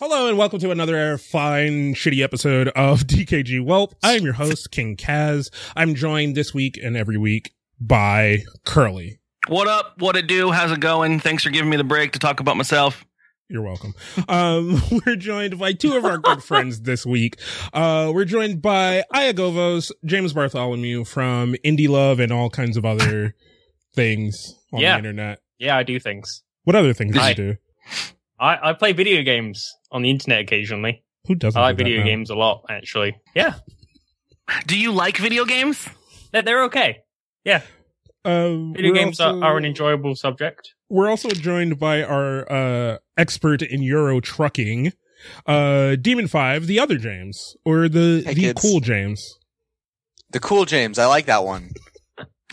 Hello and welcome to another fine, shitty episode of DKG Welp. I am your host, King Kaz. I'm joined this week and every week by Curly. What up? What it do? How's it going? Thanks for giving me the break to talk about myself. You're welcome. Um, we're joined by two of our good friends this week. Uh, we're joined by Iyagovos, James Bartholomew from Indie Love and all kinds of other things on Yeah. the internet. Yeah, I do things. What other things do you do? I, I play video games on the internet occasionally. Who doesn't I like do that video now? games a lot, actually. Yeah, Do you like video games? they're, they're okay. Yeah, Um, video games also- are, are an enjoyable subject. We're also joined by our uh expert in Euro trucking, uh Demon Five, the other James, or the Hey, the kids. cool James. The cool James, I like that one.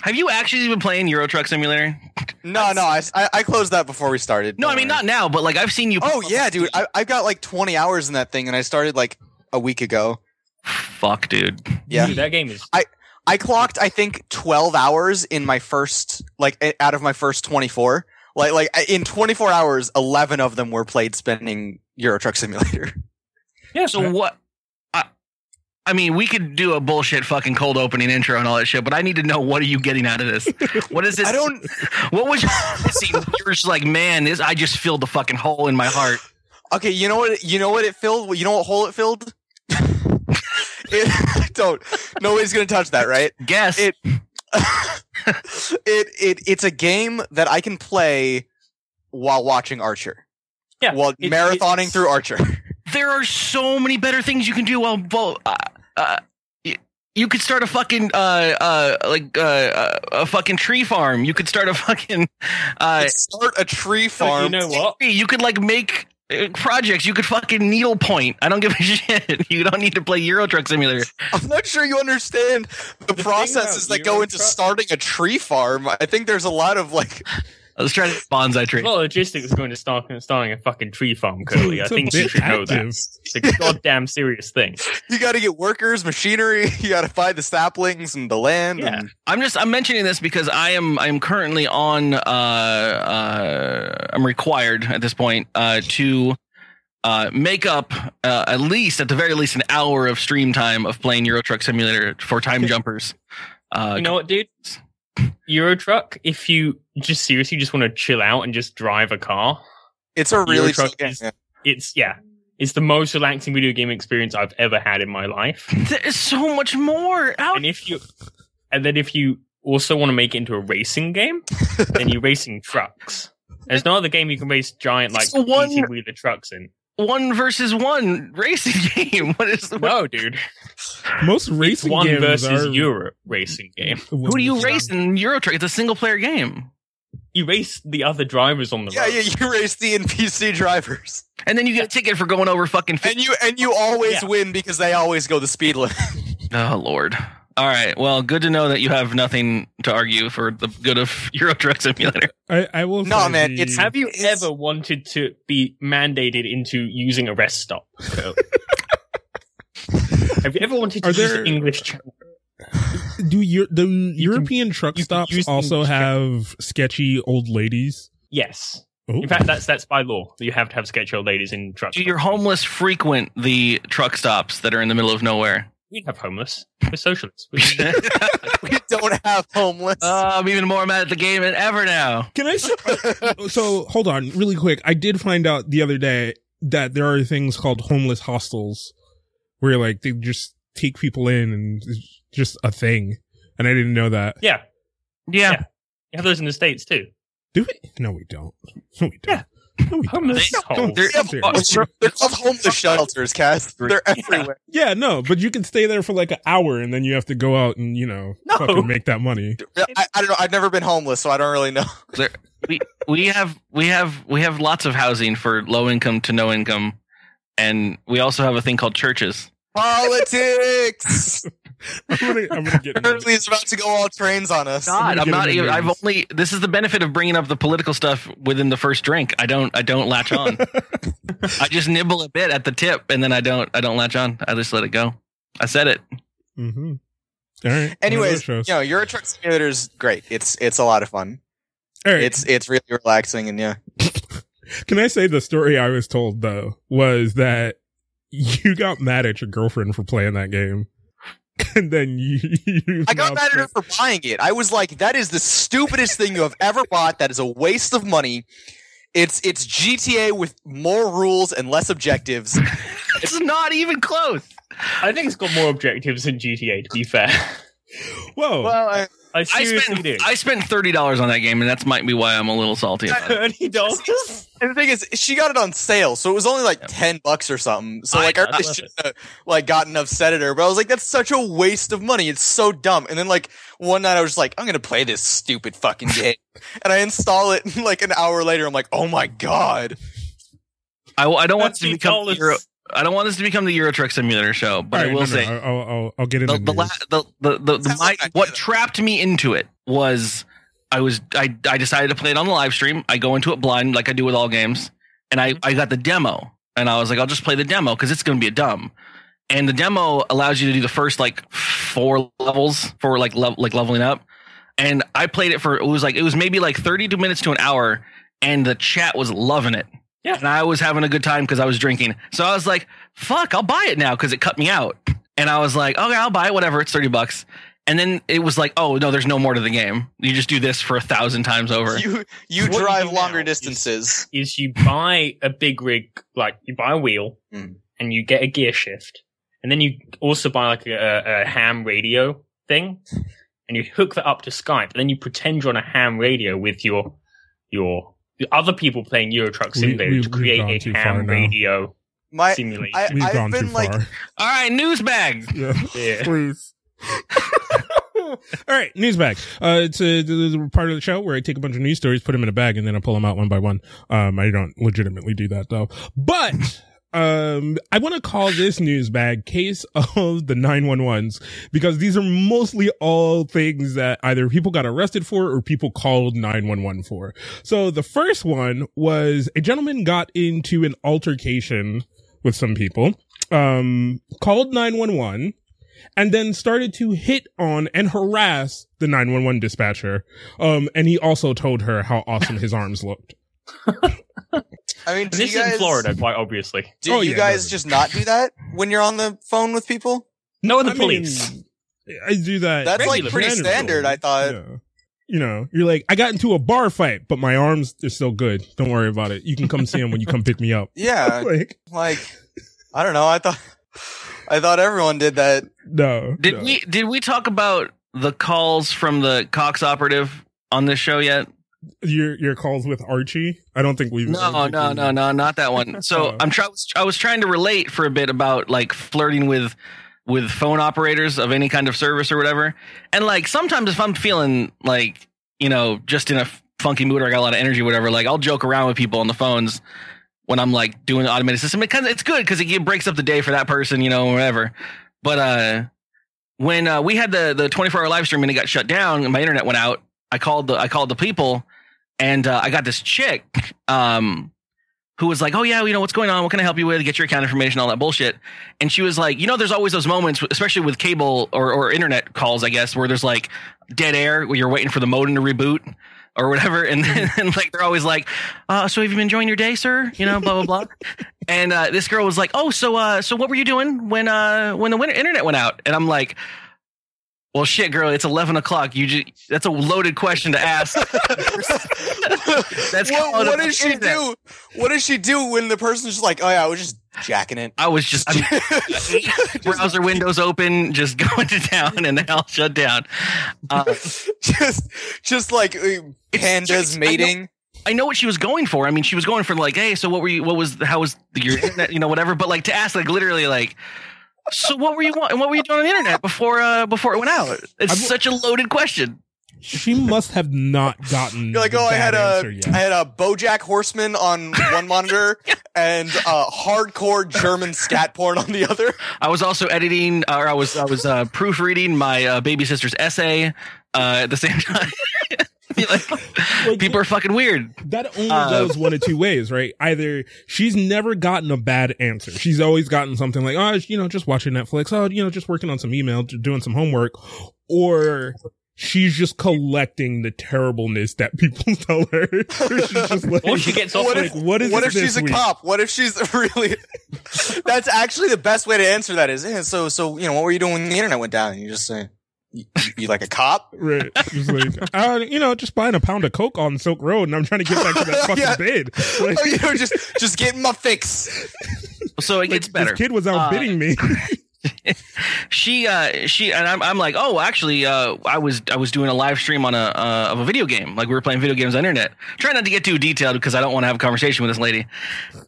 Have you actually been playing Euro Truck Simulator? No, no, I, I, I closed that before we started. No, I mean not now, but like I've seen you. Oh yeah, dude, I, I've got like 20 hours in that thing, and I started like a week ago. Fuck, dude. Yeah, Dude, that game is. I I clocked I think 12 hours in my first like out of my first 24. Like like in 24 hours, 11 of them were played spending Euro Truck Simulator. Yeah, So what? I, I mean, we could do a bullshit fucking cold opening intro and all that shit, but I need to know what are you getting out of this? What is this? I don't. What was you missing? You're just like, man, this. I just filled the fucking hole in my heart. Okay, you know what? You know what it filled? You know what hole it filled? it, don't. Nobody's gonna touch that, right? Guess. It- it it it's a game that I can play while watching Archer. yeah. While it- marathoning through Archer. there are so many better things you can do while vo- uh, uh, y- you could start a fucking uh uh like uh, uh a fucking tree farm. You could start a fucking uh Start a tree farm. you know what? you could like make uh, projects. You could fucking needlepoint. I don't give a shit. You don't need to play Euro Truck Simulator. I'm not sure you understand the, thing processes about that go into Truck- starting a tree farm. I think there's a lot of like Let's try to bonsai There's tree. a lot of logistics going to start starting a fucking tree farm, Curly. I think you should know that. It's a goddamn serious thing. you got to get workers, machinery. You got to buy the saplings and the land. Yeah. And I'm just I'm mentioning this because I am I'm currently on uh uh I'm required at this point uh to uh make up uh, at least at the very least an hour of stream time of playing Euro Truck Simulator for time jumpers. Uh You know what, dude? Euro Truck. If you just seriously just want to chill out and just drive a car, it's a really Truck chill game. is- it's yeah, it's the most relaxing video game experience I've ever had in my life. there is so much more. How And if you, and then if you also want to make it into a racing game, then you're racing trucks. There's no other game you can race giant like It's the one- easy wheeler trucks in. one versus one racing game. What is what, No, dude. Most It's racing one games versus are Euro racing game. who do you race in Euro Truck? It's a single player game. You race the other drivers on the Yeah, road. yeah, you race the NPC drivers, And then you get a ticket for going over fucking and you and you always Yeah. win because they always go the speed limit. Oh Lord. All right. Well, good to know that you have nothing to argue for the good of Euro Truck Simulator. I, I will. No, say man, the- it's- Have you It's- ever wanted to be mandated into using a rest stop? Have you ever wanted to Are use there- English channel? Do you the European truck stops also English have sketchy old ladies? Yes. Oh. In fact, that's that's by law. You have to have sketchy old ladies in trucks. Do your homeless frequent the truck stops that are in the middle of nowhere? We have homeless. We're socialists. We- we don't have homeless. Uh, I'm even more mad at the game than ever now. Can I? s- so hold on, really quick. I did find out the other day that there are things called homeless hostels, where like they just take people in and it's just a thing. And I didn't know that. yeah. Yeah. Yeah. You have those in the States too. Do we? No, we don't. No, we don't. Yeah. No, we don't. Homeless They- holes. they're- They're called homeless shelters, Kaz. They're everywhere. Yeah, no, but you can stay there for like an hour and then you have to go out and, you know, No. fucking make that money. I, I don't know. I've never been homeless, so I don't really know. There, we we have we have we have lots of housing for low income to no income, and we also have a thing called churches. Politics. I'm gonna, I'm gonna get into Currently, is about to go all trains on us. God, gonna I'm not. even I've only. This is the benefit of bringing up the political stuff within the first drink. I don't. I don't latch on. I just nibble a bit at the tip, and then I don't. I don't latch on. I just let it go. I said it. Mm-hmm. All right. Anyways, One you of those shows. know, Euro Truck Simulator is great. It's it's a lot of fun. All right. It's it's really relaxing, and yeah, Can I say the story I was told though was that you got mad at your girlfriend for playing that game, and then you. you I got mad at her for buying it. I was like, "That is the stupidest thing you have ever bought. That is a waste of money. It's it's GTA with more rules and less objectives. It's not even close. I think it's got more objectives than GTA. To be fair, Whoa! Well, I, I I spent do. I spent thirty dollars on that game, and that's might be why I'm a little salty about it. Thirty dollars. and the thing is, she got it on sale, so it was only like ten bucks or something. So I- like, I that's really shouldn't have like gotten upset at her. But I was like, "That's such a waste of money. It's so dumb." And then like one night, I was just like, "I'm gonna play this stupid fucking game," and I install it. And like an hour later, I'm like, "Oh my god." I, I don't want to $30. become the Euro, I don't want this to become the Euro Truck Simulator show, but All I will no, no, say I'll, I'll, I'll get into the the, la- the the the, the Sounds my, like what it. trapped me into it was I was I I decided to play it on the live stream. I go into it blind like I do with all games, and I mm-hmm. I got the demo, and I was like, I'll just play the demo because it's going to be a dumb. And the demo allows you to do the first like four levels for like level like leveling up. And I played it for it was like it was maybe like 32 minutes to an hour, and the chat was loving it. Yeah. And I was having a good time because I was drinking. So I was like, fuck, I'll buy it now because it cut me out. And I was like, okay, I'll buy it, whatever. It's 30 bucks. And then it was like, oh, no, there's no more to the game. You just do this for a thousand times over. You you What you drive do longer now is- distances. Is you buy a big rig, like you buy a wheel, Mm. and you get a gear shift, and then you also buy like a, a ham radio thing, and you hook that up to Skype. And then you pretend you're on a ham radio with your your the other people playing Euro Truck We- Simulator we- to we've create a ham radio My simulator. I- We've I've gone been too like- far. All right, news bag. Yeah. Yeah. Please. All right, news bag. Uh, it's a, a part of the show where I take a bunch of news stories, put them in a bag, and then I pull them out one by one. Um, I don't legitimately do that though. But um, I want to call this news bag case of the 911s because these are mostly all things that either people got arrested for or people called 911 for. So the first one was a gentleman got into an altercation with some people, um, called 911 and then started to hit on and harass the 911 dispatcher. Um, and he also told her how awesome his arms looked. I mean, this you is in Florida, quite obviously. Do Oh, you yeah, guys no. just not do that when you're on the phone with people? No, the I police. mean, I do that. That's like pretty standard. I thought. Yeah. You know, you're like, I got into a bar fight, but my arms are still good. Don't worry about it. You can come see him when you come pick me up. Yeah, like, like I don't know. I thought I thought everyone did that. Did no. no. we did we talk about the calls from the Cox operative on this show yet? Your your calls with Archie? I don't think we've. No, no, no, no, not that one. So Oh. I'm trying. I was trying to relate for a bit about like flirting with with phone operators of any kind of service or whatever. And like sometimes if I'm feeling like you know just in a funky mood or I got a lot of energy, or whatever, like I'll joke around with people on the phones when I'm like doing the automated system. It kind of it's good because it breaks up the day for that person, you know, whatever. But uh, when uh, we had the the 24 hour live stream and it got shut down and my internet went out, I called the I called the people and uh, I got this chick um who was like, "Oh yeah, you know what's going on? What can I help you with? Get your account information, all that bullshit." And she was like, "You know, there's always those moments, especially with cable or or internet calls, I guess, where there's like dead air where you're waiting for the modem to reboot." Or whatever, and then and like they're always like, uh, "So have you been enjoying your day, sir?" You know, blah blah blah. and uh, this girl was like, "Oh, so uh, so what were you doing when uh when the internet went out?" And I'm like, "Well, shit, girl, it's eleven o'clock. You just that's a loaded question to ask." That's what, what does she internet. do? What does she do when the person's just like, oh yeah, I was just jacking it. I was just I mean, browser windows open, just going to town, and they all shut down. Uh, just, just like uh, pandas know- mating. I know what she was going for. I mean, she was going for like, hey, so what were you? What was? How was your internet? You know, whatever. But like to ask, like literally, like, so what were you? wa- What were you doing on the internet before? uh Before it went out? It's I'm- such a loaded question. She must have not gotten. You're like, oh, I had answer a, yet. I had a BoJack Horseman on one monitor and uh, hardcore German scat porn on the other. I was also editing, or I was I was uh, proofreading my uh, baby sister's essay uh, at the same time. like, Like, people are fucking weird. That only Uh, goes one of two ways, right? Either she's never gotten a bad answer. She's always gotten something like, oh, you know, just watching Netflix. Oh, you know, just working on some email, doing some homework. Or she's just collecting the terribleness that people tell her. she's just like, Or she gets off What with if, what is what if she's this a week? cop? What if she's really? That's actually the best way to answer that. Is eh, so so. You know what were you doing when the internet went down? And you just say, you, you like a cop? Right. Just like, uh, you know, just buying a pound of Coke on Silk Road and I'm trying to get back to that fucking Yeah. bid. Like, oh, you know, just just getting my fix. So it like, gets better. This kid was Uh, outbidding me. she uh she and I'm, I'm like oh actually uh i was i was doing a live stream on a uh, of a video game like we were playing video games on the internet trying not to get too detailed because i don't want to have a conversation with this lady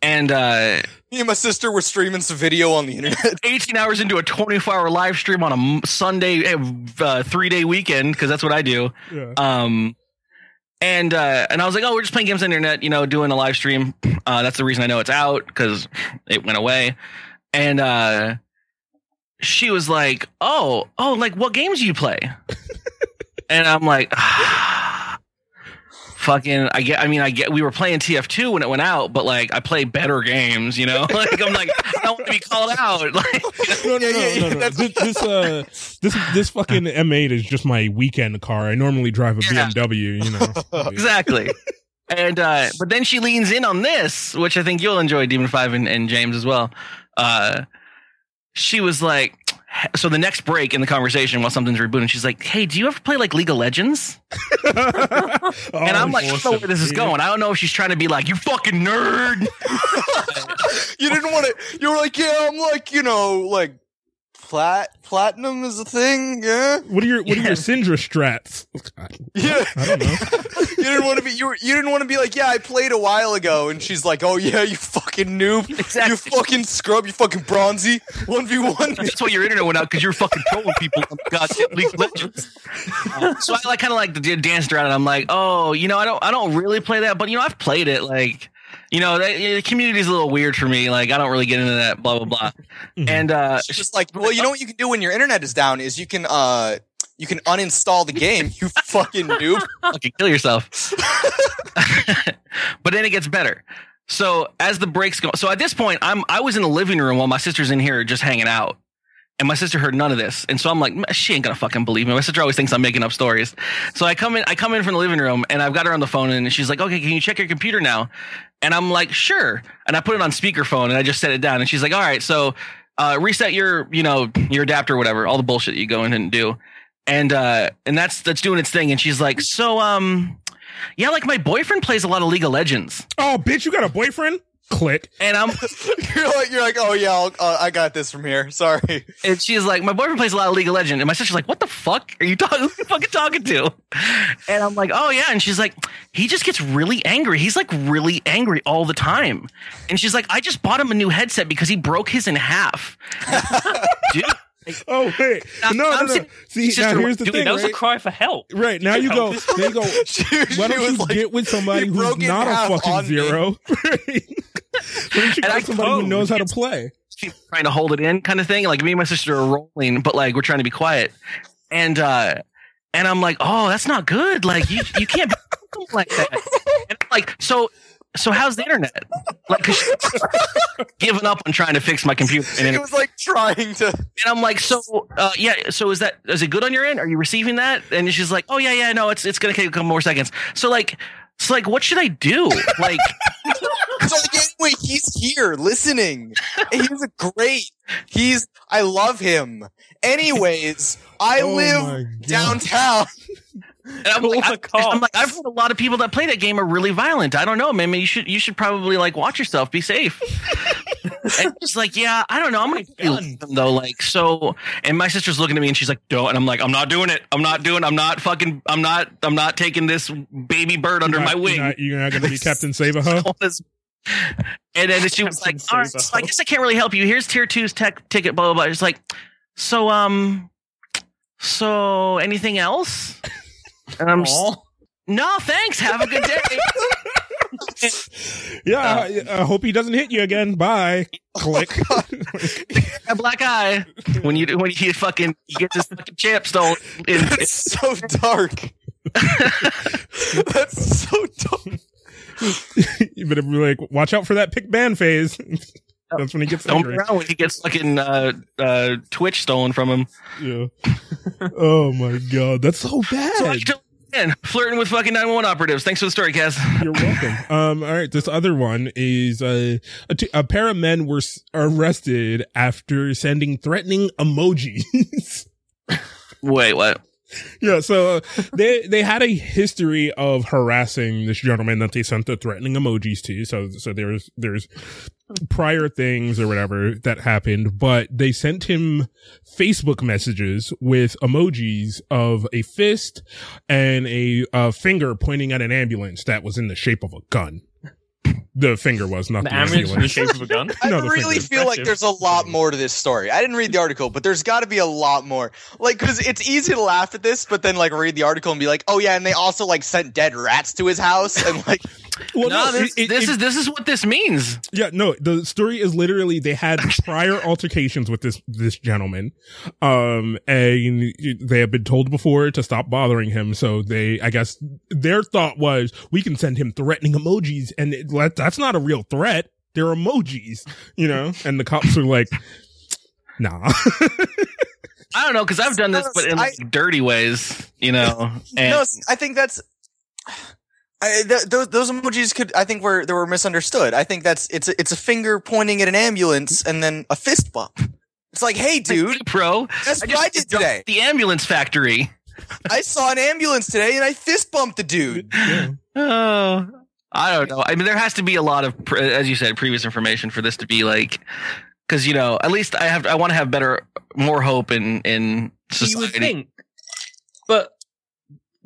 and uh Me and my sister were streaming some video on the internet. 18 hours into a 24 hour live stream on a sunday uh, three day weekend because that's what i do yeah. um and uh and i was like oh we're just playing games on the internet you know doing a live stream uh that's the reason i know it's out because it went away and uh she was like oh oh like what games do you play and i'm like fucking i get i mean i get we were playing tf2 when it went out but like i play better games you know like i'm like i don't want to be called out like No, no, no, no, no. This, this, uh, this, this fucking M8 is just my weekend car. I normally drive a Yeah. BMW, you know. exactly. And uh, but then she leans in on this, which I think you'll enjoy, Demon Five and, and James as well. Uh, she was like, so the next break in the conversation while something's rebooting, she's like, "Hey, do you ever play like League of Legends?" Oh, and I'm oh, like, I don't know where this is going. I don't know if she's trying to be like, "You fucking nerd." you didn't want to. You were like, yeah, I'm like, you know, like plat platinum is a thing. Yeah, What are your what are your Syndra strats? yeah. I don't know. you didn't want to be. You were, you didn't want to be like, yeah, I played a while ago, and she's like, oh yeah, you fucking noob, Exactly. you fucking scrub, you fucking bronzy, one v one. That's why your internet went out because you're fucking trolling people on goddamn League Legends. So I like kind of like the danced around it. I'm like, oh, you know, I don't, I don't really play that, but you know, I've played it. Like, you know, that, the community's a little weird for me. Like, I don't really get into that. Blah blah blah. Mhm. And uh, She's just like, well, you know what you can do when your internet is down is you can uh you can uninstall the game. You fucking noob. fucking kill yourself. but then it gets better. So as the breaks go, so at this point, I'm I was in the living room while my sister's in here just hanging out, and my sister heard none of this, and so I'm like, she ain't gonna fucking believe me. My sister always thinks I'm making up stories. So I come in, I come in from the living room, and I've got her on the phone, and she's like, okay, can you check your computer now? And I'm like, sure. And I put it on speakerphone, and I just set it down, and she's like, all right, so uh, reset your you know your adapter, whatever, all the bullshit you go in and do. And uh, and that's that's doing its thing, and she's like, so um, yeah, like my boyfriend plays a lot of League of Legends, Oh, bitch, you got a boyfriend? Click. and I'm you're like, you're like, oh yeah, I'll, uh, I got this from here. Sorry. and she's like, my boyfriend plays a lot of League of Legends, and my sister's like, what the fuck are you talking? Who you fucking talking to? And I'm like, oh yeah, and she's like, he just gets really angry. He's like really angry all the time, and she's like, I just bought him a new headset because he broke his in half. Dude, Oh wait, no, no, no. See, now here's the dude, thing. That was right? a cry for help. Right now you go. There you go. Why don't you like, get with somebody who's broke it in not a fucking zero? Right? Why don't you get somebody who knows how to play? she's trying to hold it in kind of thing. Like me and my sister are rolling, but like we're trying to be quiet. And uh and I'm like, oh, that's not good. Like you you can't be like that. And like, so so how's the internet? Like, she's giving up on trying to fix my computer. And, It was like trying to. and I'm like, so uh yeah, so is that is it good on your end? Are you receiving that? And she's like, oh yeah, yeah, no, it's it's gonna take a couple more seconds. So like so like what should I do? Like So like, anyway, he's here listening. He's a great. He's. I love him. Anyways, I Oh live downtown. And I'm Call like, I. I'm like, I've heard a lot of people that play that game are really violent. I don't know, man. You should, you should probably like watch yourself, be safe. and just like, yeah, I don't know. I'm gonna with them though. Like, so, and my sister's looking at me and she's like, don't. And I'm like, I'm not doing it. I'm not doing. I'm not fucking. I'm not. I'm not taking this baby bird under You're my wing. You're not, you're not going to be Captain Save huh? and then she was like, all right, so I guess I can't really help you. Here's tier two's tech ticket, blah, blah, blah. It's like, so, um, so anything else? And I'm just, no, thanks. Have a good day. Yeah, I, I hope he doesn't hit you again. Bye. Click. a black eye when you when you fucking you get this fucking chip stolen. In, That's so dark. That's so dark. you better be like, watch out for that pick ban phase. That's when he gets Don't be angry. around when he gets fucking uh, uh, Twitch stolen from him. Yeah. oh my god, that's so bad. So Man, flirting with fucking 911 operatives. Thanks for the story, Kaz. You're welcome. Um, all right. This other one is uh, a, t- a pair of men were s- arrested after sending threatening emojis. Wait, what? yeah. So uh, they they had a history of harassing this gentleman that they sent the threatening emojis to. So so there's there's prior things or whatever that happened, but they sent him Facebook messages with emojis of a fist and a uh, finger pointing at an ambulance that was in the shape of a gun. The finger was not The the, ambulance in the shape of a gun. I No, the really feel like there's a lot more to this story. I didn't read the article, but there's got to be a lot more. Like, because it's easy to laugh at this, but then like read the article and be like, oh yeah, and they also like sent dead rats to his house, and like, Well, no, this, it- it- this it- is this is what this means. Yeah, no, the story is literally they had prior altercations with this this gentleman. Um and they have been told before to stop bothering him, so they I guess their thought was we can send him threatening emojis and it, that- that's not a real threat. They're emojis, you know? And the cops are like Nah. I don't know because I've done this, but in like, dirty ways, you know. And no, I think that's. I, th- those, those emojis could, I think, were they were misunderstood. I think that's it's a, it's a finger pointing at an ambulance and then a fist bump. It's like, hey, dude, Hey, pro, that's I what I just did today. The ambulance factory. I saw an ambulance today and I fist bumped the dude. Yeah. Oh, I don't know. I mean, there has to be a lot of, as you said, previous information for this to be like, because you know, at least I have, I want to have better, more hope in in You would think. But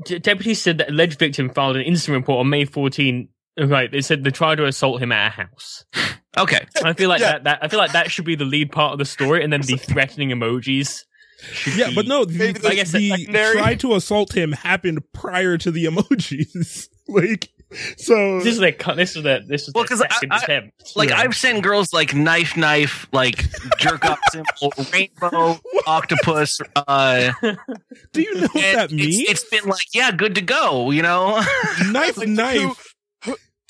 d- deputies said that alleged victim filed an incident report on May 14. Right, they said they tried to assault him at a house. Okay, I feel like Yeah. that, that. I feel like that should be the lead part of the story, and then the threatening emojis. should Yeah, be- but no, the, Maybe the, I guess the secondary. try to assault him happened prior to the emojis. like so This is their cut. This is that. This is Well, their 'cause I- second I- attempt. like Yeah. I've sent girls like knife, knife, like jerk off symbol, rainbow, octopus. Uh, do you know what that means? it's, it's been like, yeah, good to go. You know. knife Like, knife.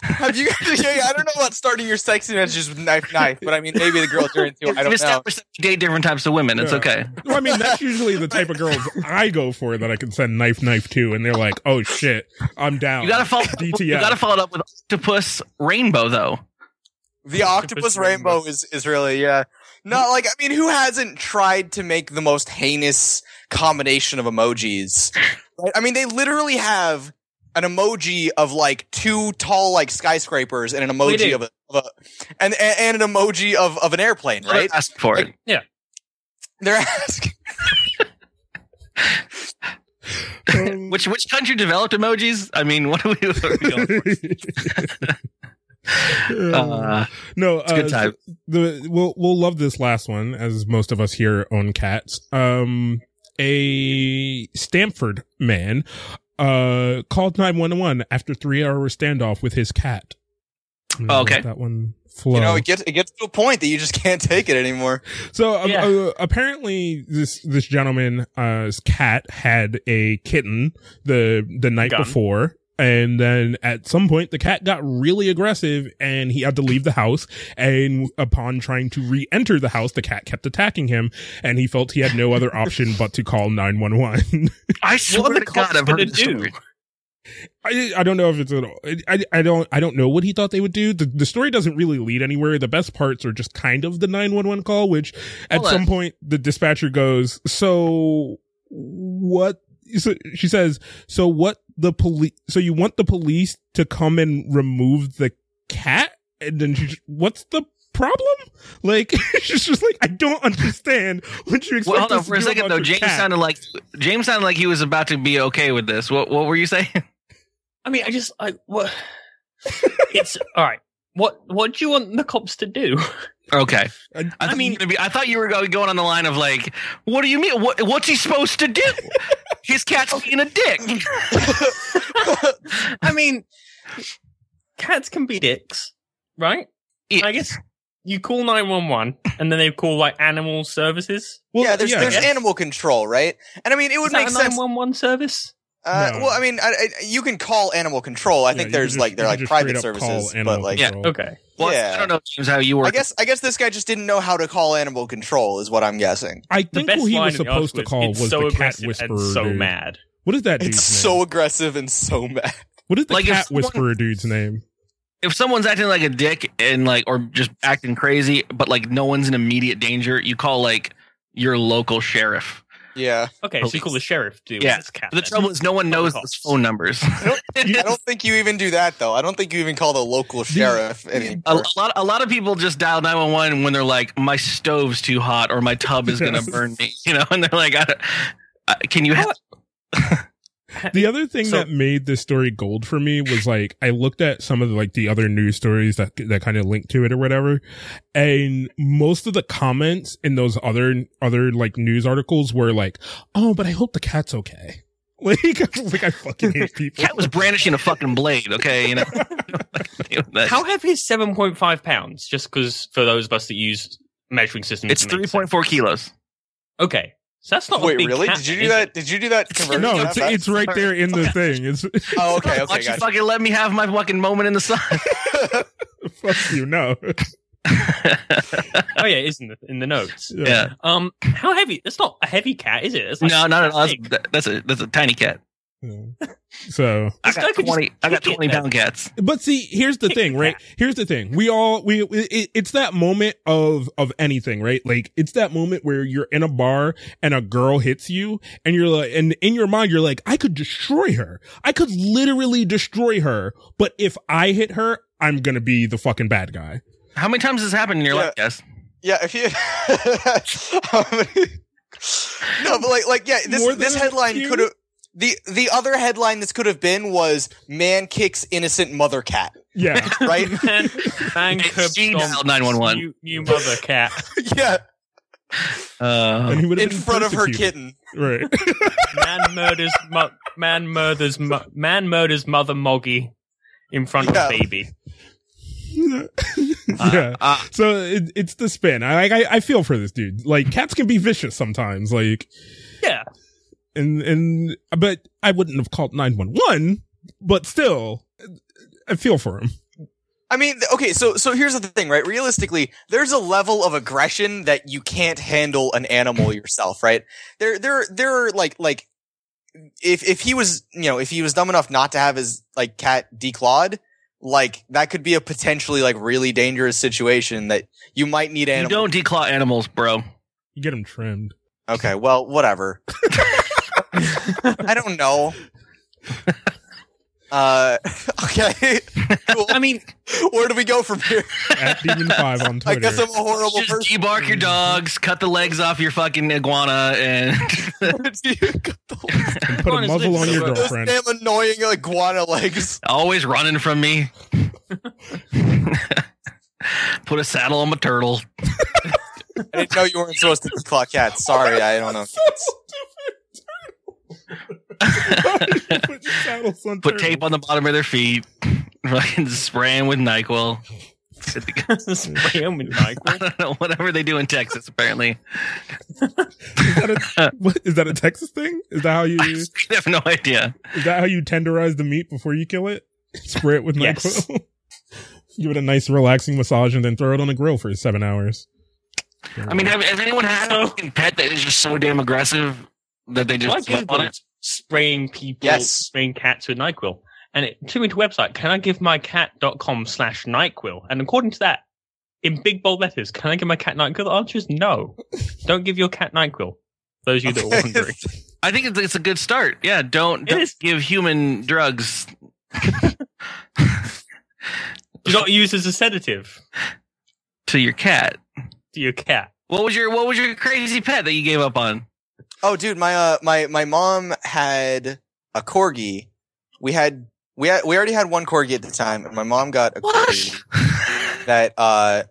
Who- Have you? Yeah, I don't know about starting your sexy messages with knife, knife, but I mean, maybe the girls are into it. I don't know. established date different types of women. It's Yeah. okay. Well, I mean, that's usually the type of girls I go for that I can send knife knife to, and they're like, "Oh shit, I'm down." You gotta follow. DTF. You gotta follow it up with octopus rainbow though. The octopus Octopus rainbow rainbow. is is really yeah. No, like I mean, who hasn't tried to make the most heinous combination of emojis? Right? I mean, they literally have an emoji of like two tall like skyscrapers and an emoji of a, of a and, and and an emoji of of an airplane, right? Ask for it. Yeah. They're asking. Um, Which which country developed emojis? I mean, what are we? What are we going for? Uh, no, it's a good uh, time. the we'll we'll love this last one as most of us here own cats. Um, a Stanford man uh called nine one one after three hour standoff with his cat. Oh, okay. That one flow. You know, it gets it gets to a point that you just can't take it anymore. So um, Yeah. uh, apparently, this this gentleman's uh, cat had a kitten the the night Gun. before, and then at some point the cat got really aggressive, and he had to leave the house. And upon trying to re-enter the house, the cat kept attacking him, and he felt he had no other option but to call nine one one. I swear are to God, I've heard this do? story. I I don't know if it's at all. I I don't I don't know what he thought they would do. The the story doesn't really lead anywhere. The best parts are just kind of the nine one one call, which at Hold on. some point the dispatcher goes, "So what?" So she says, "So what? The police? So you want the police to come and remove the cat?" And then she, what's the problem? Like she's just like, I don't understand what you expect. Well, hold on for a second though. James cat." sounded like James sounded like he was about to be okay with this. What what were you saying? I mean, I just like what. it's all right. What What do you want the cops to do? okay. I- I, I mean, mean- you were gonna be, I thought you were going going on the line of like, what do you mean? What what's he supposed to do? His cat's oh. being a dick. I mean, cats can be dicks, right? Yeah. I guess you call nine one one, and then they call like animal services. Well, yeah, there's there's animal control, right? And I mean, it would Is that make a sense. nine one one service? Uh, No. Well, I mean, I, I, you can call animal control. I Yeah, think there's can like they're like private straight up call services, but like Yeah. Okay. Well, Yeah. I don't know, James, how you work. I guess I guess this guy just didn't know how to call animal control. Is what I'm guessing. I The think best who he was supposed to call is, was so the cat whisperer. and so dude. mad. What is that dude's It's name? so aggressive and so mad. what is the Like, cat someone- whisperer dude's name? if someone's acting like a dick and like or just acting crazy, but like no one's in immediate danger, you call like your local sheriff. Yeah, Okay, so you call the sheriff to deal Yeah, with this cat. But the then. trouble is, no one knows Cops. those phone numbers. I don't think you even do that though. I don't think you even call the local sheriff. Any a, a lot, a lot of people just dial nine one one when they're like, "My stove's too hot" or "My tub is gonna burn me," you know, and they're like, I, I, "Can you have?" The other thing So- that made this story gold for me was like I looked at some of the, like the other news stories that that kind of linked to it or whatever, and most of the comments in those other other like news articles were like, "Oh, but I hope the cat's okay." Like, I like I fucking hate people. Cat was brandishing a fucking blade. Okay, you know. How heavy is seven point five pounds? Just because for those of us that use measuring systems, it's three point four kilos. Okay, so that's not a Wait, big really? cat Did you do that? it? Did you do that conversion? no, it's, it's right there in the thing. It's Oh, okay, Why okay, don't you gotcha. fucking let me have my fucking moment in the sun? fuck you. No, Oh yeah, it is in the in the notes. yeah. Um, how heavy? That's not a heavy cat, is it? It's like No, not at all. That's, that's a that's a tiny cat. So I got could just twenty. I got twenty then. pound cats. But see, here's the thing, right? Here's the thing. We all we it, it's that moment of of anything, right? Like it's that moment where you're in a bar and a girl hits you and you're like and in your mind you're like I could destroy her. I could literally destroy her, but if I hit her, I'm going to be the fucking bad guy. How many times has this happened in your Yeah. life, Guess? Yeah, if you. no, but like, like, yeah, this this headline could have. The the other headline this could have been was "Man kicks innocent mother cat." Yeah. Right? man, man Hey, curb she stomp dialed 911. New, new mother cat. yeah, Uh, and he would have in been front of her kitten. Right. Man murders. Mo- man murders. Mo- man murders mother Moggy in front Yeah. of baby. yeah. uh, So it, it's the spin. I, I I feel for this dude. Like cats can be vicious sometimes. Like Yeah. And and but I wouldn't have called nine one one. But still, I feel for him. I mean, okay, so so here's the thing, right? Realistically, there's a level of aggression that you can't handle an animal yourself, right? There there there are like like if if he was, you know, if he was dumb enough not to have his like cat declawed, like that could be a potentially like really dangerous situation that you might need you don't declaw animals, bro. You get them trimmed. Okay, well, whatever. I don't know. Uh, okay. cool. I mean, Where do we go from here? At Demon Five on Twitter. I guess I'm a horrible Just person. debark your dogs, cut the legs off your fucking iguana, and and put a on his muzzle on your so, uh, Those girlfriend. damn annoying iguana legs. always running from me. Put a saddle on my turtle. I didn't know you weren't supposed to declaw cats. Sorry, I don't know. Put on Put tape on the bottom of their feet. Fucking spray 'em with Nyquil. spray him with Nyquil. I don't know, whatever they do in Texas, apparently. Is that, a, what, is that a Texas thing? Is that how you I have no idea. is that how you tenderize the meat before you kill it? Spray it with Yes. NyQuil. Give it a nice relaxing massage and then throw it on the grill for seven hours. I mean, have, has anyone had a fucking pet that is just so damn aggressive that they Well, I just flip on it? spraying people, Yes. spraying cats with NyQuil. And it took me to a website, can I give my cat.com slash NyQuil? And according to that, in big bold letters, can I give my cat NyQuil? The answer is no. Don't give your cat NyQuil. Those of you that are Okay. wondering. I think it's, it's a good start. Yeah, don't, It don't give human drugs Do not use as a sedative to your cat. to your cat. What was your What was your crazy pet that you gave up on? Oh, dude, my uh, my my mom had a corgi. We had we had we already had one corgi at the time, and my mom got a corgi that uh,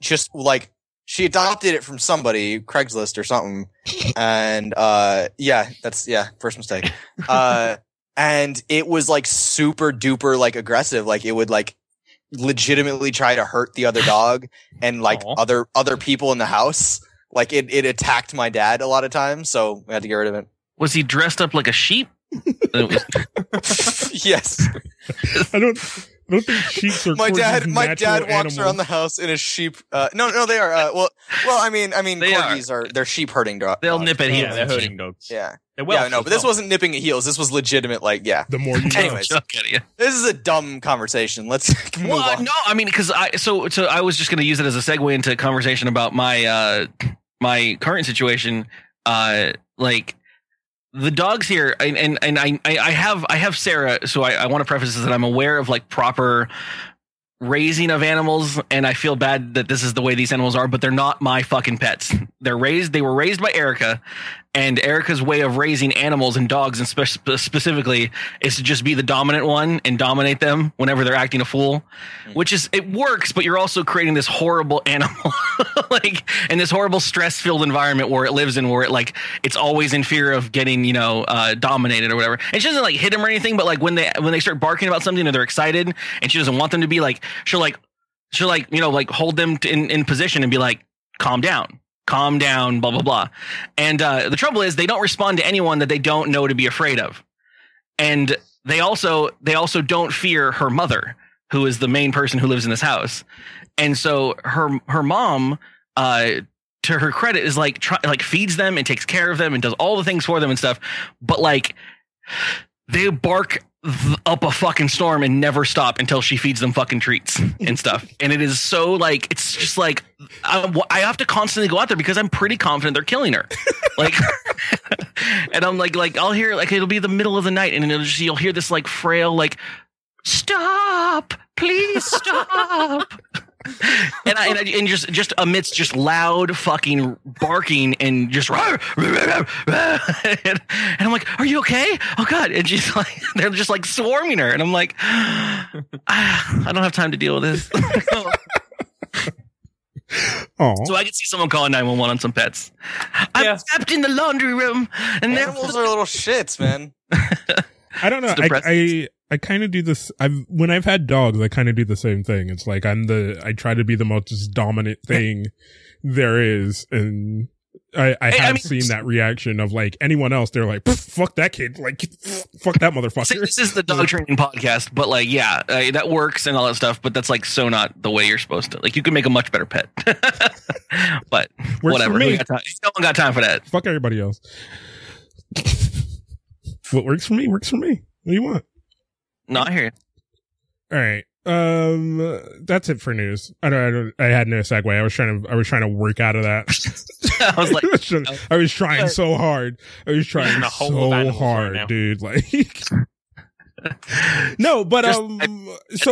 just like she adopted it from somebody, Craigslist or something, and uh, yeah, that's yeah, first mistake. Uh, and it was like super duper like aggressive, like it would like legitimately try to hurt the other dog and like Aw. other other people in the house. Like it, it attacked my dad a lot of times, so we had to get rid of it. Was he dressed up like a sheep? Yes. I don't. I don't think sheep are My dad, my natural dad walks animals. around the house in a sheep. Uh, no, no, they are. Uh, well, well, I mean, I mean, They are. corgis are. they're sheep herding dogs. They'll nip at Yeah, heels. they're herding dogs. Yeah, They're yeah, no, but this well. wasn't nipping at heels. This was legitimate. Like, yeah, The more you. Anyways. Chuck this is a dumb conversation. Let's move Well, on. no, I mean, because I so so I was just going to use it as a segue into a conversation about my uh my current situation. Uh, like the dogs here, and and, and I I have I have Sarah, so I, I want to preface this that I'm aware of like proper raising of animals and I feel bad that this is the way these animals are but they're not my fucking pets. They're raised they were raised by Erica and Erica's way of raising animals and dogs and spe- spe- specifically is to just be the dominant one and dominate them whenever they're acting a fool which is it works but you're also creating this horrible animal like in this horrible stress filled environment where it lives in where it like it's always in fear of getting you know uh, dominated or whatever. And she doesn't like hit him or anything but like when they when they start barking about something or they're excited and she doesn't want them to be like she'll like she'll like you know like hold them in, in position and be like calm down calm down blah blah blah. And uh, the trouble is they don't respond to anyone that they don't know to be afraid of. And they also they also don't fear her mother who is the main person who lives in this house. And so her her mom uh to her credit is like try, like feeds them and takes care of them and does all the things for them and stuff. But like they bark up a fucking storm and never stop until she feeds them fucking treats and stuff. And it is so like it's just like I, I have to constantly go out there because i'm pretty confident they're killing her. Like and i'm like like i'll hear like it'll be the middle of the night and it'll just, you'll hear this like frail like stop! Please stop and I, and, I, and just just amidst just loud fucking barking and just and, and I'm like, "Are you okay?" Oh God! And she's like, they're just like swarming her, and I'm like, "Ah, I don't have time to deal with this. Aw. so I can see someone calling 911 on some pets. I'm Yeah. trapped in the laundry room, and they're Animals are little shits, man. I don't know. I. I, I kind of do this. I've when I've had dogs, I kind of do the same thing. It's like I'm the I try to be the most dominant thing there is, and I I Hey, I have mean- seen that reaction of like anyone else. They're like, fuck that kid, like fuck that See, motherfucker. this is the dog training podcast, but like, yeah, uh, that works and all that stuff. But that's like so not the way you're supposed to. Like, you can make a much better pet, but for whatever. me. Who got? No one got time for that. Fuck everybody else. what works for me works for me. What do you want? No, I hear you. All right. Um, that's it for news. I don't, I don't. I had no segue. I was trying to. I was trying to work out of that. I was like, I was trying- I was trying so hard. I was trying in a hole of so animals right hard, dude. Like, no, but Just- um, so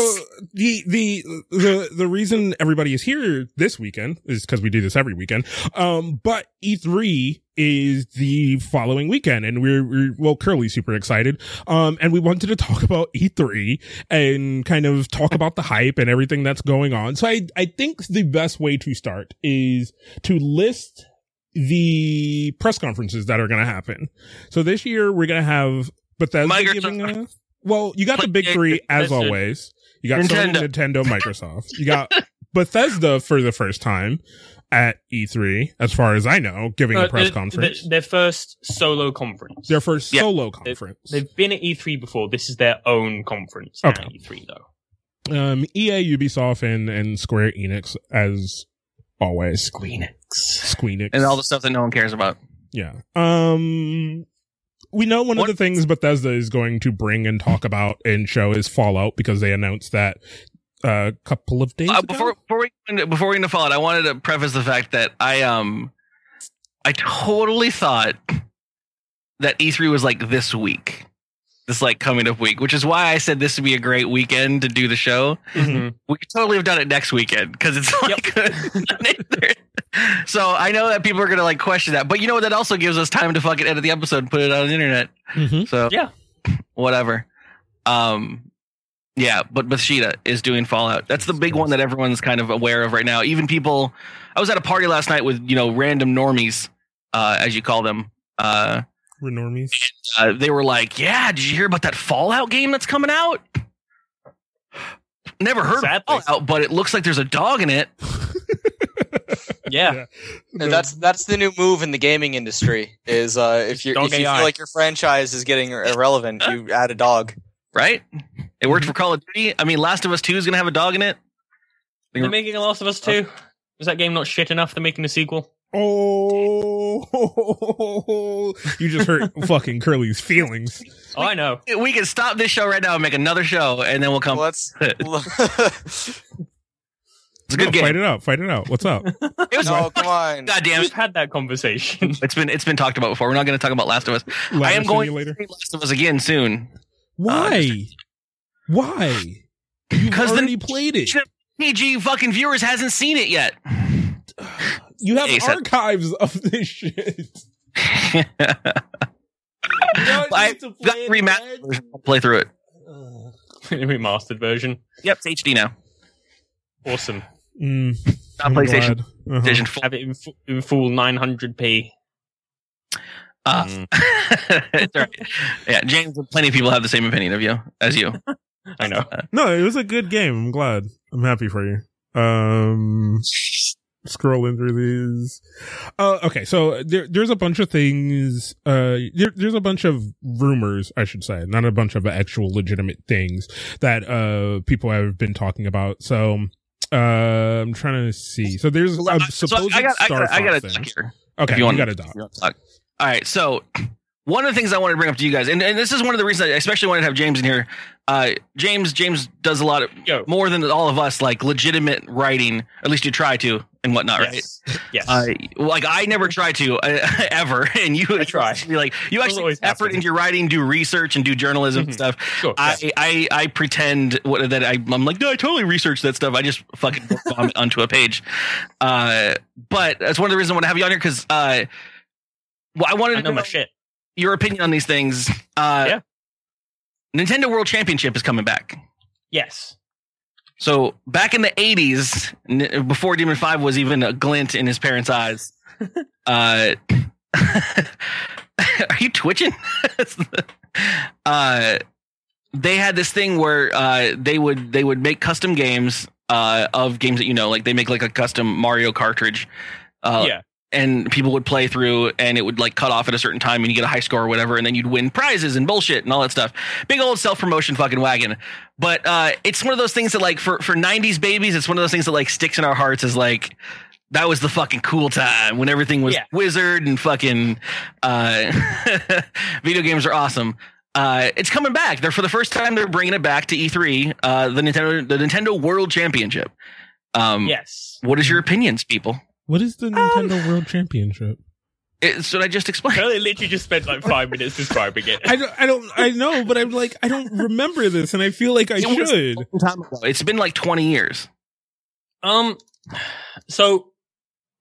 the the the the reason everybody is here this weekend is because we do this every weekend. Um, but E3 is the following weekend, and we're, we're well, Curly's super excited. Um, and we wanted to talk about E3 and kind of talk about the hype and everything that's going on. So I I think the best way to start is to list the press conferences that are going to happen. So this year we're going to have Bethesda Microsoft. giving a, well, you got the big three as Bethesda. always. You got Nintendo. Sony, Nintendo, Microsoft. You got Bethesda for the first time at E3, as far as I know, giving Uh, a press the- conference. the- their first solo conference. their first Yeah. solo conference. They've been at E3 before. This is their own conference Okay. at E3, though. Um, EA, Ubisoft, and, and Square Enix as always. Squeenix. Squeenix. and all the stuff that no one cares about. Yeah. Um, we know one What- of the things Bethesda is going to bring and talk about and show is Fallout because they announced that a couple of days Uh, ago. before before we into- before we into Fallout, I wanted to preface the fact that I um I totally thought that E3 was like this week, this like coming up week, which is why I said this would be a great weekend to do the show. Mhm. We could totally have done it next weekend because it's like so I know that people are gonna like question that, but you know what? That also gives us time to fucking edit the episode and put it on the internet. Mhm. So Yeah. whatever. Um, yeah, but Bethesda is doing Fallout. That's the big one that everyone's kind of aware of right now. Even people. I was at a party last night with you know random normies, uh, as you call them. Uh, Renormies. uh, they were like, "Yeah, did you hear about that Fallout game that's coming out?" Never heard Sadly. of Fallout, but it looks like there's a dog in it. Yeah. And that's that's the new move in the gaming industry. Is uh, if you Dog if you AI. feel like your franchise is getting irrelevant, you add a dog. right? It worked for Call of Duty. I mean, Last of Us Two is gonna have a dog in it. They're making a Last of Us 2. Is that game not shit enough? They're making a sequel. Oh, you just hurt fucking Curly's feelings. Oh, I know. We can stop this show right now and make another show, and then we'll come. Well, let's. It's a good No, game. Fight it out. Fight it out. What's up? It was no, come on. God damn We've had that conversation. It's been it's been talked about before. We're not going to talk about Last of Us. I am going Simulator? to play Last of Us again soon. Uh, Why? Why? You've 'Cause the- played it. PG fucking viewers hasn't seen it yet. You have Hey, so- archives of this shit. I got the remastered. I'll play through it. Remastered version. Yep, it's HD now. Awesome. Mm, Not I'm PlayStation. glad. Uh-huh. PlayStation 4. Have it in, fu- in full 900p. Uh, Mm. it's all right. Yeah, James. Plenty of people have the same opinion of you as you. I know. No, it was a good game. I'm glad. I'm happy for you. Um, scrolling through these. Uh, okay, so there, there's a bunch of things. Uh, there, there's a bunch of rumors, I should say, not a bunch of actual legitimate things that uh people have been talking about. So, uh, I'm trying to see. So there's a So supposed I got, I got, I got a thing. here. Okay, you, you want- got a dog. All right, so one of the things I wanted to bring up to you guys, and, and this is one of the reasons I especially wanted to have James in here. Uh, James, James does a lot of Yo. more than all of us, like legitimate writing. At least you try to, and whatnot, right? Yes. Yes. Uh, like I never try to uh, ever, and you I try. Be like you actually effort into your writing, do research, and do journalism and Mhm. stuff. sure. I, yeah. I I pretend what, that I, I'm like no, I totally researched that stuff. I just fucking vomit onto a page. Uh, but that's one of the reasons I want to have you on here because uh, well, I wanted I to know know my shit. your opinion on these things. Uh, Yeah. Nintendo World Championship is coming back. Yes. So back in the '80s, n- before Demon Five was even a glint in his parents' eyes, uh, are you twitching? uh, they had this thing where uh, they would they would make custom games uh, of games that you know, like they make like a custom Mario cartridge. Uh, yeah. And people would play through and it would like cut off at a certain time and you get a high score or whatever and then you'd win prizes and bullshit and all that stuff big old self-promotion fucking wagon but uh it's one of those things that like for for 90s babies it's one of those things that like sticks in our hearts as like that was the fucking cool time when everything was Yeah. wizard and fucking uh video games are awesome uh, it's coming back. They're for the first time. They're bringing it back to E3. Uh, the Nintendo, the Nintendo World Championship. Um, Yes. What is your opinions, people? What is the Nintendo World Championship? It's what I just explained. I literally just spent like five minutes describing it. I don't, I don't, I know, but I'm like, I don't remember this, and I feel like I It should. time ago. It's been like 20 years. Um, so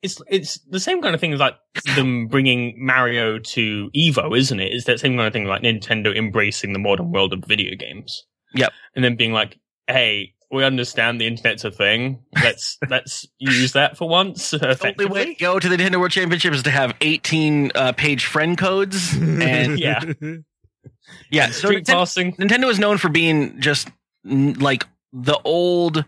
it's it's the same kind of thing as like them bringing Mario to Evo, isn't it? It's that same kind of thing like Nintendo embracing the modern world of video games. Yep. And then being like, "Hey, we understand the internet's a thing. Let's let's use that for once." The only way Effectively. to go to the Nintendo World Championship is to have 18 uh, page friend codes. And Yeah. yeah, so Street Nintendo, passing. Nintendo is known for being just like the old.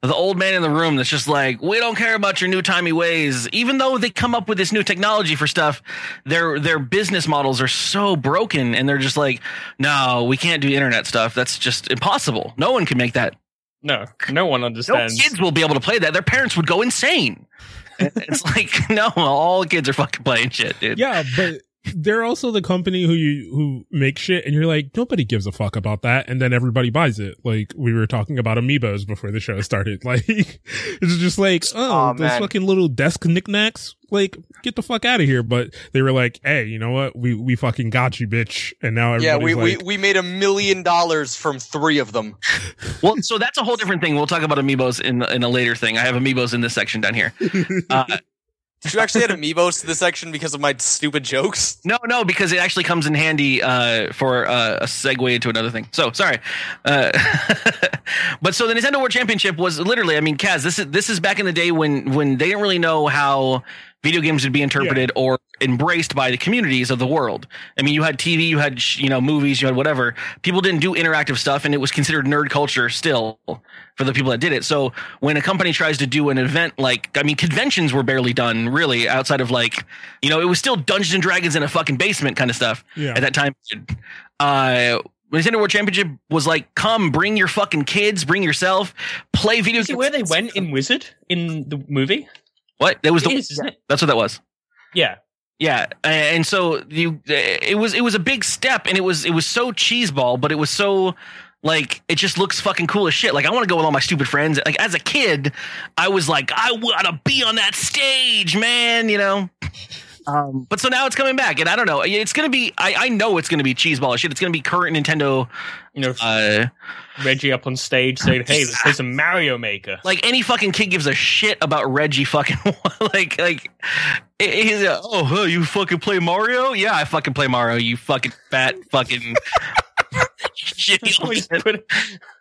The old man in the room that's just like, we don't care about your new timey ways. Even though they come up with this new technology for stuff, their their business models are so broken, and they're just like, no, we can't do internet stuff. That's just impossible. No one can make that No, no one understands. no understands. kids will be able to play that. Their parents would go insane. it's like no, all kids are fucking playing shit, dude. yeah, but they're also the company who you who make shit, and you're like, nobody gives a fuck about that, and then everybody buys it. Like we were talking about amiibos before the show started. Like it's just like, oh, Aw, those man. fucking little desk knickknacks. Like get the fuck out of here. But they were like, hey, you know what? We we fucking got you, bitch. And now Yeah, we, like, we, we made a million dollars from three of them. Well, so that's a whole different thing. We'll talk about amiibos in in a later thing. I have amiibos in this section down here. Uh, Did you actually add amiibos to this section because of my stupid jokes? no, no, because it actually comes in handy uh, for uh, a segue into another thing. So sorry, uh, but so the Nintendo World Championship was literally. I mean, Kaz, this is this is back in the day when when they didn't really know how video games would be interpreted or embraced by the communities of the world. I mean, you had TV, you had you know movies, you had whatever. People didn't do interactive stuff, and it was considered nerd culture still for the people that did it. So when a company tries to do an event like, I mean, conventions were barely done really outside of like, you know, it was still Dungeons and Dragons in a fucking basement kind of stuff Yeah. at that time. Uh, Nintendo World Championship was like, come, bring your fucking kids, bring yourself, play video Is games. where they went in Wizard in the movie? What? That was It the. is, isn't it? That's what that was. Yeah. Yeah, and so you, it was it was a big step, and it was it was so cheeseball, but it was so like it just looks fucking cool as shit. Like I want to go with all my stupid friends. Like as a kid, I was like, I want to be on that stage, man. You know. Um, but so now it's coming back, and I don't know. It's gonna be. I, I know it's gonna be cheeseball as shit. It's gonna be current Nintendo. You know, Uh, Reggie up on stage saying, "Hey, let's play some Mario Maker." like any fucking kid gives a shit about Reggie fucking like like he's a, oh huh, you fucking play Mario? Yeah, I fucking play Mario. You fucking fat fucking shit.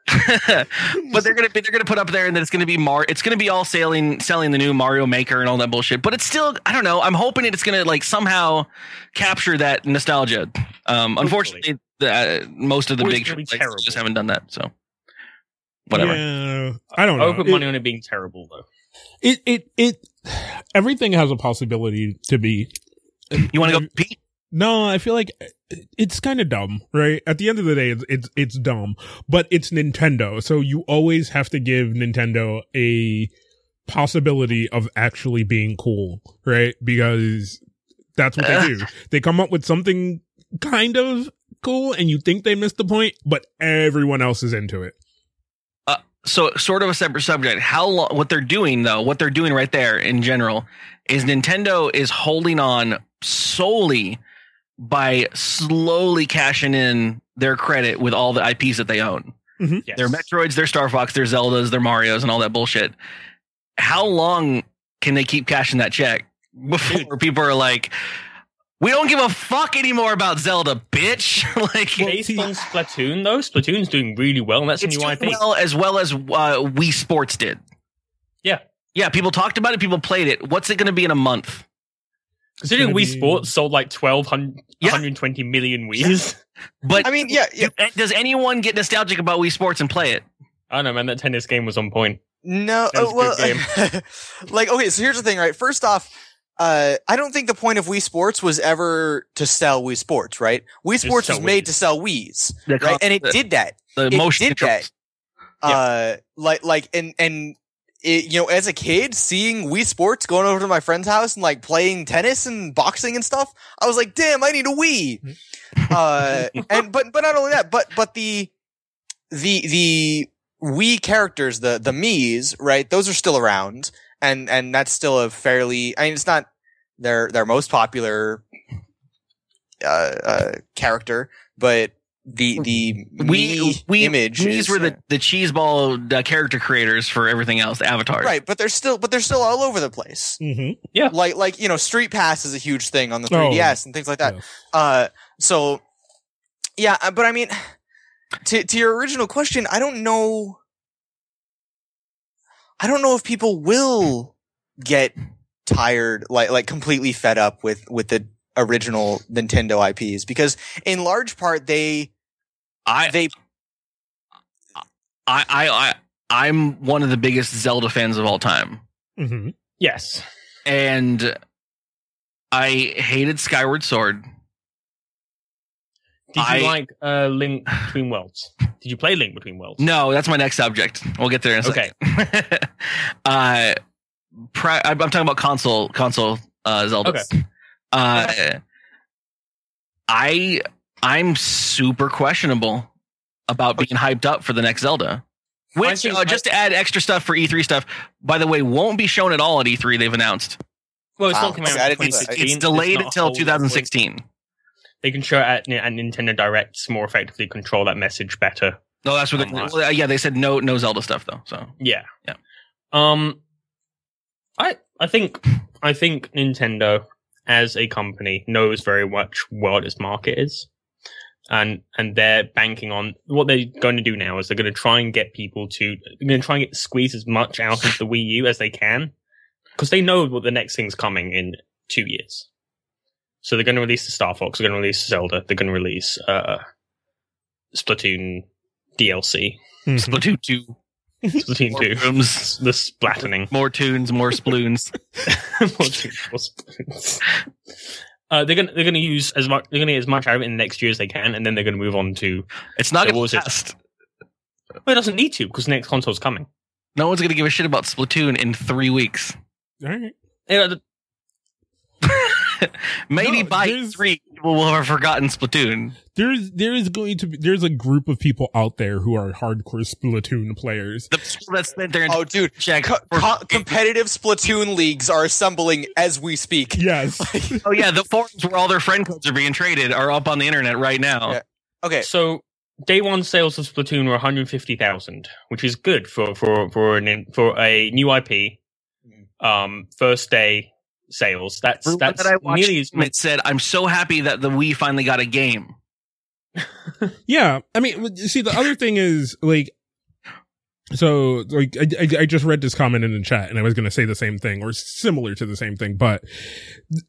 but they're gonna be, they're gonna put up there and then it's gonna be Mar it's gonna be all selling selling the new Mario Maker and all that bullshit. But it's still I don't know. I'm hoping it's gonna like somehow capture that nostalgia. Um, unfortunately, the, uh, most of the big places terrible. just haven't done that. So whatever. Yeah, I don't I know. would put It- money on it being terrible though. it it it everything has a possibility to be You want to go Pete? no i feel like uh, it's kind of dumb right? At the end of the day it's, it's it's dumb but it's nintendo so you always have to give nintendo a possibility of actually being cool right? Because that's what they do. They come up with something kind of cool and you think they missed the point but everyone else is into it so sort of a separate subject. How long? What they're doing though, what they're doing right there in general, is Nintendo is holding on solely by slowly cashing in their credit with all the IPs that they own. Mm-hmm. Yes. Their Metroids, their Star Fox, their Zeldas, their Mario's, and all that bullshit. How long can they keep cashing that check before people are like, "We don't give a fuck anymore about Zelda, bitch"? like, Based on Splatoon though, Splatoon's doing really well, and that's a new doing IP. well as well as uh, Wii Sports did. Yeah. yeah. People talked about it. People played it. What's it going to be in a month? Considering gonna Wii be- Sports sold like 1200, Yeah. 120 million Wii's. But I mean, yeah, yeah. does anyone get nostalgic about Wii Sports and play it? I don't know, man. That tennis game was on point. No, was uh, well, like okay, so here's the thing, right? First off, uh, I don't think the point of Wii Sports was ever to sell Wii Sports, right? Wii Sports was made Wiis. to sell Wii's, The right? And it the, did that. the it did controls. Uh, like, like, and and it, you know, as a kid, seeing Wii Sports going over to my friend's house and like playing tennis and boxing and stuff, I was like, damn, I need a Wii. uh, and but but not only that, but but the the the Wii characters, the the Mii's, right? Those are still around, and and that's still a fairly. I mean, it's not their their most popular uh, uh character, but the the We we image These is- were the the cheeseball uh, character creators for everything else, the avatars. right, but they're still but they're still all over the place. mm-hmm. Yeah like like you know, Street Pass is a huge thing on the Oh, 3DS and things like that. Uh, so yeah, uh, but I mean, to to your original question, I don't know. I don't know if people will get tired, like like completely fed up with with the original Nintendo IPs because in large part they I they I I I I'm one of the biggest Zelda fans of all time. Mm-hmm. Yes. and I hated Skyward Sword. Did you I- like uh, Link Between Worlds? Did you play Link Between Worlds? No, that's my next subject. We'll get there in a Okay. second. uh, pri- I'm I'm talking about console console uh, Zelda. Okay. Uh, I I'm super questionable about being hyped up for the next Zelda. Which, think uh, just to add extra stuff for E3 stuff, by the way, won't be shown at all at E3. They've announced Well, it's Wow. not coming out Okay, I in didn't know that. 2016. it's delayed not a until whole lot 2016. They can show it at, at Nintendo Directs more effectively control that message better. No, that's what. They, well, yeah, they said no, no Zelda stuff though. So Yeah. Yeah. Um, I I think I think Nintendo as a company knows very much what its market is, and and they're banking on what they're going to do now is they're going to try and get people to they're going to try and get squeeze as much out of the Wii U as they can, because they know what the next thing's coming in two years. So they're going to release the Star Fox. They're going to release Zelda. They're going to release uh, Splatoon DLC. Mhm. Splatoon 2. Splatoon More two. rooms, The splattening. more tunes, more sploons. More tunes, more Splatoons. Uh, they're gonna they're gonna use as much they're gonna get as much out of it in the next year as they can, and then they're gonna move on to. It's not So going what was to it? last. Well, it doesn't need to because the next console's coming. No one's going to give a shit about Splatoon in three weeks. All right. Yeah, the- Maybe No, by there's- three, people will have forgotten Splatoon. There's there is going to be there's a group of people out there who are hardcore Splatoon players. The people that spent their Oh, dude, check. co- for- co- competitive Splatoon leagues are assembling as we speak. Yes. oh yeah, the forums where all their friend codes are being traded are up on the internet right now. Yeah. Okay, So day one sales of Splatoon were 150,000, which is good for for for an for a new IP. Um, first day sales. That's Everyone that's that I watched nearly as much. it said, "I'm so happy that the Wii finally got a game." Yeah, I mean, see, the other thing is like, so like, I, I, I just read this comment in the chat, and I was going to say the same thing or similar to the same thing, but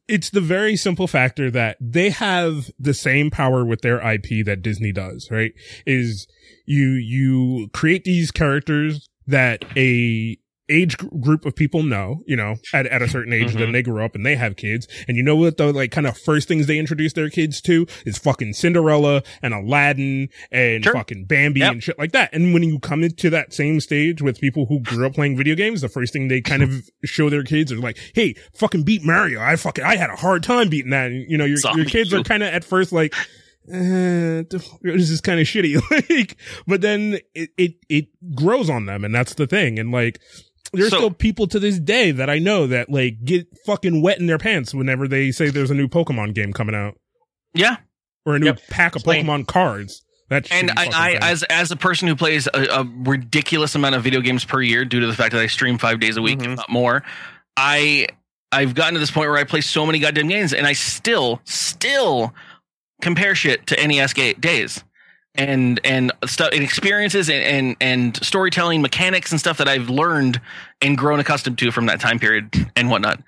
it's the very simple factor that they have the same power with their IP that Disney does, right? Is you you create these characters that a age group of people know, you know, at, at a certain age, Mhm. then they grow up and they have kids. And you know what the like kind of first things they introduce their kids to is fucking Cinderella and Aladdin and Sure. fucking Bambi Yep. and shit like that. And when you come into that same stage with people who grew up playing video games, the first thing they kind of show their kids is like, Hey, fucking beat Mario. I fucking, I had a hard time beating that. And, you know, your, your kids are kind of at first like, uh, this is kind of shitty. like, but then it, it, it grows on them. And that's the thing. And like, there's So- still people to this day that I know that like get fucking wet in their pants whenever they say there's a new Pokemon game coming out Yeah, or a new Yep. pack of. Pokemon cards. That's and I, I as as a person who plays a, a ridiculous amount of video games per year due to the fact that I stream five days a week, Mhm. if not more, I I've gotten to this point where I play so many goddamn games, and I still still compare shit to NES ga- days. And and stuff and experiences and, and and storytelling mechanics and stuff that I've learned and grown accustomed to from that time period and whatnot.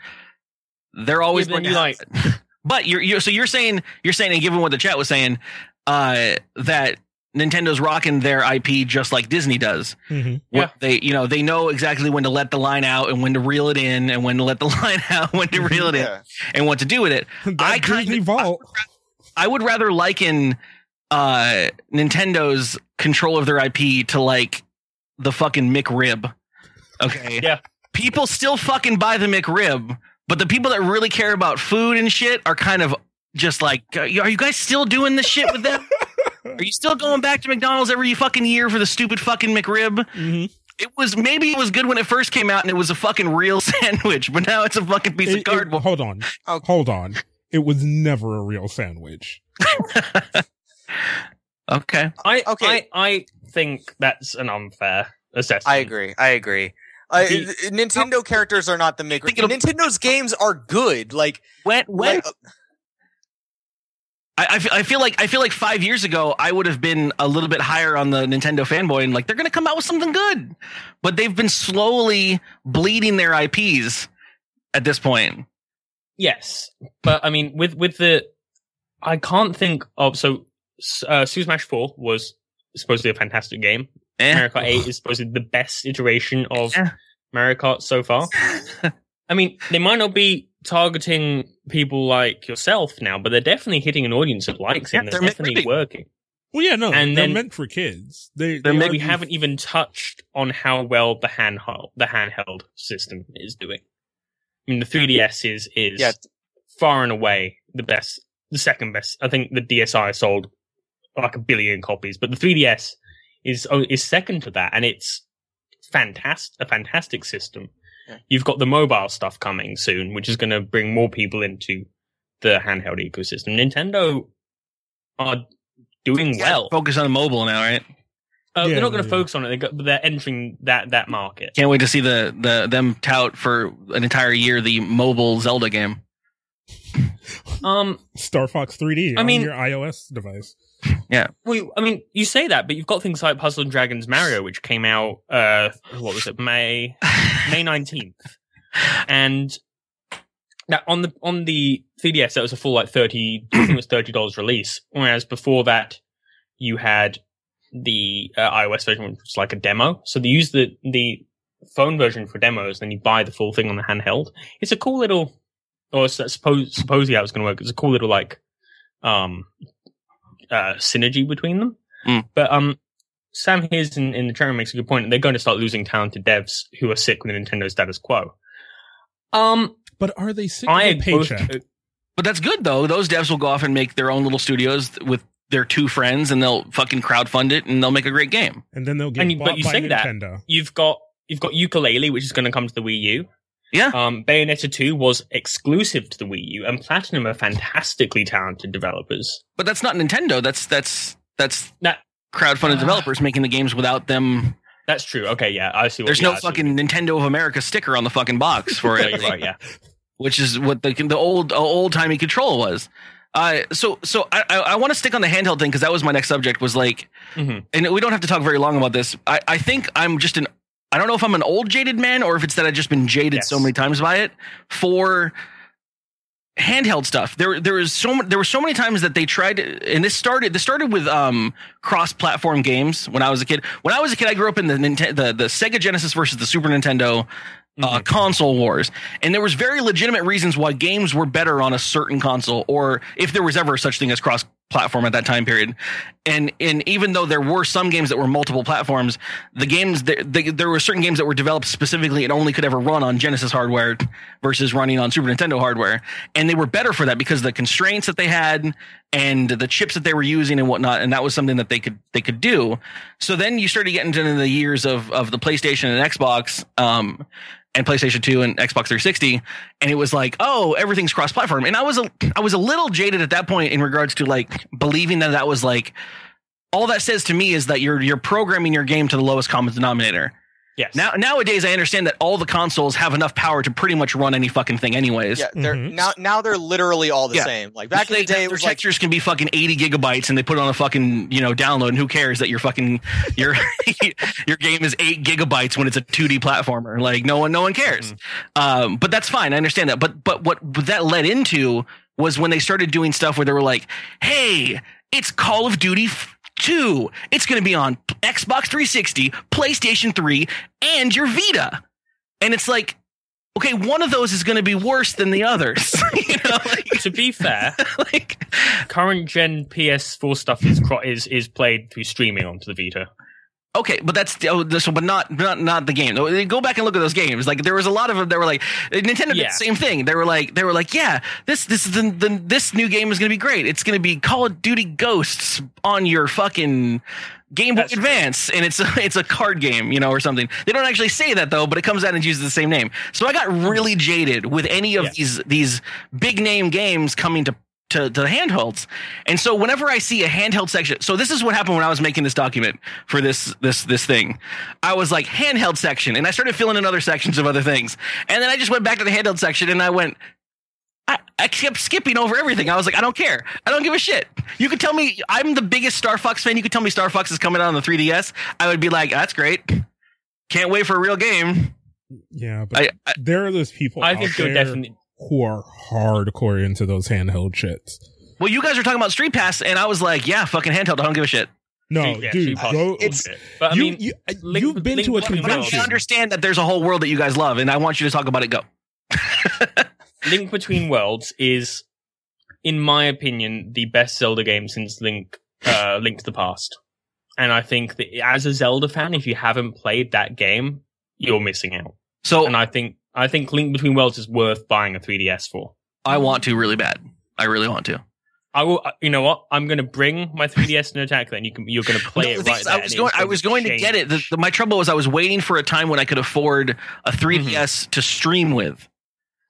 They're always Yeah, going to you have. But you're, you're so you're saying you're saying and given what the chat was saying, uh, that Nintendo's rocking their IP just like Disney does. Mhm. Yeah. What They you know they know exactly when to let the line out and when to reel it in and when to let the line out, when to reel it in, and what to do with it. I kinda- Vault. I would rather liken uh Nintendo's control of their IP to like the fucking McRib. Okay. Yeah. People still fucking buy the McRib, but the people that really care about food and shit are kind of just like, are you guys still doing this shit with them? Are you still going back to McDonald's every fucking year for the stupid fucking McRib? Mhm. It was maybe it was good when it first came out and it was a fucking real sandwich, but now it's a fucking piece It- of it- cardboard. hold on, Oh. hold on. It was never a real sandwich. okay. I Okay. I I think that's an unfair assessment. I agree. I agree. Uh, The- Nintendo characters are not the maker. think Nintendo's games are good. Like, When when like, I, I, feel, I feel like I feel like five years ago I would have been a little bit higher on the Nintendo fanboy and like they're gonna come out with something good, but they've been slowly bleeding their IPs at this point. Yes, but I mean, with with the, I can't think of so. Uh, Super Smash Four was supposedly a fantastic game. Eh. Mario Kart Eight is supposedly the best iteration of Eh. Mario Kart so far. I mean, they might not be targeting people like yourself now, but they're definitely hitting an audience that likes it. Yeah, and they're they're definitely maybe. working. Well, yeah, no, And they're then- meant for kids. They, They're meant- We these- haven't even touched on how well the handheld the handheld system is doing. I mean, the 3DS is is Yeah. far and away the best, the second best. I think the DSi sold like a billion copies, but the 3DS is oh, is second to that, and it's fantastic, a fantastic system. Yeah. You've got the mobile stuff coming soon, which is going to bring more people into the handheld ecosystem. Nintendo are doing well. Focus on mobile now, right? Uh, Yeah, they're not going to yeah. focus on it, they got, but they're entering that that market. Can't wait to see the the them tout for an entire year the mobile Zelda game. Um, Star Fox 3D I on mean- your iOS device. Well, I mean, you say that, but you've got things like Puzzle and Dragons Mario, which came out, uh, what was it, May May nineteenth. And that on the on the 3DS, that was a full like thirty. I think it was thirty dollars release. Whereas before that, you had the uh, iOS version, which was like a demo. So they use the the phone version for demos, then you buy the full thing on the handheld. It's a cool little, or suppose supposedly how it's going to work. It's a cool little like um uh synergy between them. Mm. But um, Sam Hayes in, in the channel makes a good point. They're going to start losing talented devs who are sick with the Nintendo status quo. Um, But are they sick I of a both, paycheck? But that's good though. Those devs will go off and make their own little studios with their two friends, and they'll fucking crowdfund it, and they'll make a great game. And then they'll get And you- bought but you by say that- Nintendo. you've got you've got Yooka-Laylee, which is going to come to the Wii U. Yeah. Um, Bayonetta 2 was exclusive to the Wii U, and Platinum are fantastically talented developers. But that's not Nintendo. That's that's that's That- crowdfunded Ah. developers making the games without them. That's true. Okay, yeah, I see. What, There's no I see what fucking Nintendo of America sticker on the fucking box for it. Right. Yeah. which is what the the old old timey control was. Uh, so so I I, I want to stick on the handheld thing because that was my next subject. Was like, Mhm. and we don't have to talk very long about this. I I think I'm just an I don't know if I'm an old jaded man or if it's that I've just been jaded Yes. so many times by it for handheld stuff. There there was so there were so many times that they tried to, and this started this started with um cross platform games when I was a kid. When I was a kid, I grew up in the Nintendo the, the Sega Genesis versus the Super Nintendo uh, Mhm. console wars, and there was very legitimate reasons why games were better on a certain console, or if there was ever such thing as cross platform at that time period. And and even though there were some games that were multiple platforms, the games there, the, there were certain games that were developed specifically and only could ever run on Genesis hardware versus running on Super Nintendo hardware, and they were better for that because the constraints that they had and the chips that they were using and whatnot, and that was something that they could they could do. So then you started getting into the years of of the PlayStation and Xbox. Um, and PlayStation 2 and Xbox 360 and it was like oh everything's cross platform and I was a I was a little jaded at that point in regards to like believing that that was like all that says to me is that you're you're programming your game to the lowest common denominator. Yes. Now nowadays I understand that all the consoles have enough power to pretty much run any fucking thing anyways. Yeah, they're Mhm. now now they're literally all the Yeah. same. Like back in the day, their it was like textures can be fucking 80 gigabytes and they put it on a fucking, you know, download and who cares that your fucking your your game is 8 gigabytes when it's a 2D platformer. Like no one no one cares. Um but that's fine. I understand that. But but what that led into was when they started doing stuff where they were like, "Hey, it's Call of Duty f- 2. It's going to be on Xbox 360, PlayStation 3, and your Vita." And it's like, okay, one of those is going to be worse than the others. you know, like, to be fair, like current gen PS4 stuff is cro- is is played through streaming onto the Vita. Okay, but that's oh, this, but not not not the game. Go back and look at those games. Like there was a lot of them that were like Nintendo did Yeah. the same thing. They were like they were like, yeah, this this is the, the this new game is going to be great. It's going to be Call of Duty Ghosts on your fucking Game Boy That's true. Advance, and it's a, it's a card game, you know, or something. They don't actually say that though, but it comes out and uses the same name. So I got really jaded with any of Yeah. these these big name games coming to to, to the handhelds. And so whenever I see a handheld section, so this is what happened when I was making this document for this this this thing. I was like handheld section, and I started filling in other sections of other things, and then I just went back to the handheld section, and I went. I, I kept skipping over everything. I was like, I don't care. I don't give a shit. You could tell me I'm the biggest Star Fox fan. You could tell me Star Fox is coming out on the 3DS. I would be like, that's great. Can't wait for a real game. Yeah, but I, I there are those people I out think you're there definitely who are hardcore into those handheld shits. well, you guys were talking about Street Pass, and I was like, yeah, fucking handheld. I don't give a shit. No, yeah, dude, go, it's- But I you, mean, you, Link- you've been Link to a Between But I understand that there's a whole world that you guys love, and I want you to talk about it. Go. Link Between Worlds is, in my opinion, the best Zelda game since Link, uh, Link to the Past. And I think that as a Zelda fan, if you haven't played that game, you're missing out. So And I think, I think Link Between Worlds is worth buying a 3DS for. I want to really bad. I really want to. I will, uh, you know what? I'm going to bring my 3DS and attack then you can, you're going to play No, it right. I was going. I was going to get it. The, the- my trouble was I was waiting for a time when I could afford a 3DS to stream with.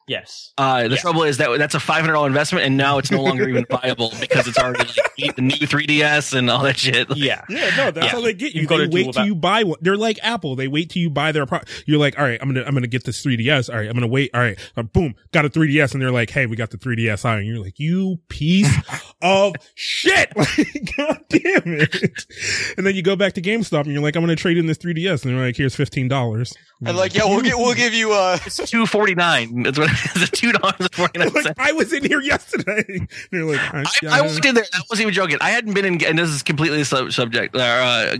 Yes. Uh, the Yeah. trouble is that that's a five hundred dollar investment, and now it's no longer even viable because it's already like the new 3ds and all that shit. Yeah. Yeah, no, that's Yeah. how they get you. You've They wait all till that. you buy one. They're like Apple. They wait till you buy their product. You're like, all right, I'm gonna, I'm gonna get this 3ds. All right, I'm gonna wait. All right, uh, boom, got a 3ds, and they're like, hey, we got the 3ds out, and you're like, you piece of shit! Like, God damn it! And then you go back to GameStop, and you're like, I'm gonna trade in this 3ds, and they're like, here's fifteen dollars. And like, yeah, we'll get, we'll give you, uh, It's two forty nine. That's what it is. Two dollars forty nine like. I was in here yesterday. And they're like, I, I, I walked in there. I wasn't even joking. I hadn't been in, and this is completely sub- subject, uh,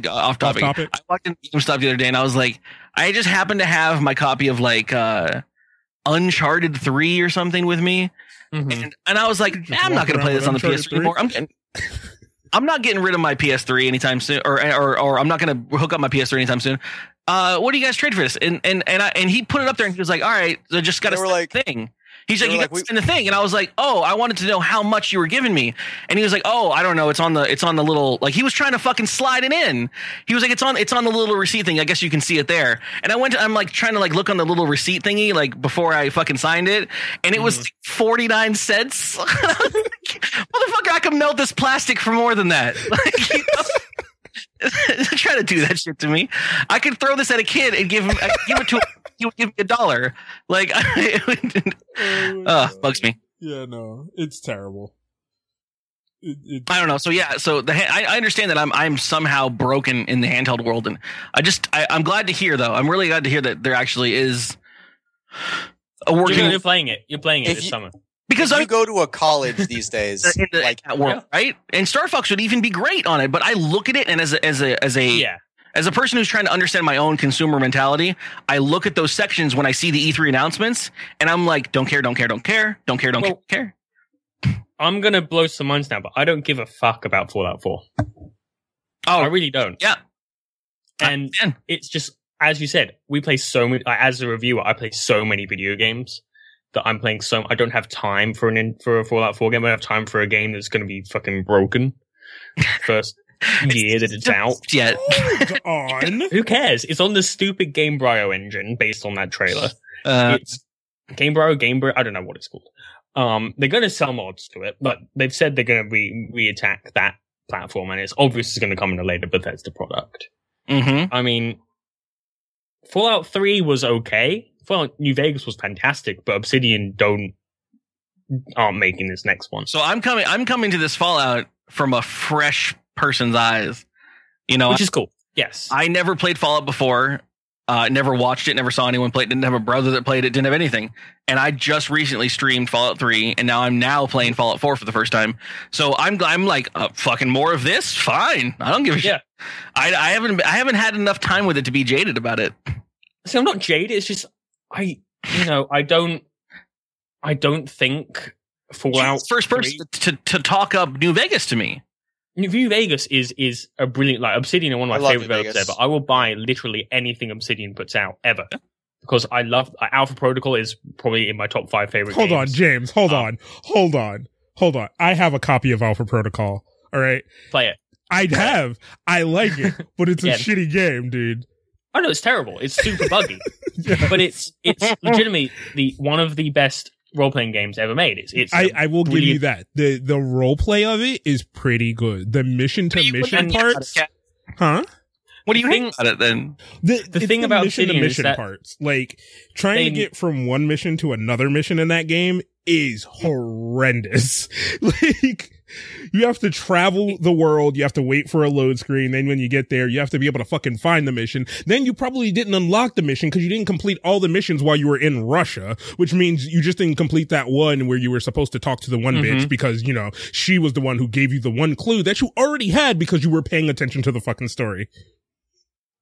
uh, off topic. topic? I walked in GameStop the other day, and I was like, I just happened to have my copy of like uh, Uncharted Three or something with me, Mhm. and, and I was like, I'm not going to play this on the Uncharted PS3 3? anymore. I'm getting, I'm not getting rid of my PS3 anytime soon, or or or I'm not going to hook up my PS3 anytime soon. Uh, what do you guys trade for this? And and and I, and he put it up there, and he was like, all right, I just got a like- thing. He's like, you got like, to send the thing, and I was like, oh, I wanted to know how much you were giving me, and he was like, oh, I don't know, it's on the, it's on the little, like he was trying to fucking slide it in. He was like, it's on, it's on the little receipt thing. I guess you can see it there. And I went, to, I'm like trying to like look on the little receipt thingy, like before I fucking signed it, and it was 49 cents. Motherfucker, I can melt this plastic for more than that. Like, you know? Try to do that shit to me. I could throw this at a kid and give him, I give it to him. He would give me a dollar. Like, uh, bugs me. Yeah, no, it's terrible. It, it, I don't know. So yeah. So the ha- I, I understand that I'm I'm somehow broken in the handheld world, and I just I, I'm glad to hear though. I'm really glad to hear that there actually is a You're, working you're playing it. You're playing it If this you- summer. Because if I'm you go to a college these days, in the, like, that world, right? And Star Fox would even be great on it. But I look at it and as a, as a as a Yeah. as a person who's trying to understand my own consumer mentality, I look at those sections when I see the E3 announcements, and I'm like, don't care, don't care, don't care, don't care, don't Well, care. I'm gonna blow some minds now, but I don't give a fuck about Fallout 4. Oh, I really don't. yeah, And man. it's just as you said, we play so many. As a reviewer, I play so many video games that I'm playing so. I don't have time for an in, for a Fallout 4 game. I don't have time for a game that's going to be fucking broken first year that it's out. yet. on. Who cares? It's on the stupid Gamebryo engine based on that trailer. Uh, it's Gamebryo, Gamebryo. I don't know what it's called. Um, they're going to sell mods to it, but they've said they're going to re re-attack that platform, and it's obviously going to come in a later Bethesda product. mm-hmm. I mean, Fallout 3 was okay. Fallout New Vegas was fantastic, but Obsidian don't aren't making this next one. So I'm coming. I'm coming to this Fallout from a fresh person's eyes. You know, Which is cool. Yes. I never played Fallout before. Uh, never watched it. Never saw anyone play it. Didn't have a brother that played it. Didn't have anything. And I just recently streamed Fallout 3, and now I'm now playing Fallout 4 for the first time. So I'm I'm like uh, fucking more of this. Fine. I don't give a Yeah. shit. I, I haven't I haven't had enough time with it to be jaded about it. so I'm not jaded. It's just I, you know, I don't, I don't think Fallout First person 3 to, to talk up New Vegas to me. New Vegas is is a brilliant like Obsidian are one of my love favorite New developers Vegas. ever. I will buy literally anything Obsidian puts out ever because I love uh, Alpha Protocol is probably in my top five favorite. Hold on. James. Hold Oh. on. Hold on. Hold on. I have a copy of Alpha Protocol. All right. play it. I have. I like it, but it's a shitty game, dude. I know it's terrible. It's super buggy, Yeah. but it's it's legitimately the one of the best role playing games ever made. It's it's I, I will give you that. The the role play of it is pretty good. The mission to mission parts, huh? What do you Thing- think about it then? The, The it's thing about mission to Obsidian is mission that parts, like trying to get from one mission to another mission in that game is horrendous. like you have to travel the world, you have to wait for a load screen, then when you get there, you have to be able to fucking find the mission. Then you probably didn't unlock the mission because you didn't complete all the missions while you were in Russia, which means you just didn't complete that one where you were supposed to talk to the one bitch Mhm. because, you know, she was the one who gave you the one clue that you already had because you were paying attention to the fucking story.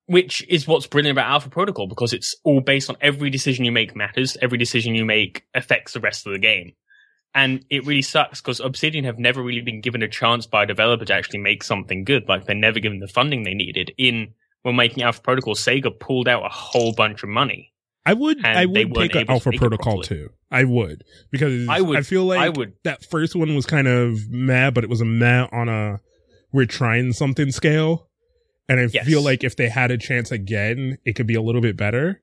which is what's brilliant about Alpha Protocol because it's all based on every decision you make matters. Every decision you make affects the rest of the game. And it really sucks because Obsidian have never really been given a chance by a developer to actually make something good. Like they're never given the funding they needed. In when making Alpha Protocol, Sega pulled out a whole bunch of money. I would, I they would weren't take an able to Alpha Protocol too. I would because I would- I feel like I would that first one was kind of meh, but it was a meh on a we're trying something scale, and I Yes. feel like if they had a chance again, it could be a little bit better.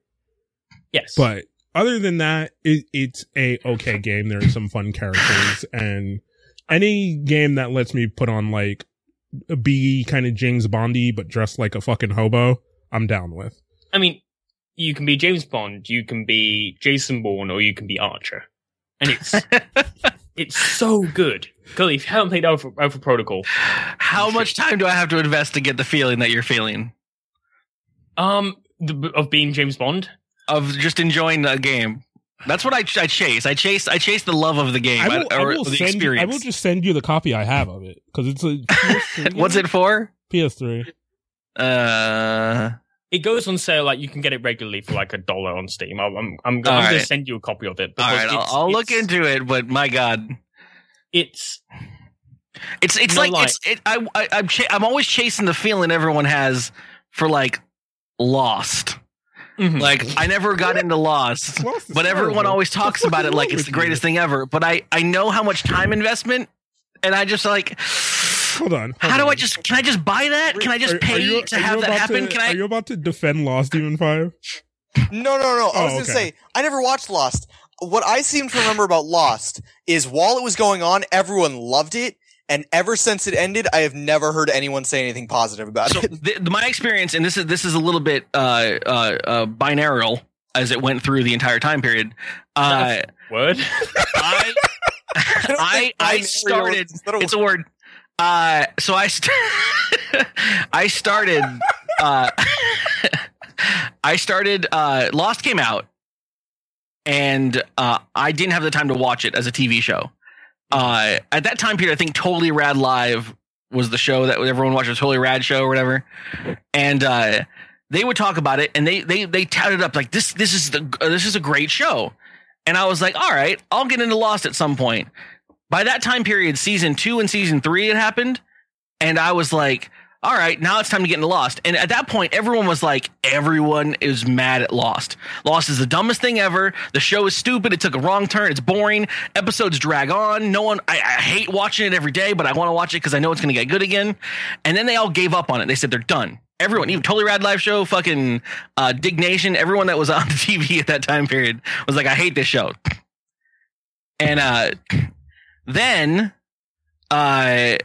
yes, But other than that, it, it's a okay game. There are some fun characters, and any game that lets me put on like be kind of James Bondy but dressed like a fucking hobo, I'm down with. I mean, you can be James Bond, you can be Jason Bourne, or you can be Archer, and it's it's so good. Clearly, if you haven't played Alpha, Alpha Protocol, How much time do I have to invest to get the feeling that you're feeling um, the, of being James Bond, of just enjoying the game? That's what I, I chase. I chase. I chase the love of the game I will, I or will the send. experience. I will just send you the copy I have of it because it's a PS3 What's it for? PS3. Uh, it goes on sale. Like you can get it regularly for like a dollar on Steam. I'm I'm, I'm, I'm All going to send you a copy of it. all because right, I'll, I'll look into it. But my God, It's it's it's No like lie. it's it. I, I I'm cha- I'm always chasing the feeling everyone has for like Lost. Mhm. Like I never got into Lost. Lost but everyone horrible. always talks about it like it's with the you? greatest thing ever. But I I know how much time investment, and I just like, Hold on. hold how do on. I just can I just buy that? Can I just Are- are pay you- to are have that about happen? to- Can I? Are you about to defend Lost Demon Five? No, no, no. I Oh, was gonna say I never watched Lost. What I seem to remember about Lost is while it was going on, everyone loved it, and ever since it ended, I have never heard anyone say anything positive about so it. the, the- my experience, and this is this is a little bit uh uh, uh binarial as it went through the entire time period. Uh, word. I don't I I started. was- It's a word. Uh, so I st- I started. Uh, I started. Uh, Lost came out, and uh, I didn't have the time to watch it as a TV show. Uh, at that time period, I think Totally Rad Live was the show that everyone watched, the Totally Rad show or whatever, and uh, they would talk about it, and they they they touted up like this. This is the uh, this is a great show, and I was like, all right, I'll get into Lost at some point. By that time period, season two and season three had happened, and I was like, all right, now it's time to get into Lost. And at that point, everyone was like, everyone is mad at Lost. Lost is the dumbest thing ever. The show is stupid. It took a wrong turn. It's boring. Episodes drag on. No one, I, I hate watching it every day, but I want to watch it because I know it's going to get good again. And then they all gave up on it. They said they're done. Everyone, even Totally Rad Live Show, fucking uh, Diggnation, everyone that was on the TV at that time period was like, I hate this show. And uh, then uh,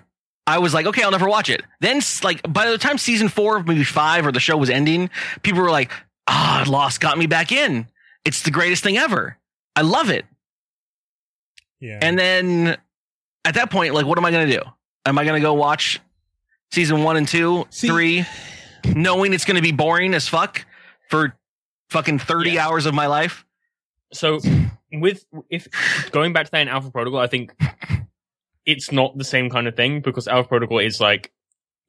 I was like, okay, I'll never watch it. Then, like, by the time season four, maybe five, or the show was ending, people were like, ah, Lost got me back in. It's the greatest thing ever. I love it. Yeah. And then at that point, like, what am I going to do? Am I going to go watch season one and two, See- three, knowing it's going to be boring as fuck for fucking 30 Yeah. hours of my life? So with if going back to that in Alpha Protocol, I think it's not the same kind of thing because Alpha Protocol is like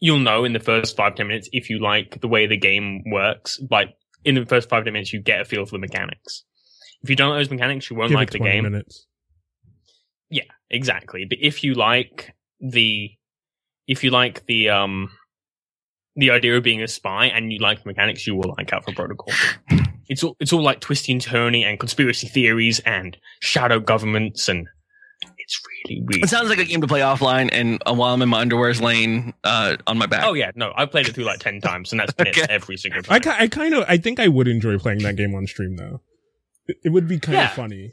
you'll know in the first five ten minutes if you like the way the game works. Like in the first five ten minutes, you get a feel for the mechanics. If you don't like those mechanics, you won't Give like the game. minutes. Yeah, exactly. But if you like the if you like the um the idea of being a spy and you like the mechanics, you will like Alpha Protocol. It's all it's all like twisty and turny and conspiracy theories and shadow governments and it's really really It sounds like a game to play offline and uh, while I'm in my underwear's laying uh, on my back. Oh yeah, no, I've played it through like ten times and that's Okay. it every single I, time. ki- I kind of, I think I would enjoy playing that game on stream though. It, it would be kind Yeah. of funny,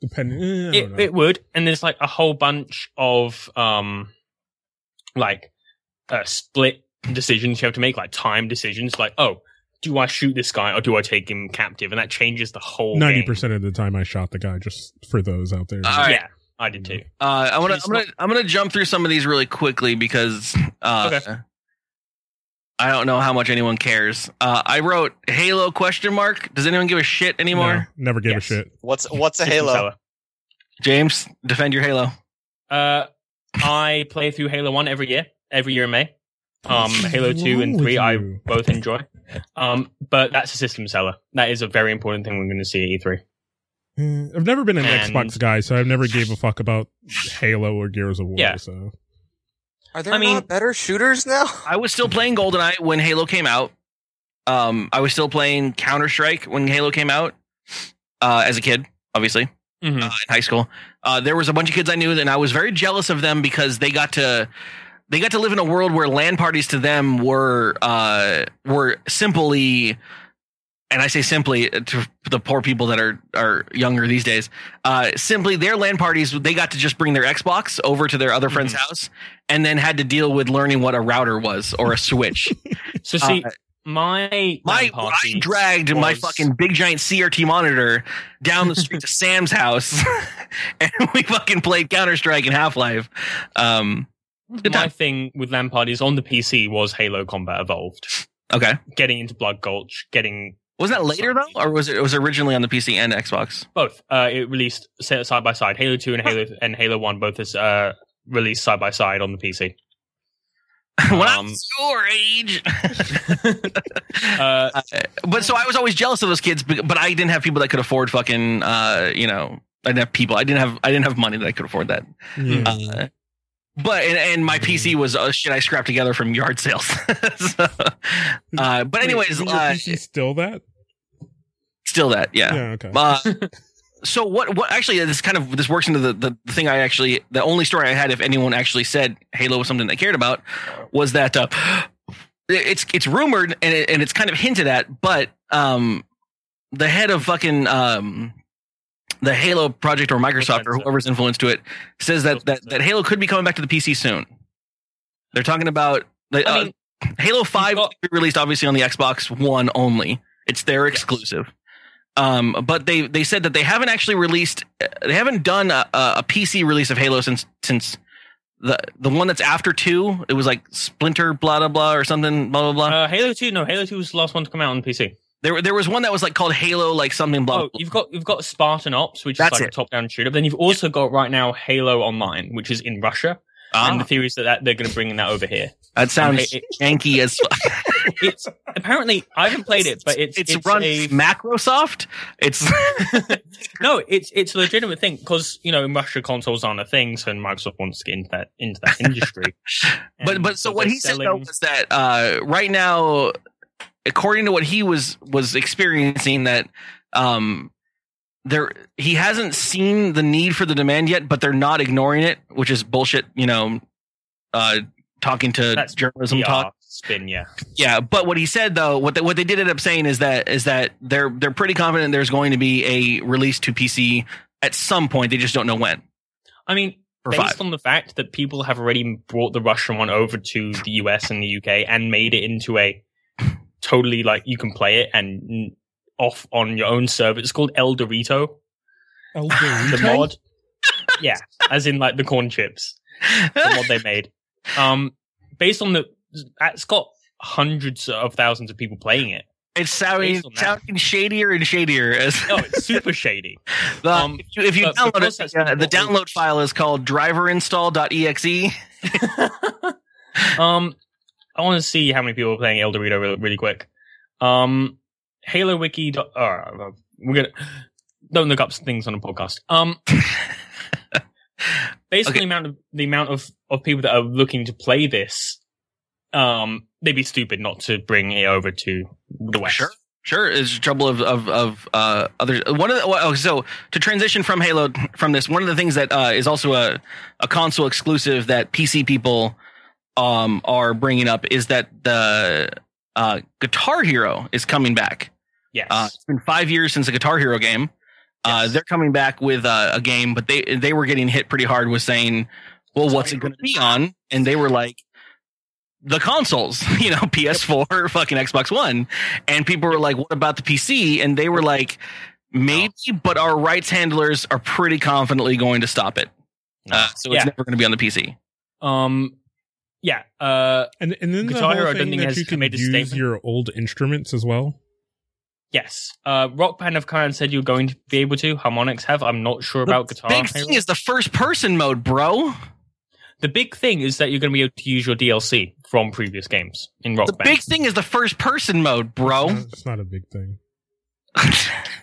depending. eh, I don't it, know. it would and there's like a whole bunch of um like uh split decisions you have to make like time decisions like oh do i shoot this guy or do i take him captive and that changes the whole Ninety game. percent of the time, I shot the guy. Just for those out there. All right. yeah i did too Uh, I want to. I'm gonna. I'm gonna jump through some of these really quickly because uh, Okay. I don't know how much anyone cares. Uh, I wrote Halo question mark. Does anyone give a shit No, anymore? never gave Yes. a shit. What's what's a Halo? James, defend your Halo. uh i play through halo 1 every year every year in may um halo 2 and 3 i both enjoy um but that's a system seller that is a very important thing we're going to see at e3 Eh, I've never been an And- Xbox guy, so I've never gave a fuck about Halo or Gears of War. Yeah. So Are there I mean- not better shooters now? I was still playing GoldenEye when Halo came out. Um, I was still playing Counter Strike when Halo came out. Uh, as a kid, obviously. Mhm. uh, in high school. Uh, there was a bunch of kids I knew, and I was very jealous of them because they got to they got to live in a world where LAN parties to them were uh, were simply and I say simply to the poor people that are are younger these days, uh, simply their LAN parties they got to just bring their Xbox over to their other friend's house, and then had to deal with learning what a router was or a switch. So see, Uh, my my I dragged my fucking big giant CRT monitor down the street to Sam's house, and we fucking played Counter Strike and Half Life. Um, my time. thing with LAN parties on the PC was Halo Combat Evolved. okay, Getting into Blood Gulch, getting was that later though, or was it, it was originally on the PC and Xbox? both. Uh, it released side by side. Halo Two and Halo and Halo One both is uh, released side by side on the PC. when I Um, was your age. Uh, Uh, but so I was always jealous of those kids, but, but I didn't have people that could afford fucking, uh, you know, I didn't have people. I didn't have, I didn't have money that I could afford that. Yeah. Uh, but and, and my PC was uh, shit I scrapped together from yard sales. so, uh, but anyways, isn't uh, still that? still that, yeah. Yeah. Okay. Uh, so what? What actually? This kind of this works into the, the the thing I actually the only story I had if anyone actually said Halo was something they cared about was that uh, it's it's rumored and it, and it's kind of hinted at, but um, the head of fucking um. The Halo project or Microsoft or whoever's influenced to it says that, that that Halo could be coming back to the PC soon. They're talking about the, I uh, mean, Halo Five got- will be released obviously on the Xbox One only. It's their exclusive. Um, but they they said that they haven't actually released. They haven't done a, a PC release of Halo since since the the one that's after two. It was like Splinter blah blah blah or something blah blah blah. uh, Halo Two, no, Halo Two was the last one to come out on PC. There there was one that was like called Halo like something blah. Oh, you've got you've got Spartan Ops, which That's is like it. a top-down shooter. Then you've also got right now Halo Online, which is in Russia, Ah, and the theory is that, that they're going to bring that over here. that sounds it- janky as It's apparently I haven't played it, but it's it's, it's, run a Macrosoft. It's no, it's it's a legitimate thing because you know in Russia consoles aren't a thing, so Microsoft wants to get into that into that industry. but but so what they're he said though was that uh, right now, according to what he was was experiencing, that um, there he hasn't seen the need for the demand yet, but they're not ignoring it, which is bullshit. You know, uh, talking to That's journalism PR talk. spin, yeah. Yeah, but what he said though, what they, what they did end up saying is that is that they're they're pretty confident there's going to be a release to PC at some point. They just don't know when. I mean, based five. on the fact that people have already brought the Russian one over to the US and the UK and made it into a totally like you can play it and off on your own server. It's called El Dorito, El the mod. yeah, as in like the corn chips, the mod they made. Um, based on the, it's got hundreds of thousands of people playing it. It's sounding, Based on that. sounding shadier and shadier as Oh, it's super shady. the, um, if you, if you download because it, that's uh, the what we- download file is called driverinstall.exe. um, I want to see how many people are playing El Dorito really, really quick. Um, Halo Wiki. dot- we're gonna don't look up things on a podcast. Um, basically, Okay. the amount of the amount of of people that are looking to play this, um, they'd be stupid not to bring it over to the West. Sure. Sure, is trouble of of of uh, other one of the oh, so to transition from Halo from this one of the things that uh, is also a a console exclusive that PC people um are bringing up is that the uh, Guitar Hero is coming back. Yes. Uh, it's been five years since the Guitar Hero game. Uh, Yes. they're coming back with uh, a game, but they they were getting hit pretty hard with saying, "Well, what's it going to be on?" And they were like, "The consoles, you know, PS4, fucking Xbox One." And people were like, "What about the PC?" And they were like, "Maybe, but our rights handlers are pretty confidently going to stop it, uh, so it's Yeah. never going to be on the PC." um, yeah. Uh, And and then the Guitar whole Hero, I thing don't think that has you can made a use statement. your old instruments as well. yes. Uh, Rock Band have kind of said you're going to be able to. Harmonix have. I'm not sure about Guitar The Big Hero. thing is the first person mode, bro. The big thing is that you're going to be able to use your DLC from previous games in Rock The Band. big thing is the first person mode, bro. Uh, It's not a big thing.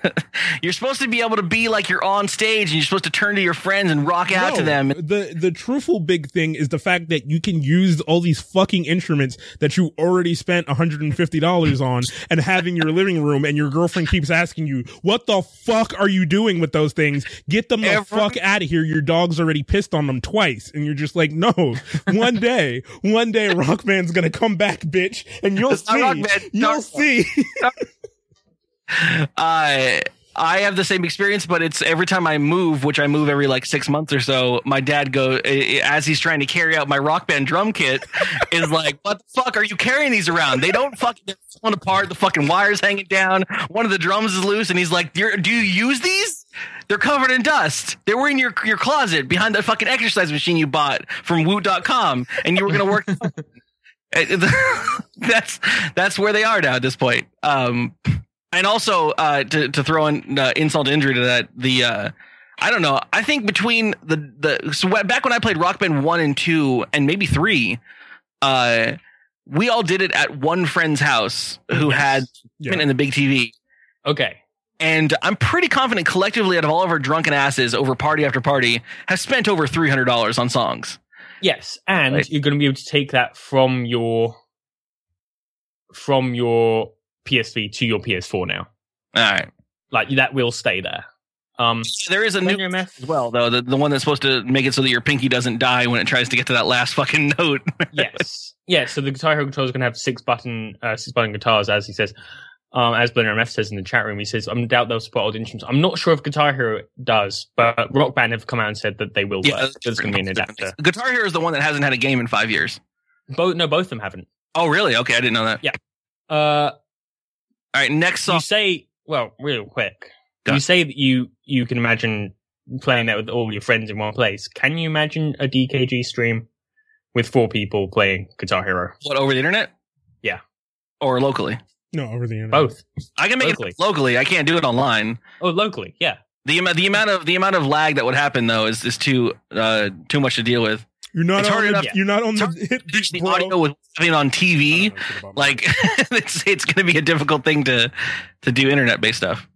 you're supposed to be able to be like you're on stage and you're supposed to turn to your friends and rock out to them. The the truthful big thing is the fact that you can use all these fucking instruments that you already spent $150 on and have in your living room and your girlfriend keeps asking you, what the fuck are you doing with those things? Get them the Every- fuck out of here. Your dog's already pissed on them twice. And you're just like, no, one day, one day Rock Band's gonna come back, bitch. And you'll It's see. You'll see. Uh, I have the same experience, but it's every time I move, which I move every like six months or so. My dad go as he's trying to carry out my rock band drum kit, is like, "What the fuck are you carrying these around? They don't fucking they're falling apart. The fucking wires hanging down. One of the drums is loose." And he's like, "Do you use these?" They're covered in dust. They were in your your closet behind the fucking exercise machine you bought from Woot.com, and you were gonna work. that's that's where they are now at this point. Um, and also uh, to to throw in uh, insult to injury to that, the uh, I don't know. I think between the the so back when I played Rock Band one and two and maybe three, uh, we all did it at one friend's house who Yes. had Yeah. in the big TV. Okay. And I'm pretty confident collectively out of all of our drunken asses over party after party have spent over three hundred dollars on songs. Yes, and Right. you're going to be able to take that from your from your PS3 to your PS4 now. All right. Like that will stay there. Um, There is a new Blender MF as well though, the, the one that's supposed to make it so that your pinky doesn't die when it tries to get to that last fucking note. yes, yeah. So the Guitar Hero controller is going to have six button, uh, six button guitars, as he says. Um, as Blender MF says in the chat room, he says, "I'm doubt they'll support old instruments." I'm not sure if Guitar Hero does, but Rock Band have come out and said that they will. Yeah, work. There's going to be an adapter. Guitar Hero is the one that hasn't had a game in five years. Both, no, both of them haven't. Oh, really? Okay, I didn't know that. Yeah. Uh, All right, next up you say, well, real quick, Go. you say that you you can imagine playing that with all your friends in one place. Can you imagine a DKG stream with four people playing Guitar Hero? What over the internet? Yeah. Or locally? No, over the internet. Both. I can make Locally. it locally. I can't do it online. Oh, locally, yeah. The amount the amount of the amount of lag that would happen though is is too uh too much to deal with. You're not It's on hard the, enough- You're not on the hard hit beat, The bro. audio with having on TV, know like it's it's going to be a difficult thing to to do internet based stuff.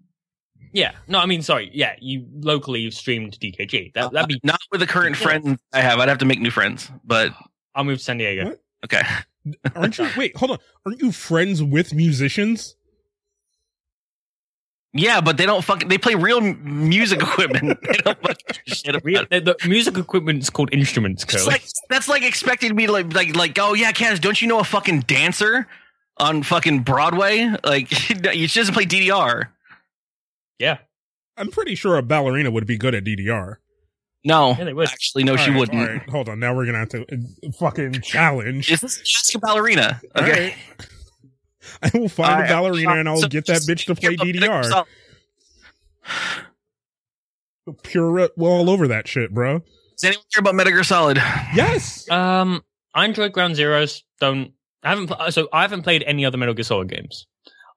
Yeah. No, I mean, sorry. Yeah, you locally you've streamed DKG. That, that'd be. Not with the current Yeah. friends I have. I'd have to make new friends. But I'll move to San Diego. What? okay. Aren't you? Wait, hold on. Aren't you friends with musicians? Yeah, but they don't fucking they play real music equipment. they don't fucking shit about Real, it. the, the music equipment's called instruments, It's Curly. like that's like expecting me to like like like oh yeah, Kaz, don't you know a fucking dancer on fucking Broadway? Like you just play DDR. yeah. I'm pretty sure a ballerina would be good at DDR. No, Yeah, actually, no, she All right, wouldn't. All right, hold on. Now we're gonna have to uh, fucking challenge. Is this just a ballerina? All Okay. Right. I will find All a ballerina so- and I'll so- get that bitch to play DDR. Pure well all over that shit, bro. Does anyone care about Metal Gear Solid? Yes. Um, I enjoyed Ground Zeroes. Don't I haven't so I haven't played any other Metal Gear Solid games.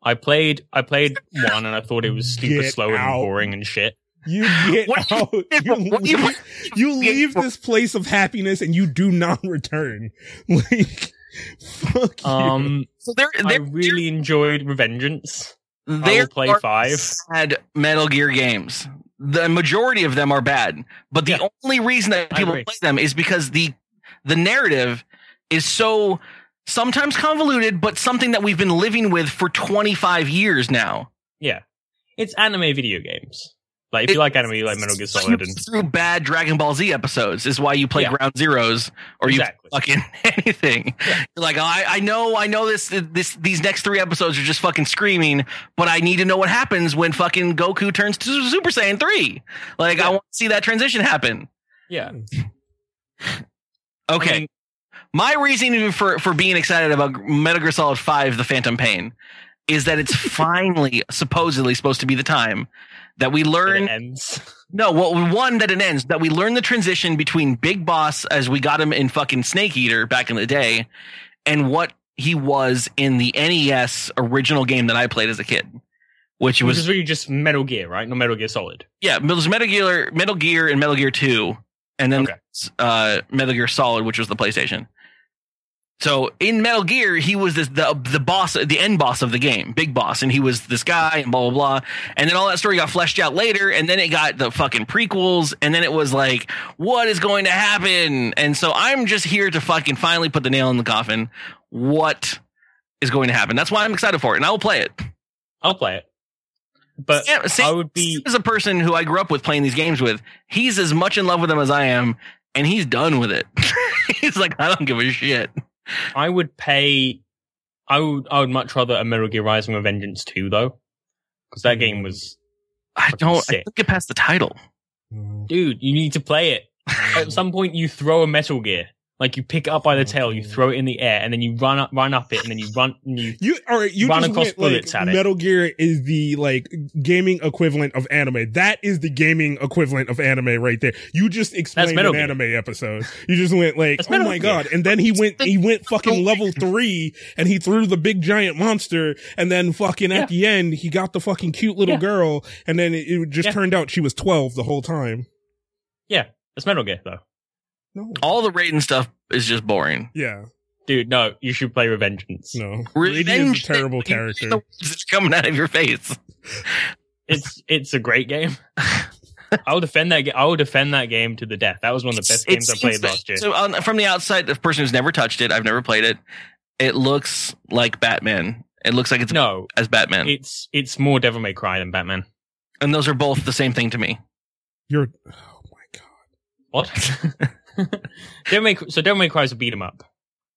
I played I played one and I thought it was super Get slow out. and boring and shit. You get What- out. You, what- leave, you leave this place of happiness and you do not return. Like, fuck you. Um, So there, I there, really enjoyed Revengeance. I there will play are five. bad Metal Gear games. The majority of them are bad, but the Yeah. only reason that people play them is because the the narrative is so sometimes convoluted, but something that we've been living with for 25 years now. Yeah, it's anime video games. Like if It- you like anime, you like Metal Gear Solid, and through bad Dragon Ball Z episodes is why you play Yeah. Ground Zeroes or Exactly. you fucking anything. Yeah. You're like, oh, I, I know, I know this, this, these next three episodes are just fucking screaming, but I need to know what happens when fucking Goku turns to Super Saiyan three. Like, I want to see that transition happen. yeah. Okay. I mean, My reasoning for, for being excited about Metal Gear Solid 5, The Phantom Pain, is that it's finally supposedly supposed to be the time that we learn it ends. No, well, one that it ends that we learn the transition between Big Boss as we got him in fucking Snake Eater back in the day, and what he was in the NES original game that I played as a kid, which Which was is really just Metal Gear, right? No Metal Gear Solid. yeah, it was Metal Gear, Metal Gear, and Metal Gear Two, and then Okay. uh, Metal Gear Solid, which was the PlayStation. So in Metal Gear, he was this the the boss, the end boss of the game, big boss, and he was this guy, and blah blah blah. And then all that story got fleshed out later, and then it got the fucking prequels, and then it was like, what is going to happen? And so I'm just here to fucking finally put the nail in the coffin. What is going to happen? That's why I'm excited for it, and I will play it. I'll play it, but Sam- Sam- I would be. as a person who I grew up with playing these games with, he's as much in love with them as I am, and he's done with it. he's like, I don't give a shit. I would pay. I would. I would much rather a Metal Gear Rising Revengeance 2, though. because that game was, I don't. I sick. don't get past the title. Dude. You need to play it. At some point, you throw a Metal Gear, like you pick it up by the tail, you mm. throw it in the air, and then you run up, run up it, and then you run, and you You all right? You Run across went, bullets like, at it. Metal Gear is the like gaming equivalent of anime. That is the gaming equivalent of anime right there. You just explained an Gear. anime episode. You just went like, That's oh my Gear. god! And then he went, he went fucking level three, and he threw the big giant monster, and then fucking Yeah. at the end, he got the fucking cute little Yeah. girl, and then it, it just Yeah. turned out she was twelve the whole time. Yeah, it's Metal Gear though. No, All the Raiden stuff is just boring. yeah, Dude, no, you should play Revengeance. no. Brady is Revenge a terrible character. the- It's coming out of your face. It's it's a great game. I will defend that. Ga- I will defend that game to the death. That was one of the best It games I played that- last year. So on, from the outside, the person who's never touched it, I've never played it. It looks like Batman. It looks like it's no, as Batman, it's it's more Devil May Cry than Batman. and those are both the same thing to me. You're, oh my god. What? Devil May, so Devil May Cry is a beat 'em up.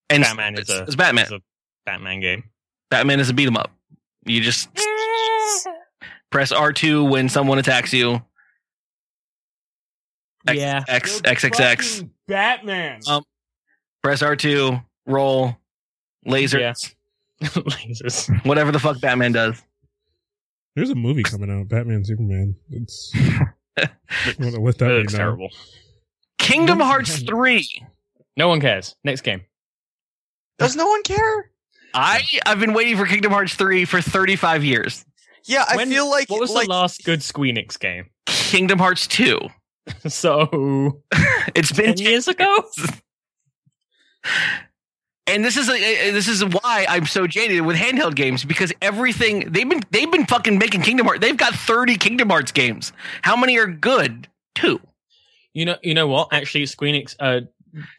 And Batman is it's, a it's Batman. is a Batman game. Batman is a beat 'em up. You just press R two when someone attacks you. X, Yeah. X X X X. Batman. Um, Press R two. Roll. Lasers. Yeah. Lasers. Whatever the fuck Batman does. There's a movie coming out, Batman Superman. It's I want to let that It be looks terrible. Kingdom Hearts three. No one cares. Next game. Does no one care? I I've been waiting for Kingdom Hearts three for thirty five years. Yeah, I When- feel like What was like the last good Squeenix game? Kingdom Hearts two. so It's been ten years ago. And this is a, a- this is why I'm so jaded with handheld games because everything they've been they've been fucking making Kingdom Hearts. They've got 30 Kingdom Hearts games. How many are good? Two. You know. You know what? Actually, Squeenix. Uh,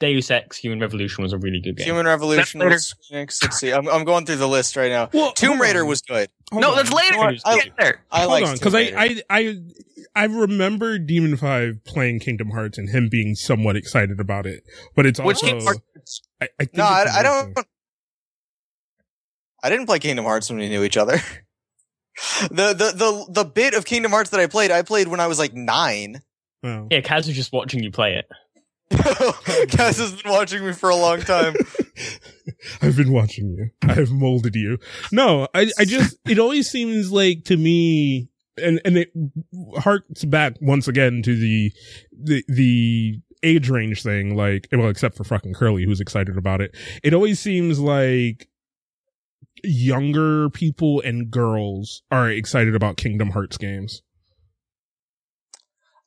Deus Ex: Human Revolution was a really good game. Human Revolution That's later. was Phoenix. Let's see. I'm, I'm going through the list right now. Well, Tomb Raider on. was good. Hold no, on. that's later. know? I- Get there. I Hold like on, because I, I I I remember Demon Five playing Kingdom Hearts and him being somewhat excited about it, but it's Which also Kingdom Hearts? I, I think no, it's I, I don't. I didn't play Kingdom Hearts when we knew each other. the, the the the bit of Kingdom Hearts that I played, I played when I was like nine. Oh. Yeah, Kaz was just watching you play it. Kaz has been watching me for a long time. I've been watching you. I have molded you. No, I, I just, it always seems like to me, and, and it harks back once again to the, the, the age range thing, like, well, except for fucking Curly, who's excited about it. It always seems like younger people and girls are excited about Kingdom Hearts games.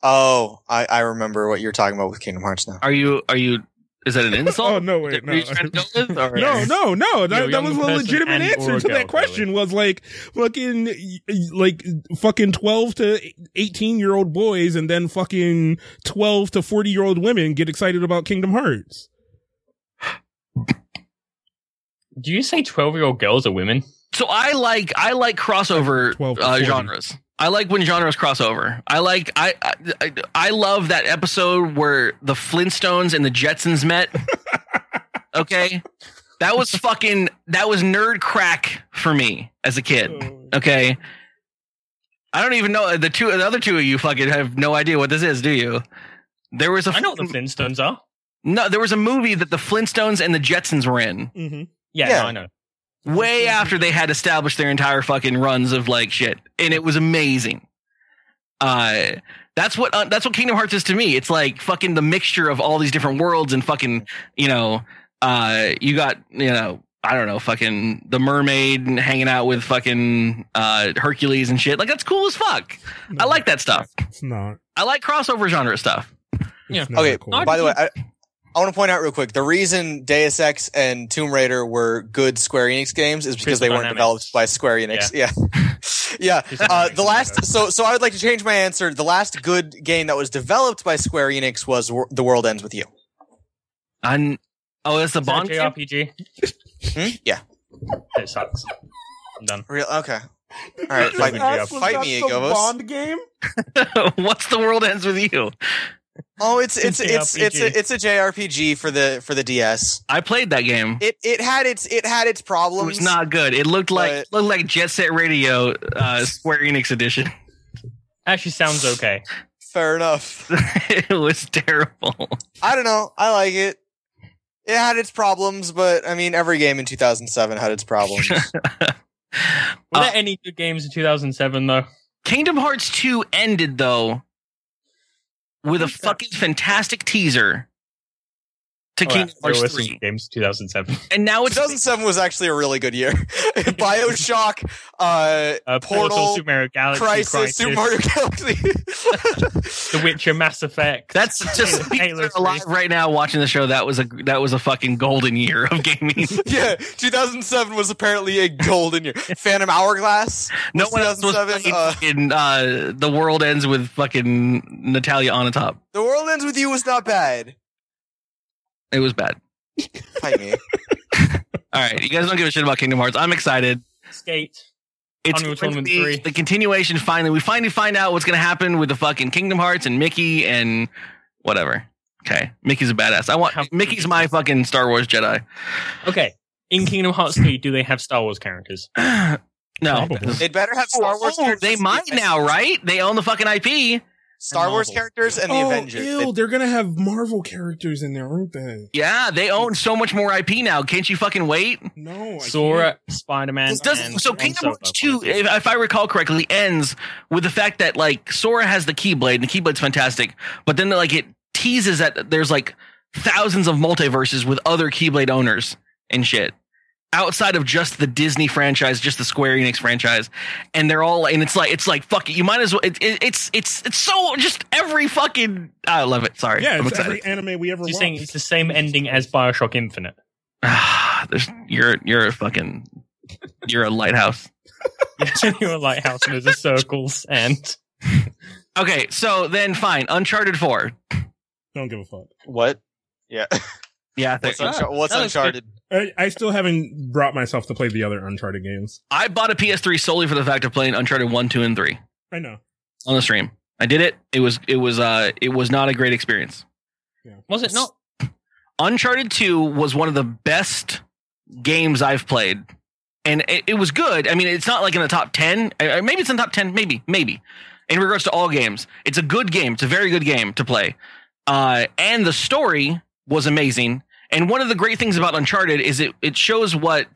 Oh, I, I remember what you're talking about with Kingdom Hearts now. Are you are you is that an insult? Oh, no, wait, Are you no. trying to go with, or- No, no, no. That, You're that was a legitimate answer to that question. Was like fucking like fucking twelve to eighteen year old boys, and then fucking twelve to forty year old women get excited about Kingdom Hearts. Do you say twelve-year-old girls are women? So I like I like crossover 12 uh, genres. I like when genres cross over. I like I, I I I love that episode where the Flintstones and the Jetsons met. okay, that was fucking that was nerd crack for me as a kid. Okay, I don't even know the two the other two of you fucking have no idea what this is, do you? There was a I know what the Flintstones are. no, there was a movie that the Flintstones and the Jetsons were in. Mm-hmm. Yeah, Yeah. no, I know. Way after they had established their entire fucking runs of like shit. And it was amazing. Uh that's what uh, that's what kingdom hearts is to me. It's like fucking the mixture of all these different worlds and fucking you know uh you got you know i don't know fucking the mermaid and hanging out with fucking uh hercules and shit. Like that's cool as fuck. I like that stuff. It's not. i like crossover genre stuff. It's Yeah. never Okay, cool. by the way, I, I want to point out real quick the reason Deus Ex and Tomb Raider were good Square Enix games is because Crystal they weren't Dynamics. developed by Square Enix. Yeah, yeah. Crystal Uh, the last, so so I would like to change my answer. The last good game that was developed by Square Enix was Wor- The World Ends with You. I'm, oh that's the Is a bond game? JRPG. Hmm? Yeah. It sucks. I'm done. Real okay. All right, fight, Just ask, fight me, Iyagovos. Bond game. what's the world ends with you Oh, it's it's It's it's a it's a, it's a JRPG for the for the DS. I played that game. It it had its it had its It problems. was not good. It looked like But- looked like Jet Set Radio uh, Square Enix edition. Actually, sounds okay. fair enough. it was terrible. I don't know. I like it. It had its problems, but I mean, every game in 2007 had its problems. Were Uh, there any good games in 2007 though? Kingdom Hearts 2 ended though with a fucking fantastic teaser to Oh, yeah, Kingdom there Hearts were 3. games 2007. And now it's 2007 was actually a really good year. Bioshock, uh, Uh, Portal, Portal, Super Mario Galaxy, Crysis, Crysis, Super Mario Galaxy. The Witcher, Mass Effect. that's just Halo people that are 3. alive right now watching the show. That was a that was a fucking golden year of gaming. yeah, 2007 was apparently a golden year. Phantom Hourglass. no one else was 2007, uh, fucking, uh, the world ends with fucking Natalia on the top. The World Ends With You was not bad. It was bad. Fight me. All right, you guys don't give a shit about Kingdom Hearts. I'm excited. Skate. It's Unreal going to Tournament be 3. the continuation. Finally, we finally find out what's going to happen with the fucking Kingdom Hearts and Mickey and whatever. Okay, Mickey's a badass. I want How- Mickey's my fucking Star Wars Jedi. Okay. In Kingdom Hearts 3, do they have Star Wars characters? no, Probably. They'd better have Star oh, Wars Oh, characters. they might now, right? They own the fucking IP. Star Wars characters and the oh, Avengers. ew, they're gonna have Marvel characters in there, aren't they? Yeah, they own so much more IP now. Can't you fucking wait? No, I Sora, Spider Man. This doesn't, so Kingdom Hearts 2, if, if I recall correctly, ends with the fact that like Sora has the Keyblade, and the Keyblade's fantastic, but then like it teases that there's like thousands of multiverses with other Keyblade owners and shit. Outside of just the Disney franchise, just the Square Enix franchise, and they're all, and it's like, it's like, fuck it, you might as well. It, it, it's, it's, it's so just every fucking. I love it. Sorry, Yeah, I'm it's excited. every anime we ever You're watched. saying it's the same ending as Bioshock Infinite. Ah, there's, you're, you're a fucking, you're a lighthouse. You're a lighthouse and there's a circles and Okay, so then fine, Uncharted Four. Don't give a fuck. What? Yeah. Yeah, I think What's, Unchar- what's that looks good. Uncharted? I, I still haven't brought myself to play the other Uncharted games. I bought a PS3 solely for the fact of playing Uncharted One, Two, and Three I know. on the stream. I did it. It was it was uh it was not a great experience. was it not? Uncharted Two was one of the best games I've played, and it, it was good. I mean, it's not like in the top ten. Uh, Maybe it's in the top ten. Maybe maybe in regards to all games, it's a good game. It's a very good game to play, uh, and the story was amazing. And one of the great things about Uncharted is it it shows what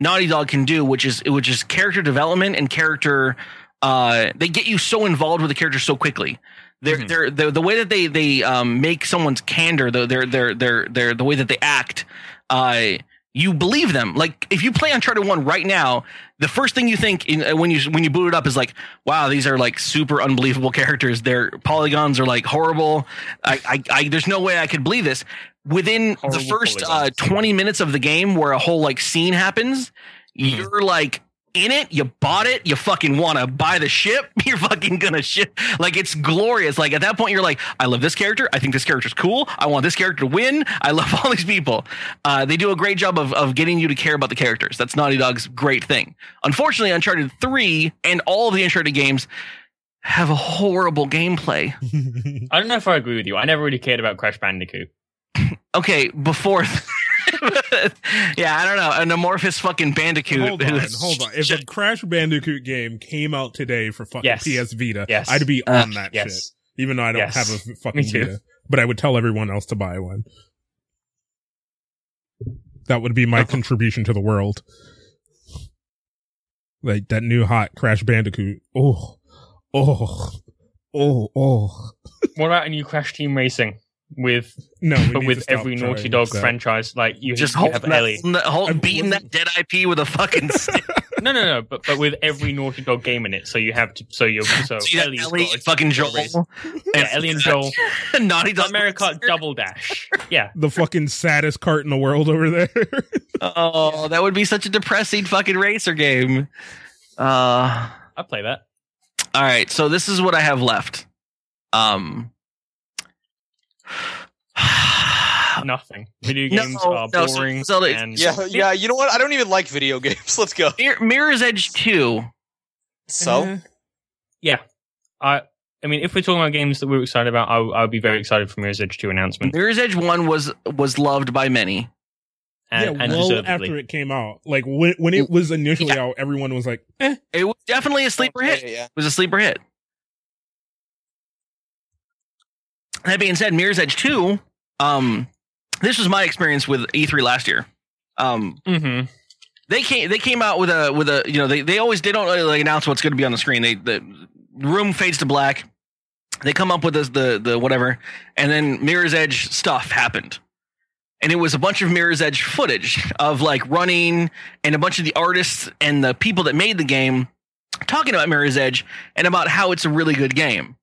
Naughty Dog can do, which is which is character development and character. Uh, they get you so involved with the character so quickly. They're, Mhm. they're, they're, the way that they they um, make someone's candor, the their their their their the way that they act, uh, you believe them. Like if you play Uncharted One right now, the first thing you think in, uh, when you when you boot it up is like, wow, these are like super unbelievable characters. Their polygons are like horrible. I, I, I there's no way I could believe this. Within the first uh, 20 minutes of the game, where a whole like scene happens, Mhm. you're like in it. You bought it. You fucking want to buy the ship. You're fucking gonna ship. Like it's glorious. Like at that point, you're like, I love this character. I think this character's cool. I want this character to win. I love all these people. Uh, they do a great job of of getting you to care about the characters. That's Naughty Dog's great thing. Unfortunately, Uncharted Three and all of the Uncharted games have a horrible gameplay. I don't know if I agree with you. I never really cared about Crash Bandicoot. Okay, before. yeah, I don't know. An amorphous fucking bandicoot. hold on, hold on. If a Crash Bandicoot game came out today for fucking Yes. PS Vita, Yes. I'd be Uh, on that shit. Even though I don't Yes. have a fucking Vita, but I would tell everyone else to buy one. That would be my contribution to the world. Like that new hot Crash Bandicoot. Oh, oh, oh, oh. What about a new Crash Team Racing with No, but with every Naughty Dog that. franchise? Like you just you hold have that, Ellie. hold, beating that dead IP with a fucking stick. No, no, no. But but with every Naughty Dog game in it, so you have to. So you're so See that Ellie's Ellie, got a- fucking Joel, race. Yeah, Ellie and Joel. Naughty Dog. Mario Kart Double Dash. Yeah. The fucking saddest cart in the world over there. Oh, that would be such a depressing fucking racer game. Uh, I play that. all right, so this is what I have left. Um, Nothing. Video No, games are no, so- boring. so it's- and Yeah, yeah. You know what? I don't even like video games. Let's go. Mir- Mirror's Edge Two. So Eh. yeah. I I mean, if we're talking about games that we're excited about, I, I would be very excited for Mirror's Edge 2 announcement. Mirror's Edge One was was loved by many. And, yeah, and well after it came out, like when when it was initially out, everyone was like, "Eh." It was definitely a sleeper Okay, hit. Yeah. It was a sleeper hit. That being said, Mirror's Edge Two. Um, this was my experience with E3 last year. Um, Mhm. they came they came out with a with a you know they they always they don't really like announce what's going to be on the screen. They the room fades to black. They come up with this, the the whatever, and then Mirror's Edge stuff happened, and it was a bunch of Mirror's Edge footage of like running and a bunch of the artists and the people that made the game talking about Mirror's Edge and about how it's a really good game.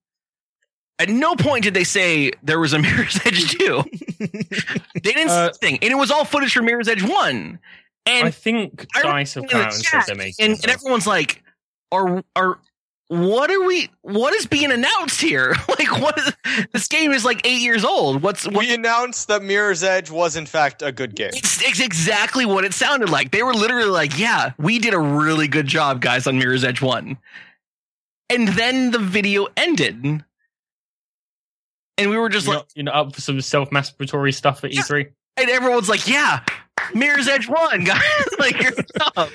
At no point did they say there was a Mirror's Edge 2. they didn't say Uh, anything. And it was all footage from Mirror's Edge 1. And I think I Dice have come out and said they're making and, and everyone's like, "Are are what are we? What is being announced here? like, what is this game is like eight years old? What's what? We announced that Mirror's Edge was in fact a good game. It's, it's exactly what it sounded like. They were literally like, "Yeah, we did a really good job, guys, on Mirror's Edge One." And then the video ended, and we were just you're, like, not, you're not up for some self-masturbatory stuff at Yeah. E3. and everyone's like, "Yeah, Mirror's Edge One, guys, like good stuff."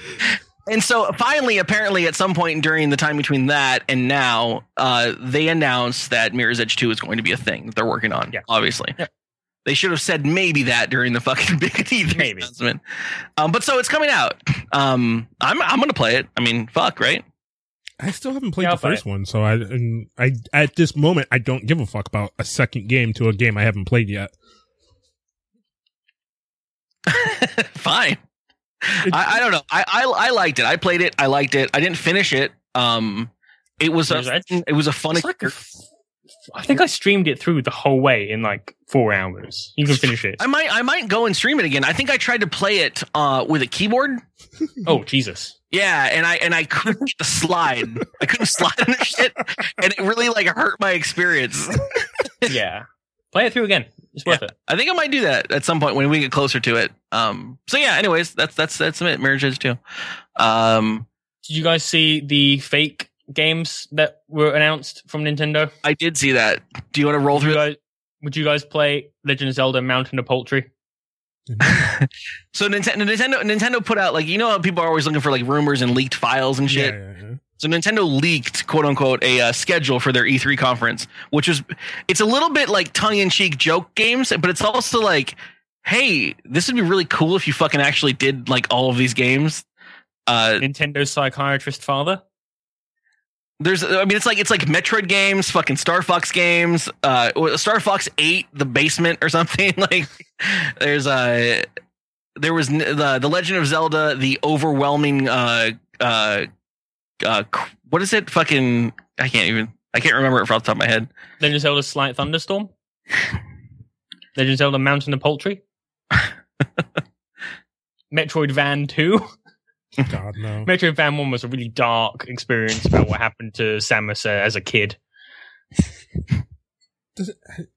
And so finally, apparently, at some point during the time between that and now, uh, they announced that Mirror's Edge Two is going to be a thing that they're working on. Yeah. Obviously, Yeah. they should have said maybe that during the fucking big E3 Maybe. announcement. Um, but so it's coming out. Um, I'm I'm gonna play it. I mean, fuck, right? I still haven't played Yeah, the play first one, so I and I at this moment I don't give a fuck about a second game to a game I haven't played yet. Fine. I, I don't know. I, I I liked it. I played it. I liked it. I didn't finish it. Um, it was Mirror's a Edge? it was a fun. It's like a f- I think I streamed it through the whole way in like four hours. You can finish it. I might I might go and stream it again. I think I tried to play it uh with a keyboard. Oh Jesus! Yeah, and I and I couldn't get the slide. I couldn't slide on the shit, and it really like hurt my experience. Yeah, play it through again. It's worth it. I think I might do that at some point when we get closer to it. Um. So yeah. Anyways, that's that's that's it. Mirror's Edge two. Um. Did you guys see the fake games that were announced from Nintendo? I did see that. Do you want to roll Would you through? guys, would you guys play Legend of Zelda: Mountain of Poultry? So Nintendo, Nintendo, Nintendo put out like you know how people are always looking for like rumors and leaked files and shit. Yeah, yeah, yeah. So Nintendo leaked, quote unquote, a uh, schedule for their E3 conference, which was it's a little bit like tongue in cheek joke games, but it's also like, hey, this would be really cool if you fucking actually did like all of these games. Uh, Nintendo psychiatrist father. There's, I mean, it's like it's like Metroid games, fucking Star Fox games, uh, Star Fox Eight, the basement or something. like, there's uh there was the the Legend of Zelda, the overwhelming uh uh uh what is it? Fucking I can't even I can't remember it off the top of my head. Legend of Zelda: Slight Thunderstorm. Legend of Zelda: Mountain of Poultry. Metroid Van Two. God no. Metroid Van One was a really dark experience about what happened to Samus uh, as a kid. Does it,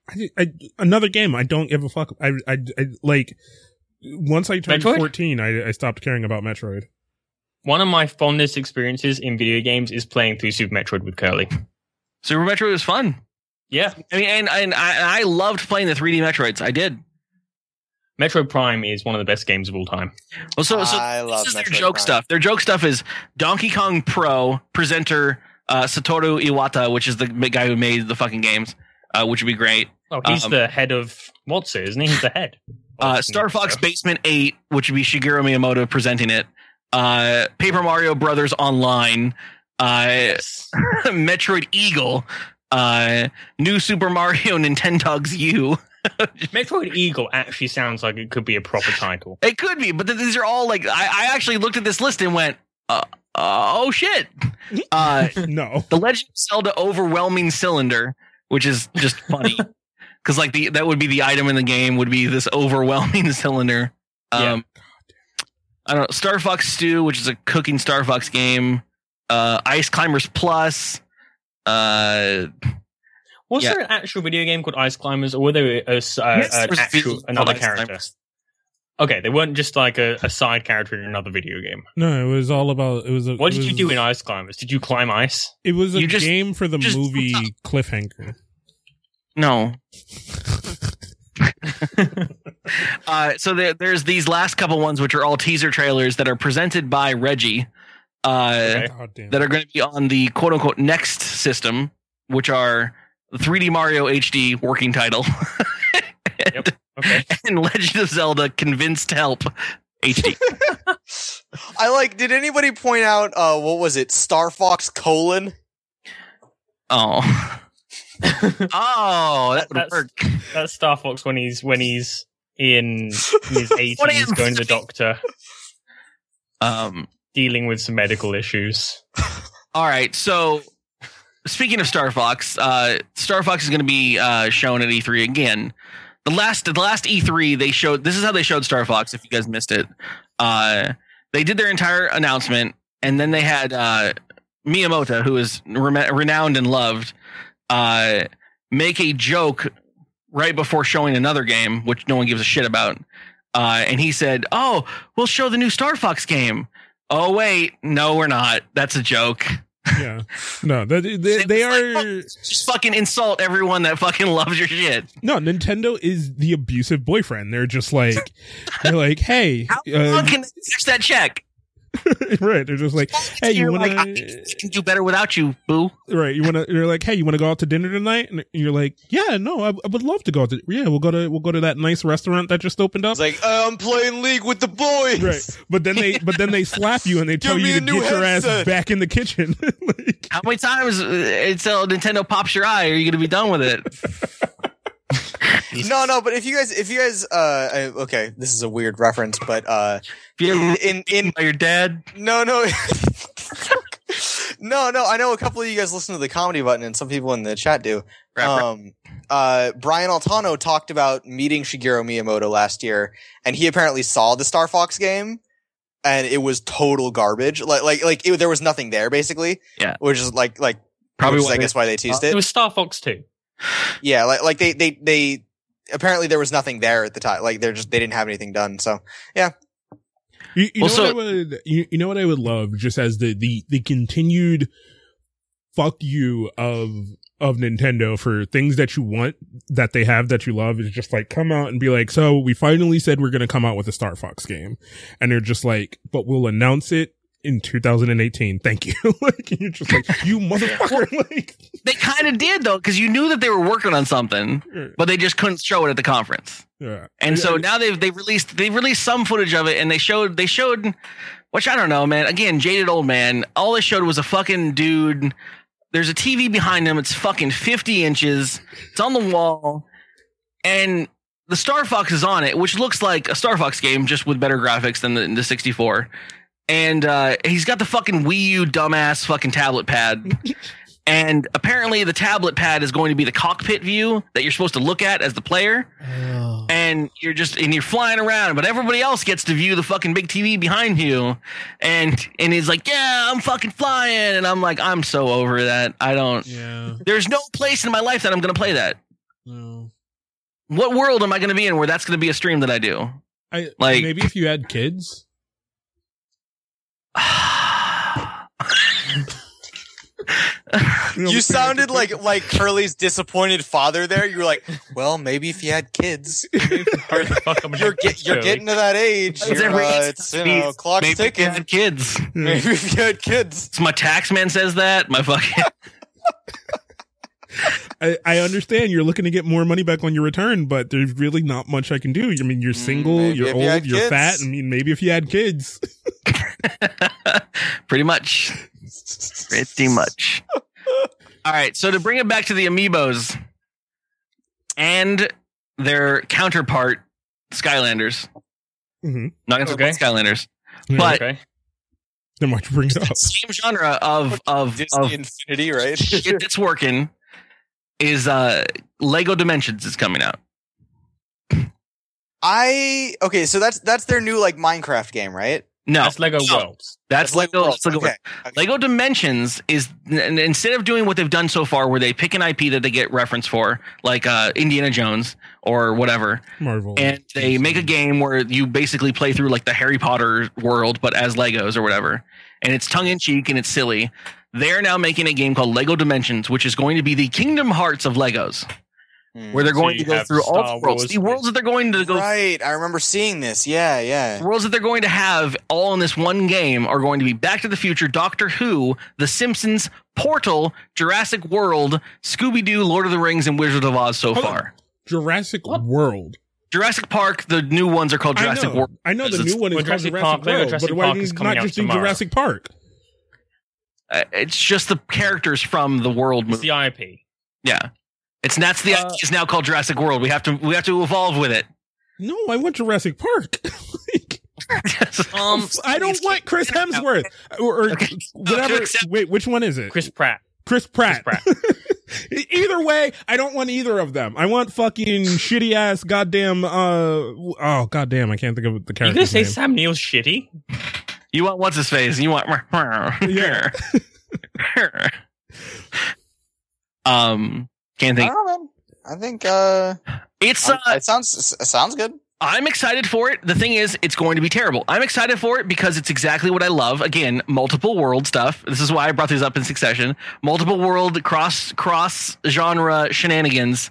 I, I, another game I don't give a fuck. I, I, I like once I turned Metroid? fourteen, I, I stopped caring about Metroid. One of my fondest experiences in video games is playing through Super Metroid with Curly. Super Metroid was fun. Yeah, I mean, and and I, I loved playing the 3D Metroids. I did. Metroid Prime is one of the best games of all time. Well, so so I love this is their joke Prime. stuff. Their joke stuff is Donkey Kong Pro presenter uh, Satoru Iwata, which is the guy who made the fucking games, uh, which would be great. Oh, he's Um, the head of what's it, isn't he? He's the head. Uh, Star Fox Basement 8, which would be Shigeru Miyamoto presenting it. Uh, Paper Mario Brothers Online. Uh, Yes. Metroid Eagle. Uh, New Super Mario Nintendogs U. Metroid Eagle actually sounds like it could be a proper title. It could be, but th- these are all like I, I actually looked at this list and went, uh, uh, "Oh shit!" Uh, No. the Legend of Zelda Overwhelming Cylinder, which is just funny because like the that would be the item in the game would be this overwhelming cylinder. Yeah. Um, I don't know. Star Fox Stew, which is a cooking Star Fox game. Uh, Ice Climbers Plus. Was Yeah. there an actual video game called Ice Climbers, or were there a, a, Yes, uh, there an actual another character? Climbers. Okay, they weren't just like a, a side character in another video game. No, it was all about. It was. A, What it did you do in Ice Climbers? Did you climb ice? It was a just- game for the movie Cliffhanger. No. uh, so there, there's these last couple ones, which are all teaser trailers that are presented by Reggie, uh, Okay. That are going to be on the quote unquote next system, which are 3D Mario HD working title and, Yep. Okay. and Legend of Zelda Convinced Help HD. I like. Did anybody point out? Uh, what was it? Star Fox colon. Oh. oh, that would That's- work. That's Star Fox when he's when he's in his eighties, What am- going to the doctor, Um, dealing with some medical issues. All right. So, speaking of Star Fox, uh, Star Fox is going to be uh, shown at E3 again. The last, the last E3 they showed. This is how they showed Star Fox. If you guys missed it, uh, they did their entire announcement, and then they had uh, Miyamoto, who is rem- renowned and loved, uh, make a joke right before showing another game, which no one gives a shit about. Uh, and he said, "Oh, we'll show the new Star Fox game." Oh wait, no, we're not. That's a joke. Yeah. No, that, they, they are. Just fucking insult everyone that fucking loves your shit. No, Nintendo is the abusive boyfriend. They're just like, they're like, hey, How uh, can they cash that check? right? They're just like, hey, you You're want like, to, can do better without you, boo. right? You want to? You're like, hey, you want to go out to dinner tonight? And you're like, yeah, no, I, I would love to go out to. Yeah, we'll go to we'll go to that nice restaurant that just opened up. It's like uh, I'm playing League with the boys. Right, but then they but then they slap you and they tell you to new get your ass back in the kitchen. like, How many times uh, until Nintendo pops your eye are you gonna be done with it? No, no, but if you guys, if you guys, uh, I, okay, this is a weird reference, but uh, If you ever in in by your dad, no, no, no, no, I know a couple of you guys listen to the comedy button, and some people in the chat do. Rap, rap. Um, uh, Brian Altano talked about meeting Shigeru Miyamoto last year, and he apparently saw the Star Fox game, and it was total garbage. Like, like, like it, there was nothing there, basically. Yeah. which is like, like Probably which is, I guess why they teased It it. was Star Fox 2. Yeah, like, like they, they, they. Apparently, there was nothing there at the time. Like, they're just they didn't have anything done. So, you, you know Also- what I would you, you know what I would love just as the the the continued fuck you of of Nintendo for things that you want that they have that you love is just like come out and be like, so we finally said we're gonna come out with a Star Fox game, and they're just like, but we'll announce it in 2018. Thank you. like you're just like you motherfucker. like they kind of did though, because you knew that they were working on something, but they just couldn't show it at the conference. yeah. And so Yeah, now they've they've released they released some footage of it, and they showed they showed, which I don't know, man. Again, jaded old man. All they showed was a fucking dude. There's a TV behind him. It's fucking 50 inches. It's on the wall, and the Star Fox is on it, which looks like a Star Fox game just with better graphics than the, the 64. And uh, he's got the fucking Wii U dumbass fucking tablet pad. And apparently, the tablet pad is going to be the cockpit view that you're supposed to look at as the player oh. and you're just and you're flying around, but everybody else gets to view the fucking big TV behind you, and and he's like, yeah, I'm fucking flying, and I'm like, I'm so over that. I don't. Yeah. There's no place in my life that I'm gonna play that. No. What world am I gonna be in where that's gonna be a stream that I do? I Like- maybe if you had kids. you sounded like like Curly's disappointed father. There, you were like, "Well, maybe if you had kids, Hurry the fuck up and you're get, you're getting to that age. It's You're, uh, it's you know, clock's Maybe if you ticking. had kids. Maybe if you had kids. So my tax man says that. My fucking I, I understand you're looking to get more money back on your return, but there's really not much I can do. I mean, you're single, maybe you're if you old, you're kids. fat. I mean, maybe if you had kids. pretty much. Pretty much. All right, so to bring it back to the amiibos and their counterpart, Skylanders. Mm-hmm. Not gonna Okay. about Skylanders. Yeah. But- Okay. then why'd you bring it up? Same genre of of Disney of Infinity, right? shit that's working is uh Lego Dimensions is coming out. I okay, so that's that's their new like Minecraft game, right? No, That's Lego no. Worlds. That's Lego. World. that's Lego, Okay. Okay. Lego Dimensions is n- instead of doing what they've done so far, where they pick an IP that they get reference for, like uh, Indiana Jones or whatever, Marvel. and they make a game where you basically play through like the Harry Potter world, but as Legos or whatever, and it's tongue in cheek and it's silly. They're now making a game called Lego Dimensions, which is going to be the Kingdom Hearts of Legos, Hmm. where they're So going you to go have through all the worlds. Wars The worlds that they're going to go Right, I remember seeing this. Yeah, yeah. The worlds that they're going to have all in this one game are going to be Back to the Future, Doctor Who, The Simpsons, Portal, Jurassic World, Scooby Doo, Lord of the Rings, and Wizard of Oz so Hold on. far. Jurassic World. Jurassic Park, the new ones are called I Jurassic know. World. I know the new one is well, called Jurassic Jurassic Park- World, Jurassic but why Park is not just do tomorrow. Jurassic Park? Uh, it's just the characters from the world It's movie. the IP. Yeah. It's that's the Uh, is now called Jurassic World. We have to we have to evolve with it. No, I want Jurassic Park. Like, Um, I don't want Chris Hemsworth or, or Okay. whatever. accept- Wait, which one is it? Chris Pratt. Chris Pratt. Pratt. either way, I don't want either of them. I want fucking shitty ass goddamn. Uh oh goddamn, I can't think of the character. You character. gonna say name. Sam Neill's shitty? you want what's his face? You want Yeah. um can't I think. don't know, man. I think uh, It's uh, it sounds it sounds good. I'm excited for it. The thing is, it's going to be terrible. I'm excited for it because it's exactly what I love. Again, multiple world stuff. This is why I brought these up in succession. Multiple world cross cross genre shenanigans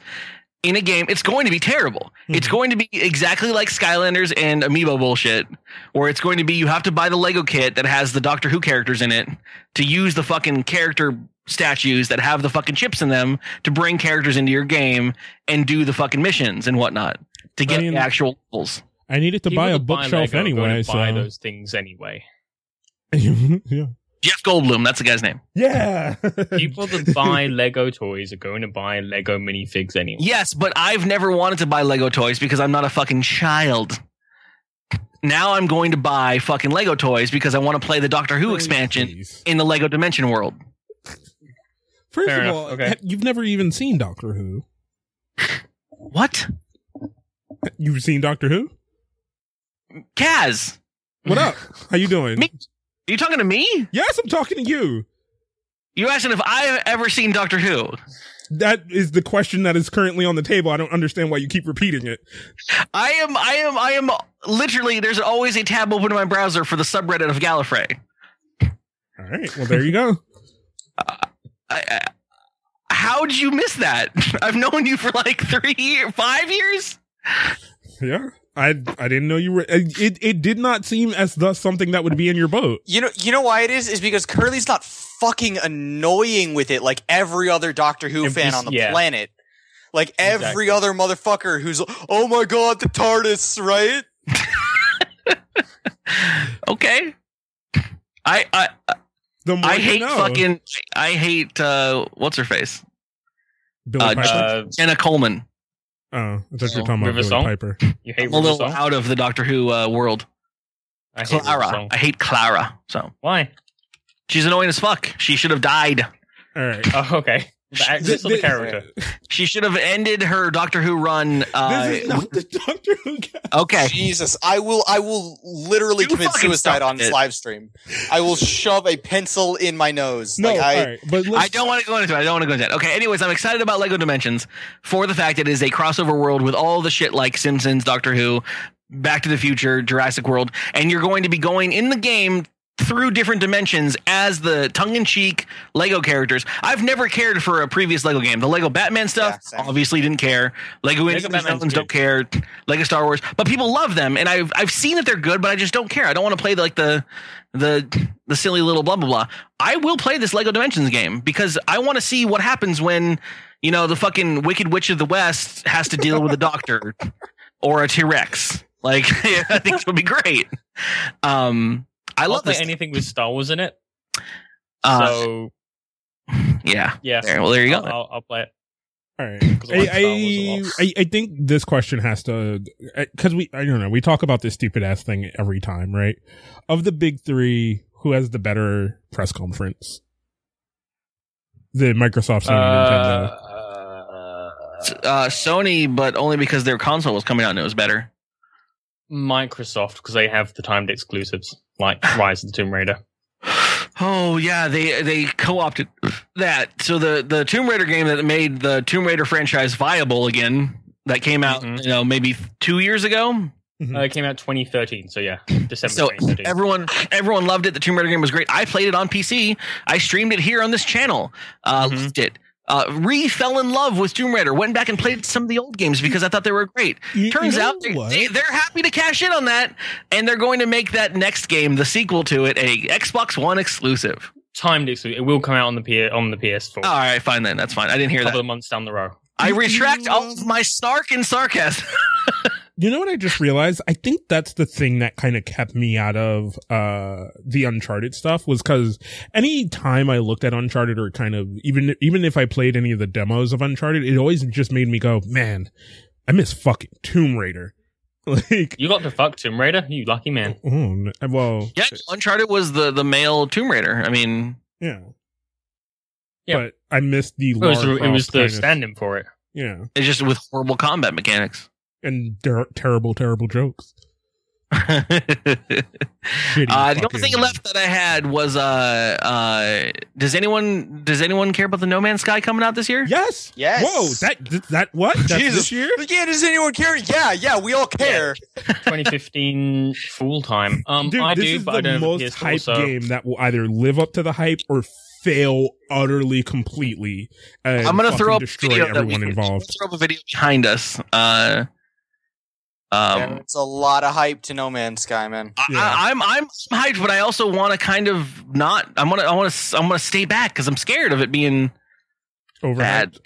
in a game. It's going to be terrible. It's Mhm. going to be exactly like Skylanders and Amiibo bullshit, where it's going to be you have to buy the Lego kit that has the Doctor Who characters in it to use the fucking character statues that have the fucking chips in them to bring characters into your game and do the fucking missions and whatnot to get mean- the actual levels. I needed to People buy a that buy bookshelf Lego anyway. gonna So buy those things anyway. yeah, Jeff Goldblum, that's the guy's name. yeah. People that buy Lego toys are going to buy Lego minifigs anyway. Yes, but I've never wanted to buy Lego toys because I'm not a fucking child. Now I'm going to buy fucking Lego toys because I want to play the Doctor Who oh, expansion Please. in the Lego Dimension world. First Fair of enough, all, okay. you've never even seen Doctor Who. What? You've seen Doctor Who? Kaz, What up? How you doing? Me? are you talking to me? Yes, I'm talking to you. You asking if I've ever seen Doctor Who? That is the question that is currently on the table. I don't understand why you keep repeating it. I am, I am, I am literally, there's always a tab open in my browser for the subreddit of Gallifrey. All right. Well, there you go. Uh, I, I, how'd you miss that? I've known you for like three years, five years? Yeah. I I didn't know you were. It it did not seem as thus something that would be in your boat. You know, you know why it is? Is because Curly's not fucking annoying with it like every other Doctor Who If fan on the yeah. planet. Like every Exactly. other motherfucker who's, oh my god, the TARDIS, right? Okay. I, I, The more I hate know. fucking. I hate uh, what's her face, Billie uh, Piper. Uh, Jenna Coleman. oh, I thought you were Oh, talking about River Billie Song? Piper. you hate I'm a little Song? out of the Doctor Who uh, world. I hate Clara. Song. I hate Clara. So Why? she's annoying as fuck. She should have died. All right. Oh, okay. The actress or the Th- character? She should have ended her Doctor Who run. Uh, this is not the Doctor Who guy. okay. Jesus, I will, I will literally You commit suicide stop on it. this live stream. I will shove a pencil in my nose. No, like, I, all right. But I don't want to go into it. I don't want to go into that. Okay. Anyways, I'm excited about Lego Dimensions for the fact that it is a crossover world with all the shit like Simpsons, Doctor Who, Back to the Future, Jurassic World, and you're going to be going in the game through different dimensions as the tongue-in-cheek Lego characters. I've never cared for a previous Lego game. The Lego Batman stuff, Yeah, obviously didn't care. Lego Lego Indiana Batman's Jones don't care. Lego Star Wars, but people love them, and I've I've seen that they're good, but I just don't care. I don't want to play like the the the silly little blah blah blah. I will play this Lego Dimensions game because I want to see what happens when you know the fucking Wicked Witch of the West has to deal with a doctor or a T Rex. Like I think it would be great. Um, I love play this. anything with Star Wars in it. Uh, so yeah. yeah, There, well, there you I'll, go. I'll, I'll play it. All right. 'Cause I like Star Wars a I, lot. I, I think this question has to, because we, I don't know, we talk about this stupid ass thing every time, right? Of the big three, who has the better press conference? The Microsoft, Sony, Nintendo. Uh, Uh, Sony, but only because their console was coming out and it was better. Microsoft because they have the timed exclusives. Like Rise of the Tomb Raider. Oh yeah, they they co-opted that. So the the Tomb Raider game that made the Tomb Raider franchise viable again, that came out, Mhm. you know, maybe two years ago. Uh, it came out 2013, so yeah, December So everyone everyone loved it. The Tomb Raider game was great. I played it on PC. I streamed it here on this channel. Uh, Mhm. Loved it. Uh, re fell in love with Tomb Raider. Went back and played some of the old games because I thought they were great. You- Turns you know out they, what? they, they're happy to cash in on that, and they're going to make that next game, the sequel to it, a Xbox One exclusive. timed exclusive. It will come out on the P- on the PS4. All right, fine then. That's fine. I didn't a hear couple that. of months down the road. I retract all of my snark and sarcasm. You know what I just realized? I think that's the thing that kind of kept me out of uh the Uncharted stuff was because any time I looked at Uncharted or kind of even even if I played any of the demos of Uncharted, it always just made me go, man, I miss fucking Tomb Raider. Like, You got to fuck Tomb Raider, you lucky man. oh, well, yeah, Uncharted was the the male Tomb Raider. I mean, yeah, Yeah. But I missed the. It was, it was the kind of- stand-in for it. yeah, it's just with horrible combat mechanics. And ter- terrible, terrible jokes. Uh, the only thing fucking- left that I had was uh uh does anyone does anyone care about the No Man's Sky coming out this year? Yes. Yes. Whoa. That that what? That's Jesus. this year. Yeah, does anyone care? Yeah, yeah, we all care. 2015 full time. Um, Dude, I this do, is but the I don't most have a PS4, hype so game that will either live up to the hype or fail utterly completely. I'm gonna throw up a destroy video that we everyone involved. throw up a video behind us. Uh, um, it's a lot of hype to No Man's Sky, man. Yeah. I, I'm I'm hyped, but I also want to kind of not. I want to I want to I'm going to stay back because I'm scared of it being Overhyped, bad.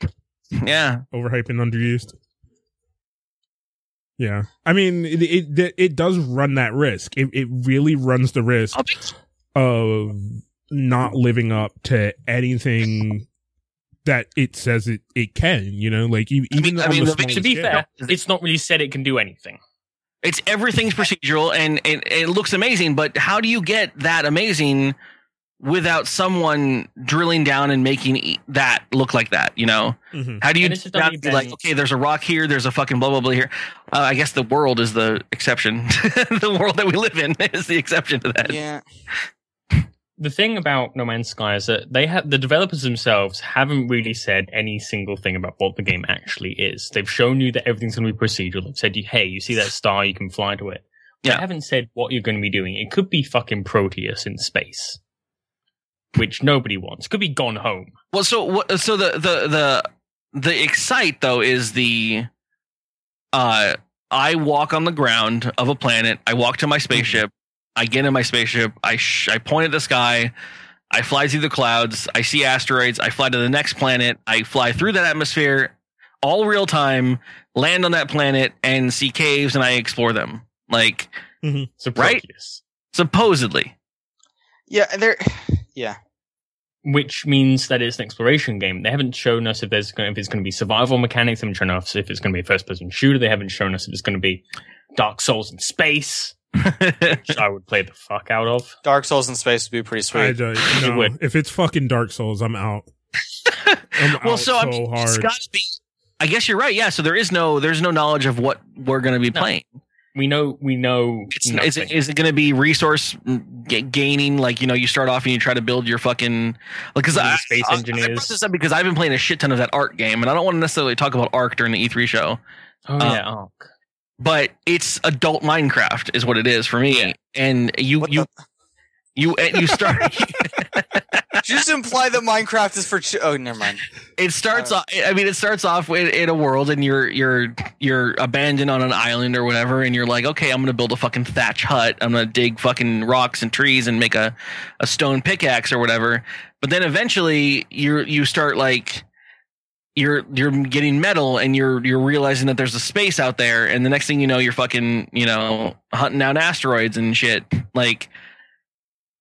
Yeah, overhyped and underused. Yeah, I mean, it, it it does run that risk. It it really runs the risk be, of not living up to anything that it says it, it can, you know, like e- I even mean- I mean, the the to be scale. fair, it's not really said it can do anything. it's everything's procedural and, and it looks amazing, but how do you get that amazing without someone drilling down and making e- that look like that? You know. Mhm. How do you And it's just not be like, okay, there's a rock here, there's a fucking blah blah blah here. Uh, I guess the world is the exception. the world that we live in is the exception to that. Yeah. The thing about No Man's Sky is that they have the developers themselves haven't really said any single thing about what the game actually is. They've shown you that everything's going to be procedural. They've said, "Hey, you see that star? You can fly to it." Yeah. They haven't said what you're going to be doing. It could be fucking Proteus in space, which nobody wants. Could be Gone Home. Well, so what? So the the the the excite though is the uh I walk on the ground of a planet. I walk to my spaceship. I get in my spaceship. I sh- I point at the sky. I fly through the clouds. I see asteroids. I fly to the next planet. I fly through that atmosphere, all real time. Land on that planet and see caves, and I explore them. Like mm-hmm. So Right? Supposedly. Yeah, and they're yeah. which means that it's an exploration game. They haven't shown us if there's if it's going to be survival mechanics. They haven't shown us if it's going to be a first person shooter. They haven't shown us if it's going to be Dark Souls in space, which I would play the fuck out of. Dark Souls in space would be pretty sweet. don't It know. would. If it's fucking Dark Souls, I'm out. I'm well, out so, I mean, it's hard. got to be. I guess you're right. Yeah. So there is no there's no knowledge of what we're going to be No. playing. We know we know It's, is it, is it going to be resource g- gaining? Like you know, you start off and you try to build your fucking because Build I, space I, I engineers. brought this up because I've been playing a shit ton of that Ark game, and I don't want to necessarily talk about Ark during the E3 show, oh uh, yeah, Ark. But it's adult Minecraft is what it is for me. And you What you you and you start. Just imply that Minecraft is for? Ch- oh, never mind. it starts Uh, off i mean it starts off in, in a world and you're you're you're abandoned on an island or whatever and you're like okay i'm gonna build a fucking thatch hut i'm gonna dig fucking rocks and trees and make a, a stone pickaxe or whatever but then eventually you're you start like you're you're getting metal and you're you're realizing that there's a space out there and the next thing you know you're fucking you know hunting down asteroids and shit. Like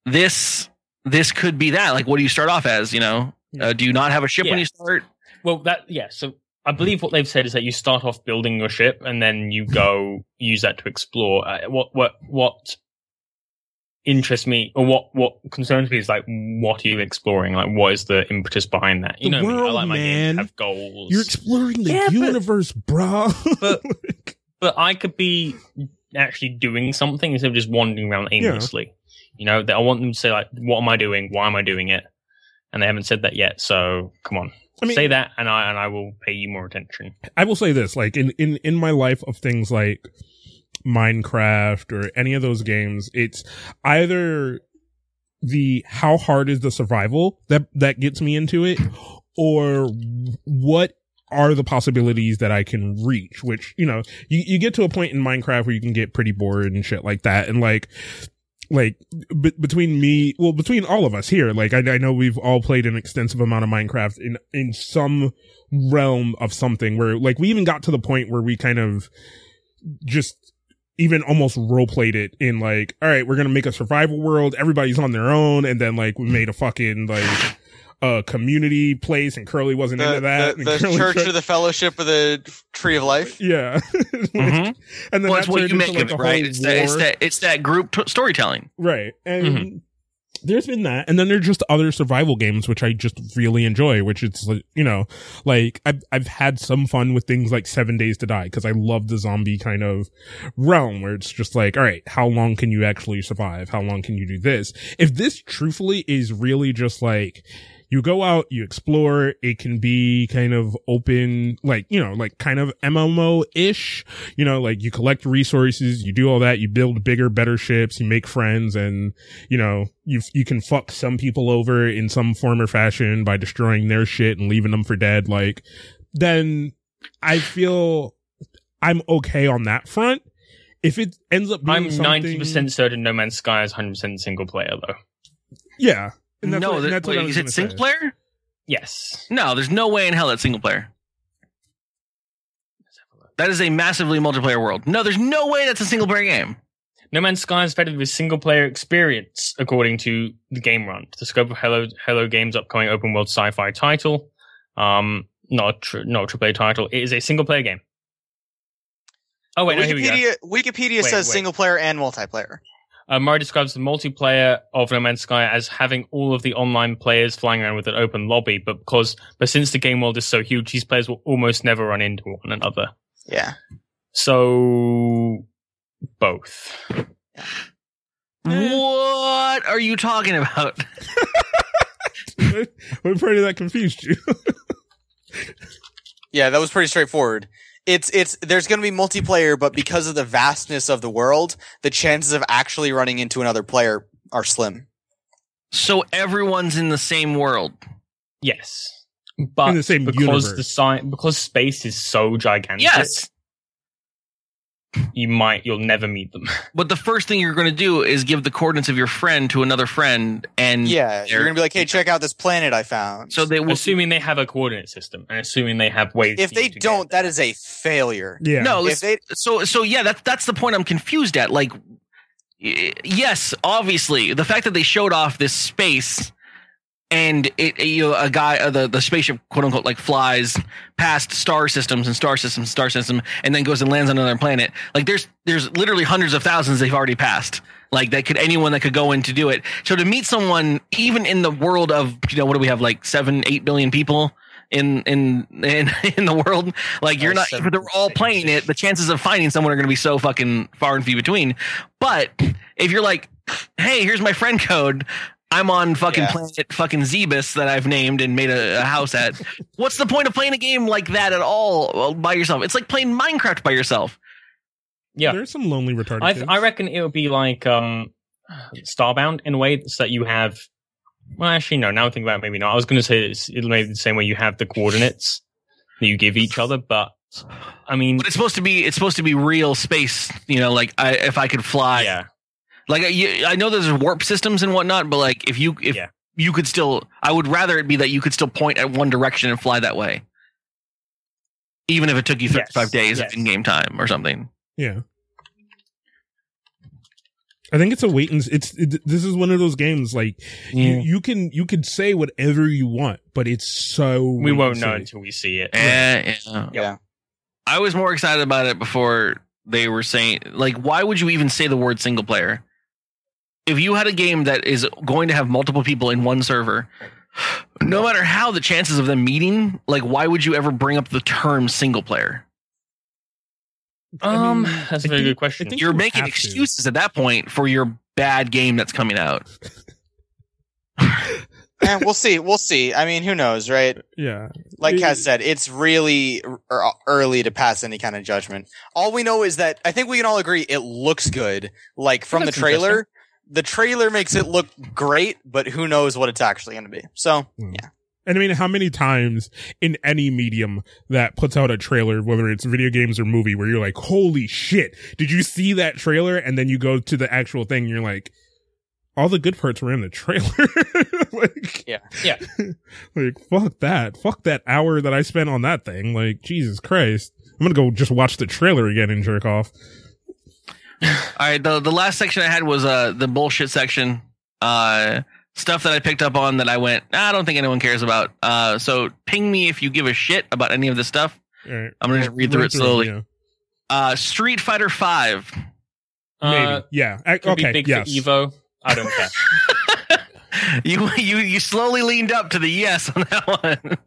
this this could be that. Like what do you start off as you know? Uh, do you not have a ship when you start? Well, that yeah. So I believe what they've said is that you start off building your ship and then you go use that to explore. Uh, what what what interests me or what what concerns me is like what are you exploring? Like what is the impetus behind that? You The know, me, I world, like my games man. to have goals. You're exploring the Yeah, but- universe, bro. But- but I could be actually doing something instead of just wandering around aimlessly. You know, that I want them to say like, "What am I doing? Why am I doing it?" And they haven't said that yet. So come on, I mean, say that, and I and I will pay you more attention. I will say this, like in, in, in my life of things like Minecraft or any of those games, it's either the how hard is the survival that, that gets me into it or what are the possibilities that I can reach, which, you know, you, you get to a point in Minecraft where you can get pretty bored and shit like that. And like, like b- between me, well, between all of us here, like I, I know we've all played an extensive amount of Minecraft in, in some realm of something where like we even got to the point where we kind of just even almost role played it in like, all right, we're going to make a survival world. Everybody's on their own. And then like we made a fucking like, uh, community place and Curly wasn't The, into that. the, the Church tried- of the Fellowship of the Tree of Life. yeah. Mhm. And then Well, that it's what turned you into, make like, of a it, right? It's that, it's that it's that group t- storytelling. Right. And Mm-hmm. There's been that. And then there's just other survival games, which I just really enjoy, which it's, like, you know, like I've, I've had some fun with things like Seven Days to Die because I love the zombie kind of realm where it's just like, all right, how long can you actually survive? How long can you do this? If this truthfully is really just like, you go out, you explore, it can be kind of open, like, you know, like kind of MMO-ish, you know, like you collect resources, you do all that, you build bigger, better ships, you make friends, and, you know, you, you can fuck some people over in some form or fashion by destroying their shit and leaving them for dead, like, then I feel I'm okay on that front. If it ends up being I'm ninety percent certain No Man's Sky is hundred percent single player though. yeah. And that's no, what, and that- that's wait, was is it single say. player? Yes. No, there's no way in hell that's single player. That is a massively multiplayer world. No, there's no way that's a single player game. No Man's Sky is fed with a single player experience, according to the game run. The scope of Hello Hello Games' upcoming open world sci-fi title, um, not a tr- not a AAA title, it is a single player game. Oh wait, no, here we go. Wikipedia, Wikipedia Wait, says wait. single player and multiplayer. Uh, Murray describes the multiplayer of No Man's Sky as having all of the online players flying around with an open lobby, but because but since the game world is so huge, these players will almost never run into one another. Yeah. So both. What are you talking about? what part of that confused you? Yeah, that was pretty straightforward. It's it's there's going to be multiplayer, but because of the vastness of the world, the chances of actually running into another player are slim. So everyone's in the same world. Yes. But In the same because universe. the sci- because space is so gigantic, Yes. You might you'll never meet them. But the first thing you're going to do is give the coordinates of your friend to another friend, and Yeah, you're going to be like, "Hey, check out this planet I found." so they will. assuming they have a coordinate system and assuming they have ways. if they to don't, that is a failure. yeah. no, If they so so yeah, that's that's the point I'm confused at. Like, yes, obviously, the fact that they showed off this space and it you know a guy uh, the the spaceship quote unquote like flies past star systems and star systems and star system and then goes and lands on another planet. Like there's there's literally hundreds of thousands they've already passed. Like that could anyone that could go in to do it. So to meet someone even in the world of you know what do we have like seven eight billion people in in in in the world like you're not seven- they're all playing it the chances of finding someone are going to be so fucking far and few between but if you're like hey here's my friend code i'm on fucking Yeah. planet fucking zebus that i've named and made a, a house at what's the point of playing a game like that at all by yourself it's like playing minecraft by yourself yeah, There's some lonely retarded I. I reckon it would be like um Starbound in a way so that you have. Well, actually, no. Now I think about it, maybe not. I was going to say it's, it'll maybe the same way you have the coordinates that you give each other, but I mean, but it's supposed to be it's supposed to be real space you know like I, if i could fly yeah, Like I, I know there's warp systems and whatnot, but like if you if Yeah. you could still, I would rather it be that you could still point at one direction and fly that way, even if it took you Yes, 35 days yes. in game time or something. Yeah. I think it's a wait and it's it, this is one of those games like you, you can you can say whatever you want, but it's so we won't know until we see it. Eh, yeah. yeah. I was more excited about it before they were saying like, why would you even say the word single player? If you had a game that is going to have multiple people in one server, no matter how the chances of them meeting, like, why would you ever bring up the term single player? I Um, mean, that's a very think- good question. You're you making have to. excuses at that point for your bad game that's coming out. Eh, we'll see. We'll see. I mean, who knows, right? Yeah. Like Yeah. Kaz said, it's really r- early to pass any kind of judgment. All we know is that I think we can all agree it looks good. Like from the trailer, the trailer makes it look great, but who knows what it's actually going to be. So, Hmm. yeah. And I mean, how many times in any medium that puts out a trailer, whether it's video games or movie, where you're like, holy shit, did you see that trailer? And then you go to the actual thing and you're like, all the good parts were in the trailer. like, Yeah. Yeah. like, fuck that. Fuck that hour that I spent on that thing. Like, Jesus Christ. I'm gonna go just watch the trailer again and jerk off. All right, the the last section I had was uh the bullshit section. Uh stuff that I picked up on that I went, I don't think anyone cares about. Uh so ping me if you give a shit about any of this stuff. All right. I'm gonna just read through Run it slowly. yeah. Uh Street Fighter Five. Maybe. Uh, yeah. I- could okay. be big yes. for Evo. I don't care. You you you slowly leaned up to the yes on that one.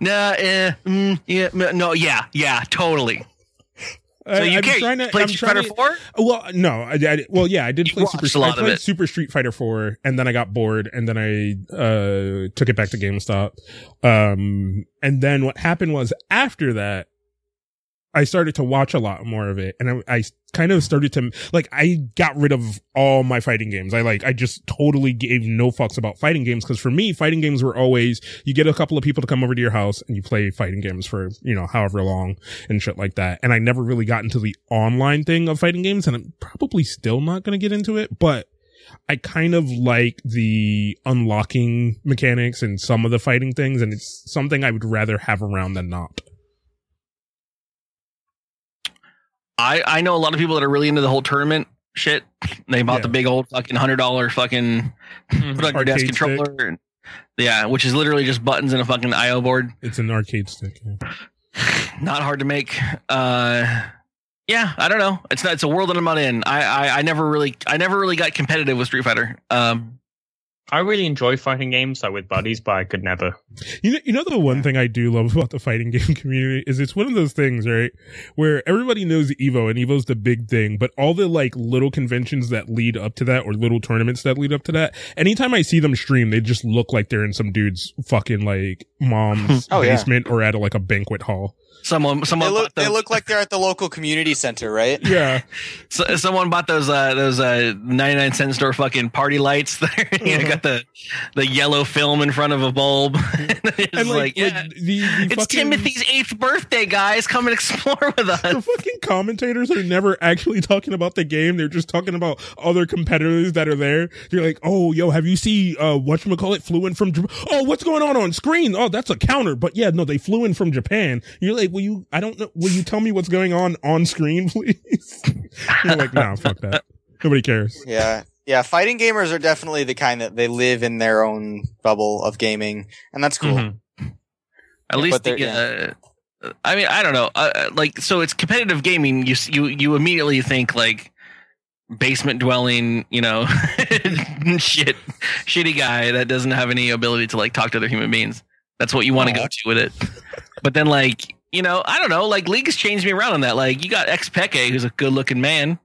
nah, eh, mm, yeah, no, yeah, yeah, totally. So you I'm care? trying to- played I'm Street Fighter Four? Well, no, I, I well, yeah, I did You play Super. lot I played. Super Street Fighter Four, and then I got bored, and then I uh took it back to GameStop. Um, and then what happened was after that, I started to watch a lot more of it, and I, I kind of started to like I got rid of all my fighting games. I like I just totally gave no fucks about fighting games because for me, fighting games were always you get a couple of people to come over to your house and you play fighting games for you know however long and shit like that. And I never really got into the online thing of fighting games, and I'm probably still not going to get into it, but I kind of like the unlocking mechanics and some of the fighting things, and it's something I would rather have around than not. I I know a lot of people that are really into the whole tournament shit. They bought Yeah. the big old fucking hundred dollar fucking Mhm. put on your desk Arcade controller. And, yeah, which is literally just buttons and a fucking IO board. It's an arcade stick. yeah. Not hard to make. Uh, yeah, I don't know. It's not. It's a world that I'm not in. I, I I never really I never really got competitive with Street Fighter. Um, I really enjoy fighting games like with buddies, but I could never. You know, you know the one thing I do love about the fighting game community is it's one of those things, right, where everybody knows Evo and Evo's the big thing, but all the like little conventions that lead up to that or little tournaments that lead up to that, anytime I see them stream, they just look like they're in some dude's fucking like mom's Oh, yeah. basement or at a, like a banquet hall. Someone someone. They someone look, bought they look like they're at the local community center, right? Yeah, so, someone bought those uh those uh 99 cent store fucking party lights. There, you know, got the the yellow film in front of a bulb. it's and like, like, yeah. like the, the it's fucking, Timothy's eighth birthday, guys. Come and explore with us. The fucking commentators are never actually talking about the game. They're just talking about other competitors that are there. You're like, oh, yo, have you seen, uh, whatchamacallit flew in from, Jap- oh, what's going on on screen? Oh, that's a counter. But yeah, no, they flew in from Japan. You're like, will you, I don't know, will you tell me what's going on on screen, please? You're like, no, fuck that. Nobody cares. Yeah. Yeah, fighting gamers are definitely the kind that they live in their own bubble of gaming, and that's cool. Mhm. At least, the, they're- uh, I mean, I don't know. Uh, Uh, like, so it's competitive gaming. You you you immediately think like basement dwelling, you know, shit, shitty guy that doesn't have any ability to like talk to other human beings. That's what you want to go to with it. But then, like, you know, I don't know. Like, League has changed me around on that. Like, you got xPeke, who's a good looking man.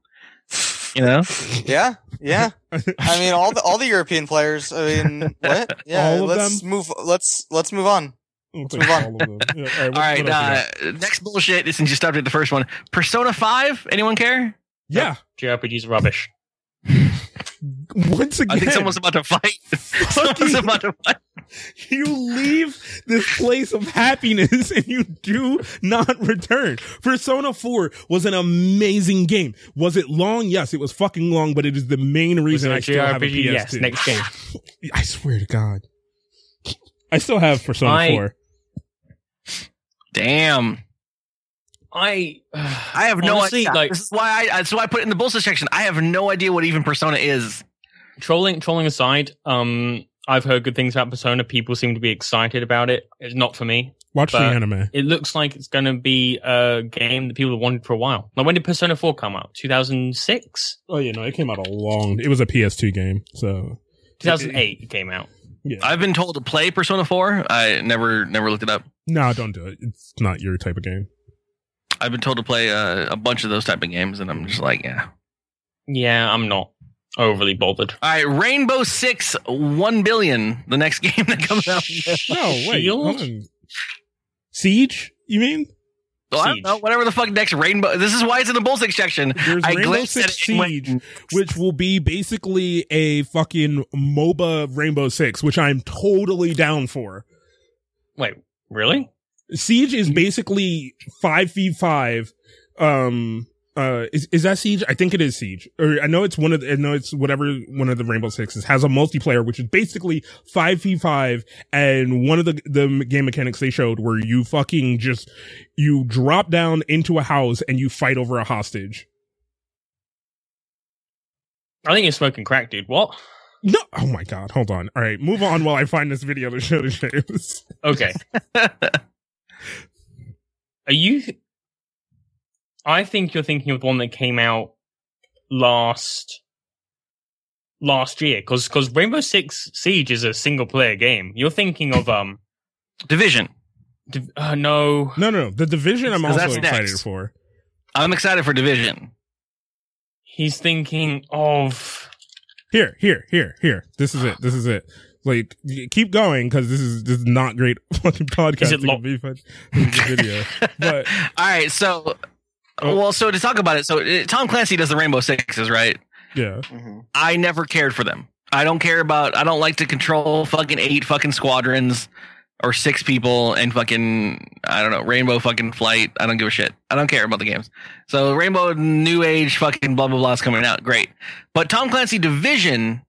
You know, Yeah, yeah. I mean, all the all the European players. I mean, what? Yeah, All of let's them? move. Let's let's move on. Let's move on. All. Yeah, all right, what- all right. what else you got? Uh, next bullshit. Since you stopped at the first one, Persona Five. Anyone care? yeah. JRPGs are rubbish. Once again. I think someone's about to fight. someone's about to fight. You leave this place of happiness and you do not return. Persona 4 was an amazing game. Was it long? Yes, it was fucking long, but it is the main reason I Was it still have a PS2. Yes, next game. I swear to God. I still have Persona I- 4. Damn. I I have no Honestly, idea. like- this is why I. That's why I put it in the bullshit section. I have no idea what even Persona is. trolling trolling aside, um, I've heard good things about Persona. People seem to be excited about it. It's not for me. Watch the anime. It looks like it's going to be a game that people have wanted for a while. Like when did Persona 4 come out? 2006? Oh, yeah, no, it came out a long, it was a PS2 game, so. 2008 it came out. Yeah. I've been told to play Persona Four. I never never looked it up. no, don't do it. It's not your type of game. I've been told to play uh, a bunch of those type of games, and I'm just like, yeah. Yeah, I'm not. Overly bothered. All right, Rainbow Six One Billion, the next game that comes out. No, wait. Shield? hold on. Siege? You mean? Well, I don't know, whatever the fuck next Rainbow. This is why it's in the Bull Six section. There's I Rainbow Six it and went, Siege, which will be basically a fucking MOBA Rainbow Six, which I'm totally down for. Wait, really? Siege is basically five v five. Um, uh, is is that Siege? I think it is Siege. Or I know it's one of the, I know it's whatever one of the Rainbow Sixes has a multiplayer, which is basically five v five. And one of the the game mechanics they showed where you fucking just you drop down into a house and you fight over a hostage. I think you're smoking crack, dude. What? No, oh my god, hold on. All right, move on while I find this video to show to James. Okay. Are you? I think you're thinking of the one that came out last last year, because because Rainbow Six Siege is a single player game. You're thinking of um, Division. Div- uh, no, No, no, no. The division I'm also excited next. for. I'm excited for Division. he's thinking of Here, here, here, here. This is it. This is it. Like, keep going because this is this is not great fucking podcasting. Is it lo- be fun- it'll be video. But All right, so Oh. well, so to talk about it, so uh, Tom Clancy does the Rainbow Sixes, right? yeah, I never cared for them. I don't care about. I don't like to control fucking eight fucking squadrons or six people and fucking I don't know Rainbow fucking Flight. I don't give a shit. I don't care about the games. So Rainbow New Age fucking blah blah blah is coming out. Great, but Tom Clancy Division,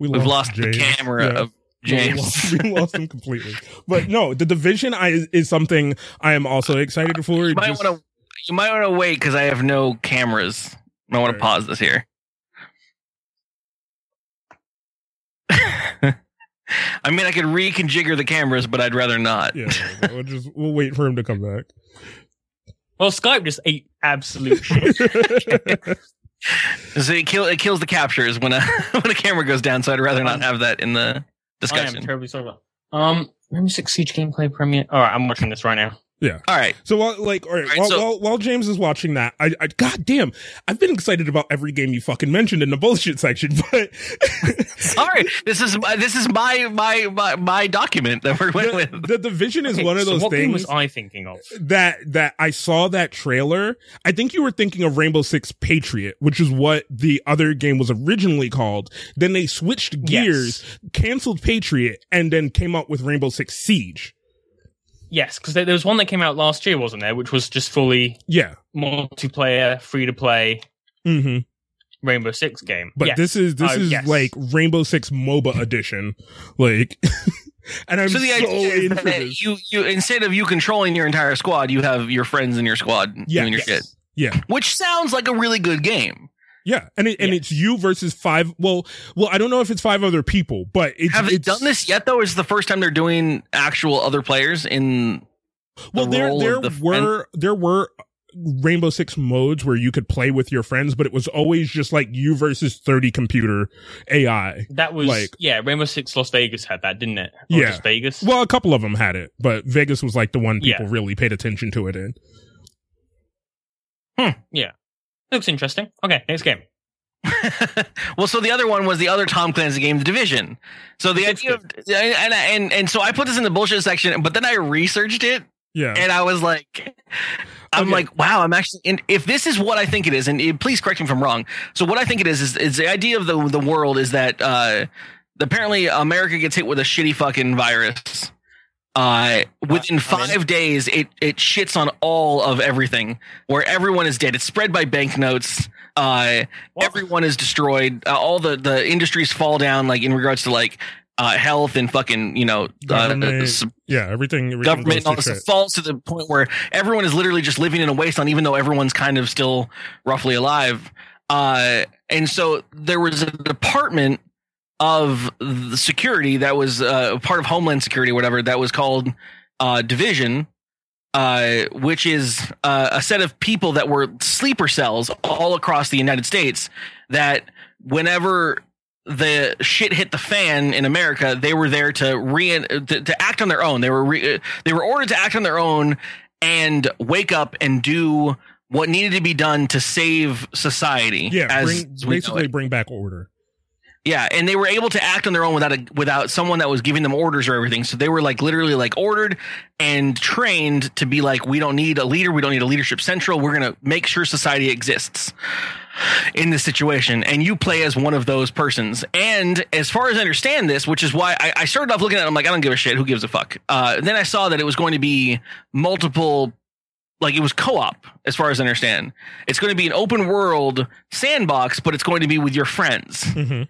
we we've lost the camera Yeah. of We James. lost, we lost him completely. But no, the division I is, is something I am also excited for. you might Just- want to. You might want to wait because I have no cameras. I want to pause this here. I mean, I could reconfigure the cameras, but I'd rather not. yeah, we'll just we'll wait for him to come back. well, Skype just ate absolute shit. So it, kill, it kills the captures when a when a camera goes down. So I'd rather not have that in the discussion. I am discussion. terribly sorry about. Um, Rainbow Six Siege gameplay premiere. All right, I'm watching this right now. All right, So while like all right, Alright, while, so- while while James is watching that, I, I god damn, I've been excited about every game you fucking mentioned in the bullshit section, but all right. This is my this is my my my, my document that we're went the, with. the division is Okay, one of so those what game things was I thinking of? that that I saw that trailer. I think you were thinking of Rainbow Six Patriot, which is what the other game was originally called. Then they switched gears, canceled Patriot, and then came out with Rainbow Six Siege. Yes, because there, there was one that came out last year, wasn't there? Which was just fully Yeah. multiplayer, free to play hmm Rainbow Six game. But Yes. this is this Oh, is yes. like Rainbow Six MOBA edition, like, and I'm So so, idea is in for that this. you you instead of you controlling your entire squad, you have your friends in your squad Yeah. doing your Yes. shit, Yeah, which sounds like a really good game. Yeah, and it, and Yes. it's you versus five. Well, well, I don't know if it's five other people, but it's Have they done this yet? Though, is the first time they're doing actual other players in. Well, the there there the were there were Rainbow Six modes where you could play with your friends, but it was always just like you versus thirty computer AI. that was like- yeah. Rainbow Six Las Vegas had that, didn't it? Or Yeah. just Vegas. Well, a couple of them had it, but Vegas was like the one Yeah. people really paid attention to it in. Looks interesting. Okay, next game. well, so the other one was the other Tom Clancy game, The Division. So the That's idea of and, and and and so I put this in the bullshit section, but then I researched it Yeah, and I was like, I'm Okay. like, wow, I'm actually. And if this is what I think it is, and it, please correct me if I'm wrong. So what I think it is is, is the idea of the the world is that uh, apparently America gets hit with a shitty fucking virus. Uh, within five days, it it shits on all of everything, where everyone is dead. It's spread by banknotes. Uh, everyone is destroyed. Uh, all the the industries fall down, like in regards to like uh, health and fucking you know uh, Government, yeah, everything. everything government and all this falls to the point where everyone is literally just living in a wasteland, even though everyone's kind of still roughly alive. Uh, and so there was a department of the security that was uh, part of Homeland Security, or whatever, that was called uh, Division, uh, which is uh, a set of people that were sleeper cells all across the United States that whenever the shit hit the fan in America, they were there to re to, to act on their own. They were re, they were ordered to act on their own and wake up and do what needed to be done to save society. Yeah, as bring, basically bring back order. Yeah, and they were able to act on their own without a, without someone that was giving them orders or everything. So they were like literally like ordered and trained to be like, we don't need a leader, we don't need a leadership central. We're gonna make sure society exists in this situation, and you play as one of those persons. And as far as I understand this, which is why I, I started off looking at it, I'm like, I don't give a shit. Who gives a fuck? Uh, then I saw that it was going to be multiple like it was co-op as far as I understand. It's going to be an open world sandbox, but it's going to be with your friends. hmm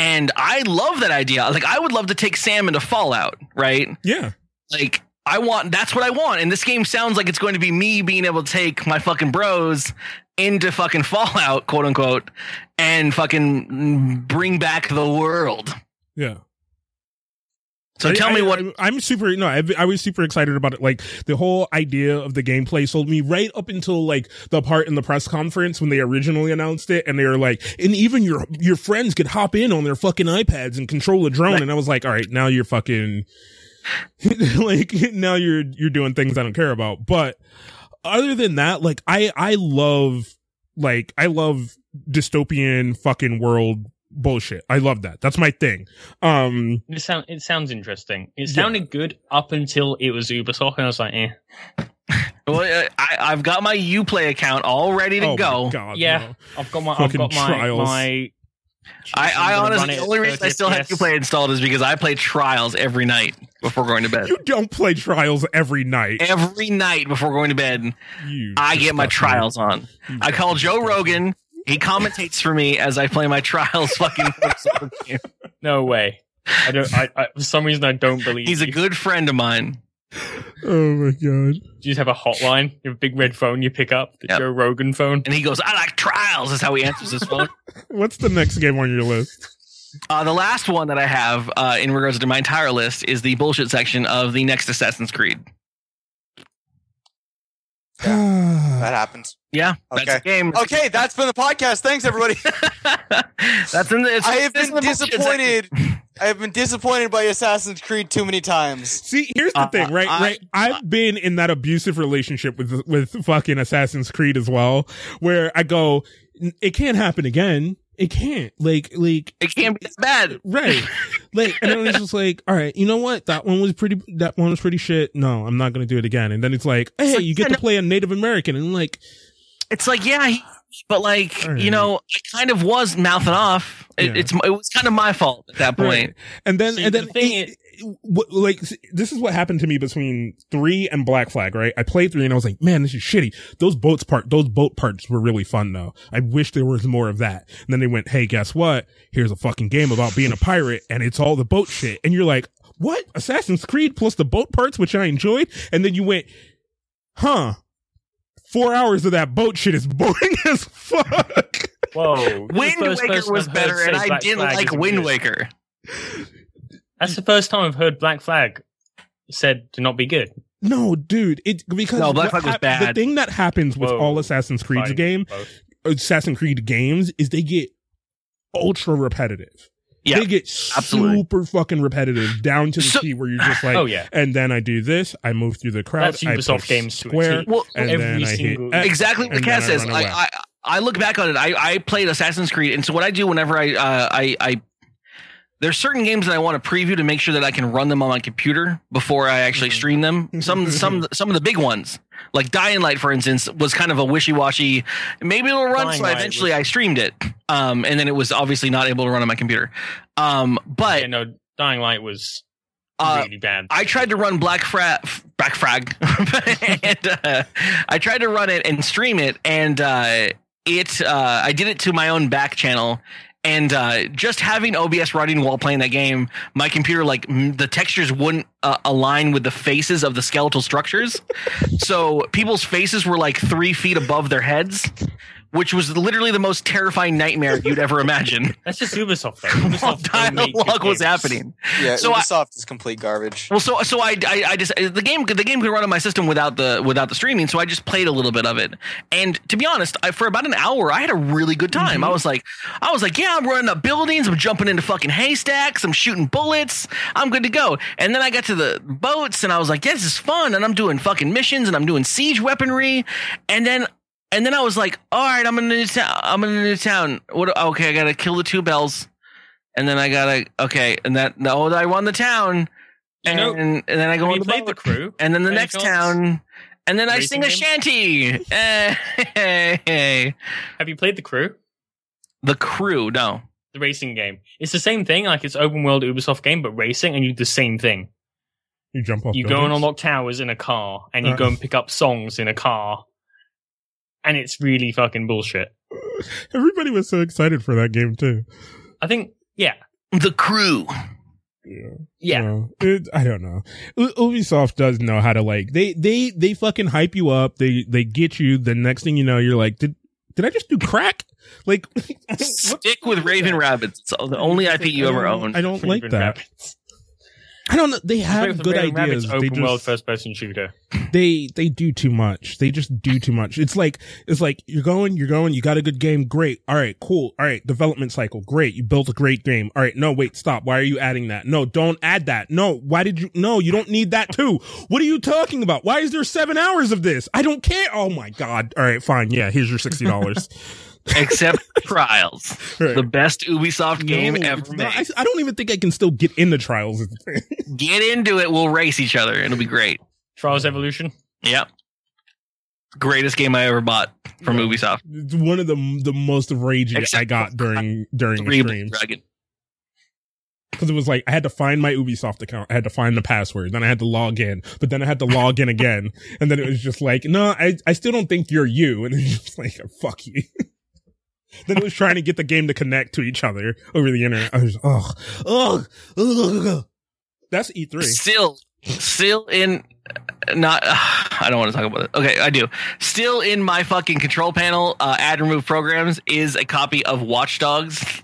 And I love that idea. Like I would love to take Sam into Fallout, right? Yeah, Like I want that's what I want. And this game sounds like it's going to be me being able to take my fucking bros into fucking Fallout, quote unquote, and fucking bring back the world. yeah. So I- tell me what I, am super. No, I, I was super excited about it. Like the whole idea of the gameplay sold me right up until like the part in the press conference when they originally announced it, and they were like, and even your your friends could hop in on their fucking iPads and control a drone, Right. and I was like, all right, now you're fucking like now you're you're doing things I don't care about. But other than that, like I I love like I love dystopian fucking world bullshit. I love that. That's my thing. Um It sound it sounds interesting. It Yeah. sounded good up until it was Ubisoft, and I was like, eh. well, uh, I, I've got my Uplay account all ready to oh go. my God, Yeah. no. I've got my I've Fucking got my trials. my. I, I I'm gonna run honestly, the only reason I 30 still have FPS. Uplay installed is because I play Trials every night before going to bed. You don't play trials every night. Every night before going to bed, You I get my disgusting- trials on. you I call Joe disgusting. Rogan. He commentates for me as I play my trials. Fucking. game. No way. I don't. I, I for some reason I don't believe. He's a good friend of mine. Oh my god. You just have a hotline. You have a big red phone you pick up, the Yep. Joe Rogan phone. And he goes, I like trials, is how he answers his phone. What's the next game on your list? Uh, the last one that I have uh, in regards to my entire list is the bullshit section of the next Assassin's Creed. Uh, that happens. Yeah, that's Okay. a game. Okay, that's been the podcast. Thanks, everybody. that's in the. It's, I have been the disappointed. I have been disappointed by Assassin's Creed too many times. See, here's the Uh, thing, right? I- right. Uh, I've been in that abusive relationship with with fucking Assassin's Creed as well, where I go, it can't happen again. It can't. Like, like, It can't be that bad. right. like, and then it's just like, all right, you know what? That one was pretty. That one was pretty shit. No, I'm not gonna do it again. And then it's like, hey, like, you get yeah, to play a Native American, and I'm like, It's like, yeah, he, but like, right. you know, I kind of was mouthing off. It, Yeah. It's it was kind of my fault at that point. Right. And then, See, and the then, thing it- it- what- like, this is what happened to me between three and Black Flag, right? I played three and I was like, man, this is shitty. Those boats part, those boat parts were really fun though. I wish there was more of that. And then they went, hey, guess what? Here's a fucking game about being a pirate and it's all the boat shit. And you're like, what? Assassin's Creed plus the boat parts, which I enjoyed. And then you went, huh? Four hours of that boat shit is boring as fuck. Whoa. Wind This is the first Waker was better, and I didn't like Wind. Waker. That's the first time I've heard Black Flag said to not be good. No, dude, it because No, Black what Flag was hap- bad. The thing that happens with Whoa. all Assassin's Creed Fine, game, both. Assassin's Creed games, is they get ultra repetitive. Yeah, they get absolutely. super fucking repetitive down to the So- T where you're just like, oh yeah. and then I do this, I move through the crowd, That's I Ubisoft push games square, T. Well, and Every then I hit single- X, exactly what and Kaz says. I, away. I I look back on it. I I played Assassin's Creed, and so what I do whenever I uh, I I there's certain games that I want to preview to make sure that I can run them on my computer before I actually Mhm. stream them. Some some some of the big ones, like Dying Light, for instance, was kind of a wishy washy. Maybe it'll run, Dying so Light eventually was- I streamed it, um, and then it was obviously not able to run on my computer. Um, but yeah, no, Dying Light was uh, really bad. I tried to run Black Fra- Black Frag, and uh, I tried to run it and stream it, and uh, it uh, I did it to my own back channel. And uh, just having OBS running while playing that game, my computer like m- the textures wouldn't uh, align with the faces of the skeletal structures. so people's faces were like three feet above their heads, which was literally the most terrifying nightmare you'd ever imagine. That's just Ubisoft though. while Ubisoft don't make good dialogue was happening. Yeah, So I- Ubisoft is complete garbage. Well, so so I, I I just the game the game could run on my system without the without the streaming, so I just played a little bit of it. And to be honest, I, for about an hour, I had a really good time. Mm-hmm. I was like, I was like, yeah, I'm running up buildings, I'm jumping into fucking haystacks, I'm shooting bullets, I'm good to go. And then I got to the boats, and I was like, yeah, this is fun, and I'm doing fucking missions, and I'm doing siege weaponry, and then And then I was like, all right, I'm in a new town. I'm in a new town. What? Okay, I gotta kill the two bells, and then I gotta okay, and that no, I won the town, and, know, and then I go Have on the played the crew? and then the next chance? town, and then I sing a game? shanty. Eh, hey, hey. Have you played the crew? The crew, no. The racing game. It's the same thing. Like it's open world Ubisoft game, but racing, and you do the same thing. You jump off. You go and buildings? unlock towers in a car, and you Uh. go and pick up songs in a car, and it's really fucking bullshit. Everybody was so excited for that game too. I think, yeah, The crew. Yeah. yeah. No, it, I don't know. Ubisoft does know how to like they they they fucking hype you up. They they get you. The next thing you know, you're like, did did I just do crack? Like, Stick with Raven Rabbids. It's the only IP you ever I don't- owned. I don't like Raven that. Rabbids. I don't know. They have good Raven ideas. Rabbids They open world first person shooter. they they do too much. They just do too much. It's like it's like you're going, you're going. You got a good game, great. All right, cool. All right, development cycle, great. You built a great game. All right, no, wait, stop. Why are you adding that? No, don't add that. No, why did you? No, you don't need that too. What are you talking about? Why is there seven hours of this? I don't care. Oh my god. All right, fine. Yeah, here's your sixty dollars. Except Trials. The best Ubisoft game ever made. I, I don't even think I can still get into trials. Get into it. We'll race each other. It'll be great. Trials Evolution. Yep. Greatest game I ever bought from Yeah. Ubisoft. It's one of the the most rage Except I got during during the Three streams. Dragon. because it was like I had to find my Ubisoft account, I had to find the password, then I had to log in, but then I had to log in again, and then it was just like, no, I I still don't think you're you, and it's just like fuck you. Then it was trying to get the game to connect to each other over the internet. I was ugh. That's E E3. Still, still in. Not. I don't want to talk about it. Okay, I do. Still in my fucking control panel, uh, add remove programs is a copy of Watchdogs.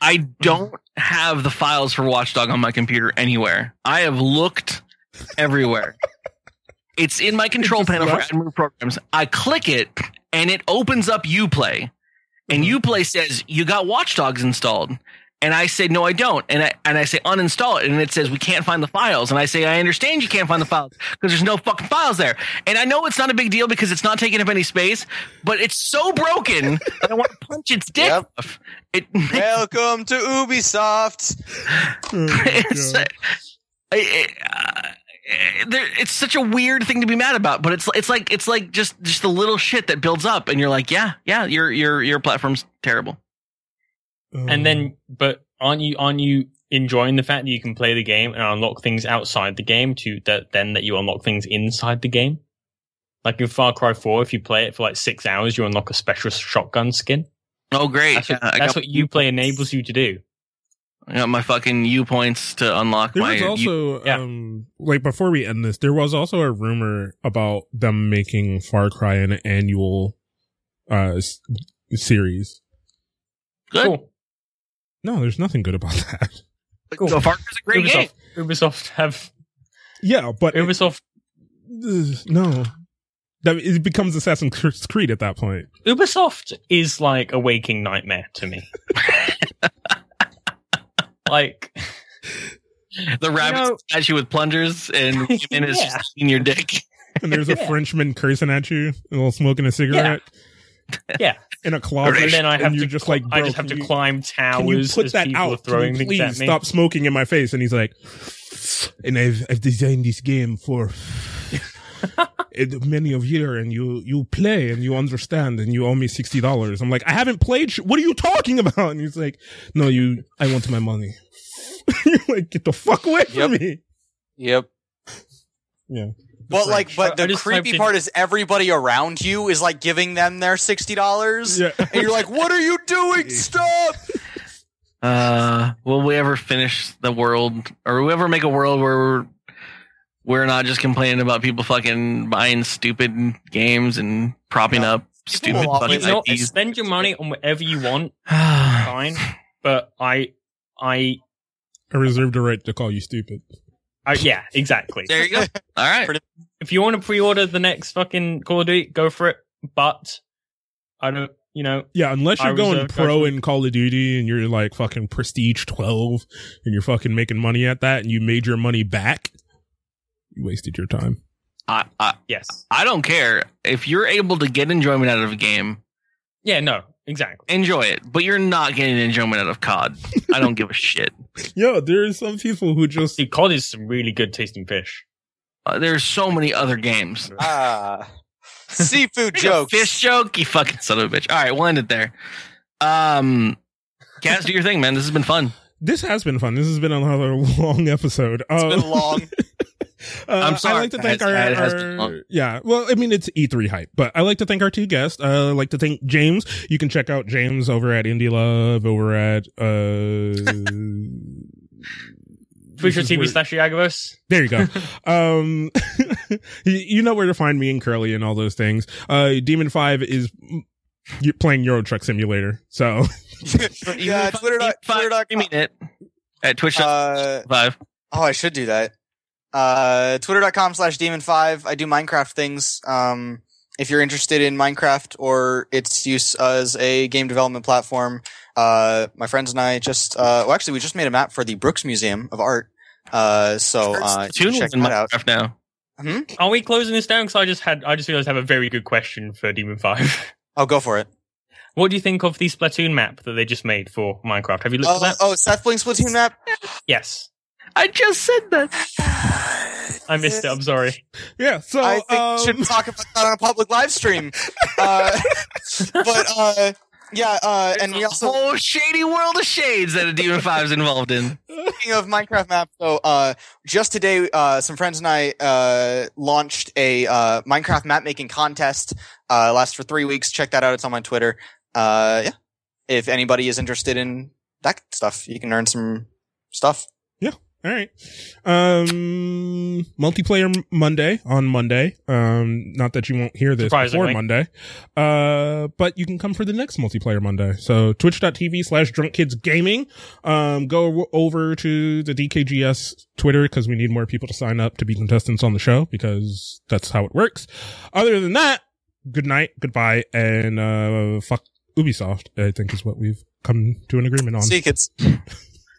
I don't have the files for Watchdog on my computer anywhere. I have looked everywhere. It's in my control just panel for left? programs. I click it and it opens up UPlay. And Mhm. UPlay says you got Watch Dogs installed. And I say, no, I don't. And I, and I say, uninstall it. And it says, we can't find the files. And I say, I understand you can't find the files because there's no fucking files there. And I know it's not a big deal because it's not taking up any space, but it's so broken that I want to punch its dick Yep. off. It makes Welcome to Ubisoft. Oh my it's, God. uh, it- uh, there, it's such a weird thing to be mad about, but it's it's like it's like just just the little shit that builds up, and you're like, yeah, yeah, your your your platform's terrible. Um, And then, but aren't you aren't you enjoying the fact that you can play the game and unlock things outside the game to that then that you unlock things inside the game? Like in Far Cry 4, if you play it for like six hours, you unlock a special shotgun skin. Oh, great! That's what, Yeah, I that's got- what you play enables you to do. I got my fucking U points to unlock There my. was also, yeah. um, like before we end this, there was also a rumor about them making Far Cry an annual, uh, s- series. good. Cool. No, there's nothing good about that. Cool. So Far Cry's a great game. Ubisoft, Ubisoft have Yeah, but Ubisoft Ugh, no, that it becomes Assassin's Creed at that point. Ubisoft is like a waking nightmare to me. like The rabbit know- statue with plungers and women is Yeah. in your dick. And there's a Yeah. Frenchman cursing at you while smoking a cigarette. Yeah. In a closet, and then I have you're to just cli- like, I just have to you- climb Can you towers put that out? throwing Can you at please me. stop smoking in my face? And he's like, and I've I've designed this game for it, many of year, and you you play and you understand, and you owe me sixty dollars. I'm like, I haven't played. Sh- what are you talking about? And he's like, No, you. I want my money. you're like, get the fuck away from me. Yep. Yeah. But like, but the creepy typed in- part is everybody around you is like giving them their sixty dollars, Yeah. and you're like, "What are you doing? Stop!" Uh, will we ever finish the world, or will we ever make a world where we're, we're not just complaining about people fucking buying stupid games and propping Yeah. up stupid will fucking you know, IPs? spend your money on whatever you want, fine. But I, I, I reserve the right to call you stupid. I yeah, exactly. there you go. All right. If you want to pre-order the next fucking Call of Duty, go for it. But I don't, you know, Yeah, unless you're going pro judgment. in Call of Duty and you're like fucking prestige 12 and you're fucking making money at that and you made your money back, you wasted your time. I, I Yes. I don't care if you're able to get enjoyment out of a game. Yeah. No. Exactly. Enjoy it, but you're not getting enjoyment out of COD. I don't give a shit. Yo, there are some people who just See, cod is some really good tasting fish. Uh, there's so many other games. Ah. Seafood joke, a. Fish joke, you fucking son of a bitch. All right, we'll end it there. Um, Kaz, do your thing, man. This has been fun. this has been fun. This has been another long episode. It's Uh, been long. Uh, I'm sorry. I like to thank It our, has- our- yeah. Well, I mean, it's E3 hype, but I like to thank our two guests. Uh, I like to thank James. You can check out James over at Indie Love over at uh. Twitch TV slash Iyagovos. There you go. um, you- you know where to find me and Curley and all those things. Uh, Demon Five is you're playing Euro Truck Simulator, so yeah, Twitter. dot- Twitter. dot You mean it at Twitch Uh, five. oh, I should do that. Uh, Twitter.com slash Demon5. I do Minecraft things. Um, if you're interested in Minecraft or its use as a game development platform, uh, my friends and I just, uh, well, actually, we just made a map for the Brooks Museum of Art. Uh, so, uh, you can check was in that out. Minecraft now. Hmm? Are we closing this down? Because I just had, I just realized I have a very good question for Demon Five. Oh, go for it. what do you think of the Splatoon map that they just made for Minecraft? Have you looked Uh, at that? oh, Seth Blink's Splatoon map? Yes, I just said that. I missed it. I'm sorry. yeah. So I think um, we should talk about that on a public live stream. uh, but, uh, yeah, uh, and we a also, whole shady world of shades that a Demon Five is involved in. Speaking of Minecraft map, so uh, just today, uh, some friends and I uh, launched a uh, Minecraft map making contest. Uh, lasts for three weeks. Check that out. It's on my Twitter. Uh, yeah, if anybody is interested in that stuff, you can earn some stuff. All right. Um, multiplayer Monday on Monday. Um, not that you won't hear this before Monday. Uh, but you can come for the next multiplayer Monday. So twitch.tv slash drunk kids gaming. Um, go w- over to the DKGS Twitter because we need more people to sign up to be contestants on the show because that's how it works. Other than that, good night, goodbye, and, uh, fuck Ubisoft, I think is what we've come to an agreement on. See you, kids.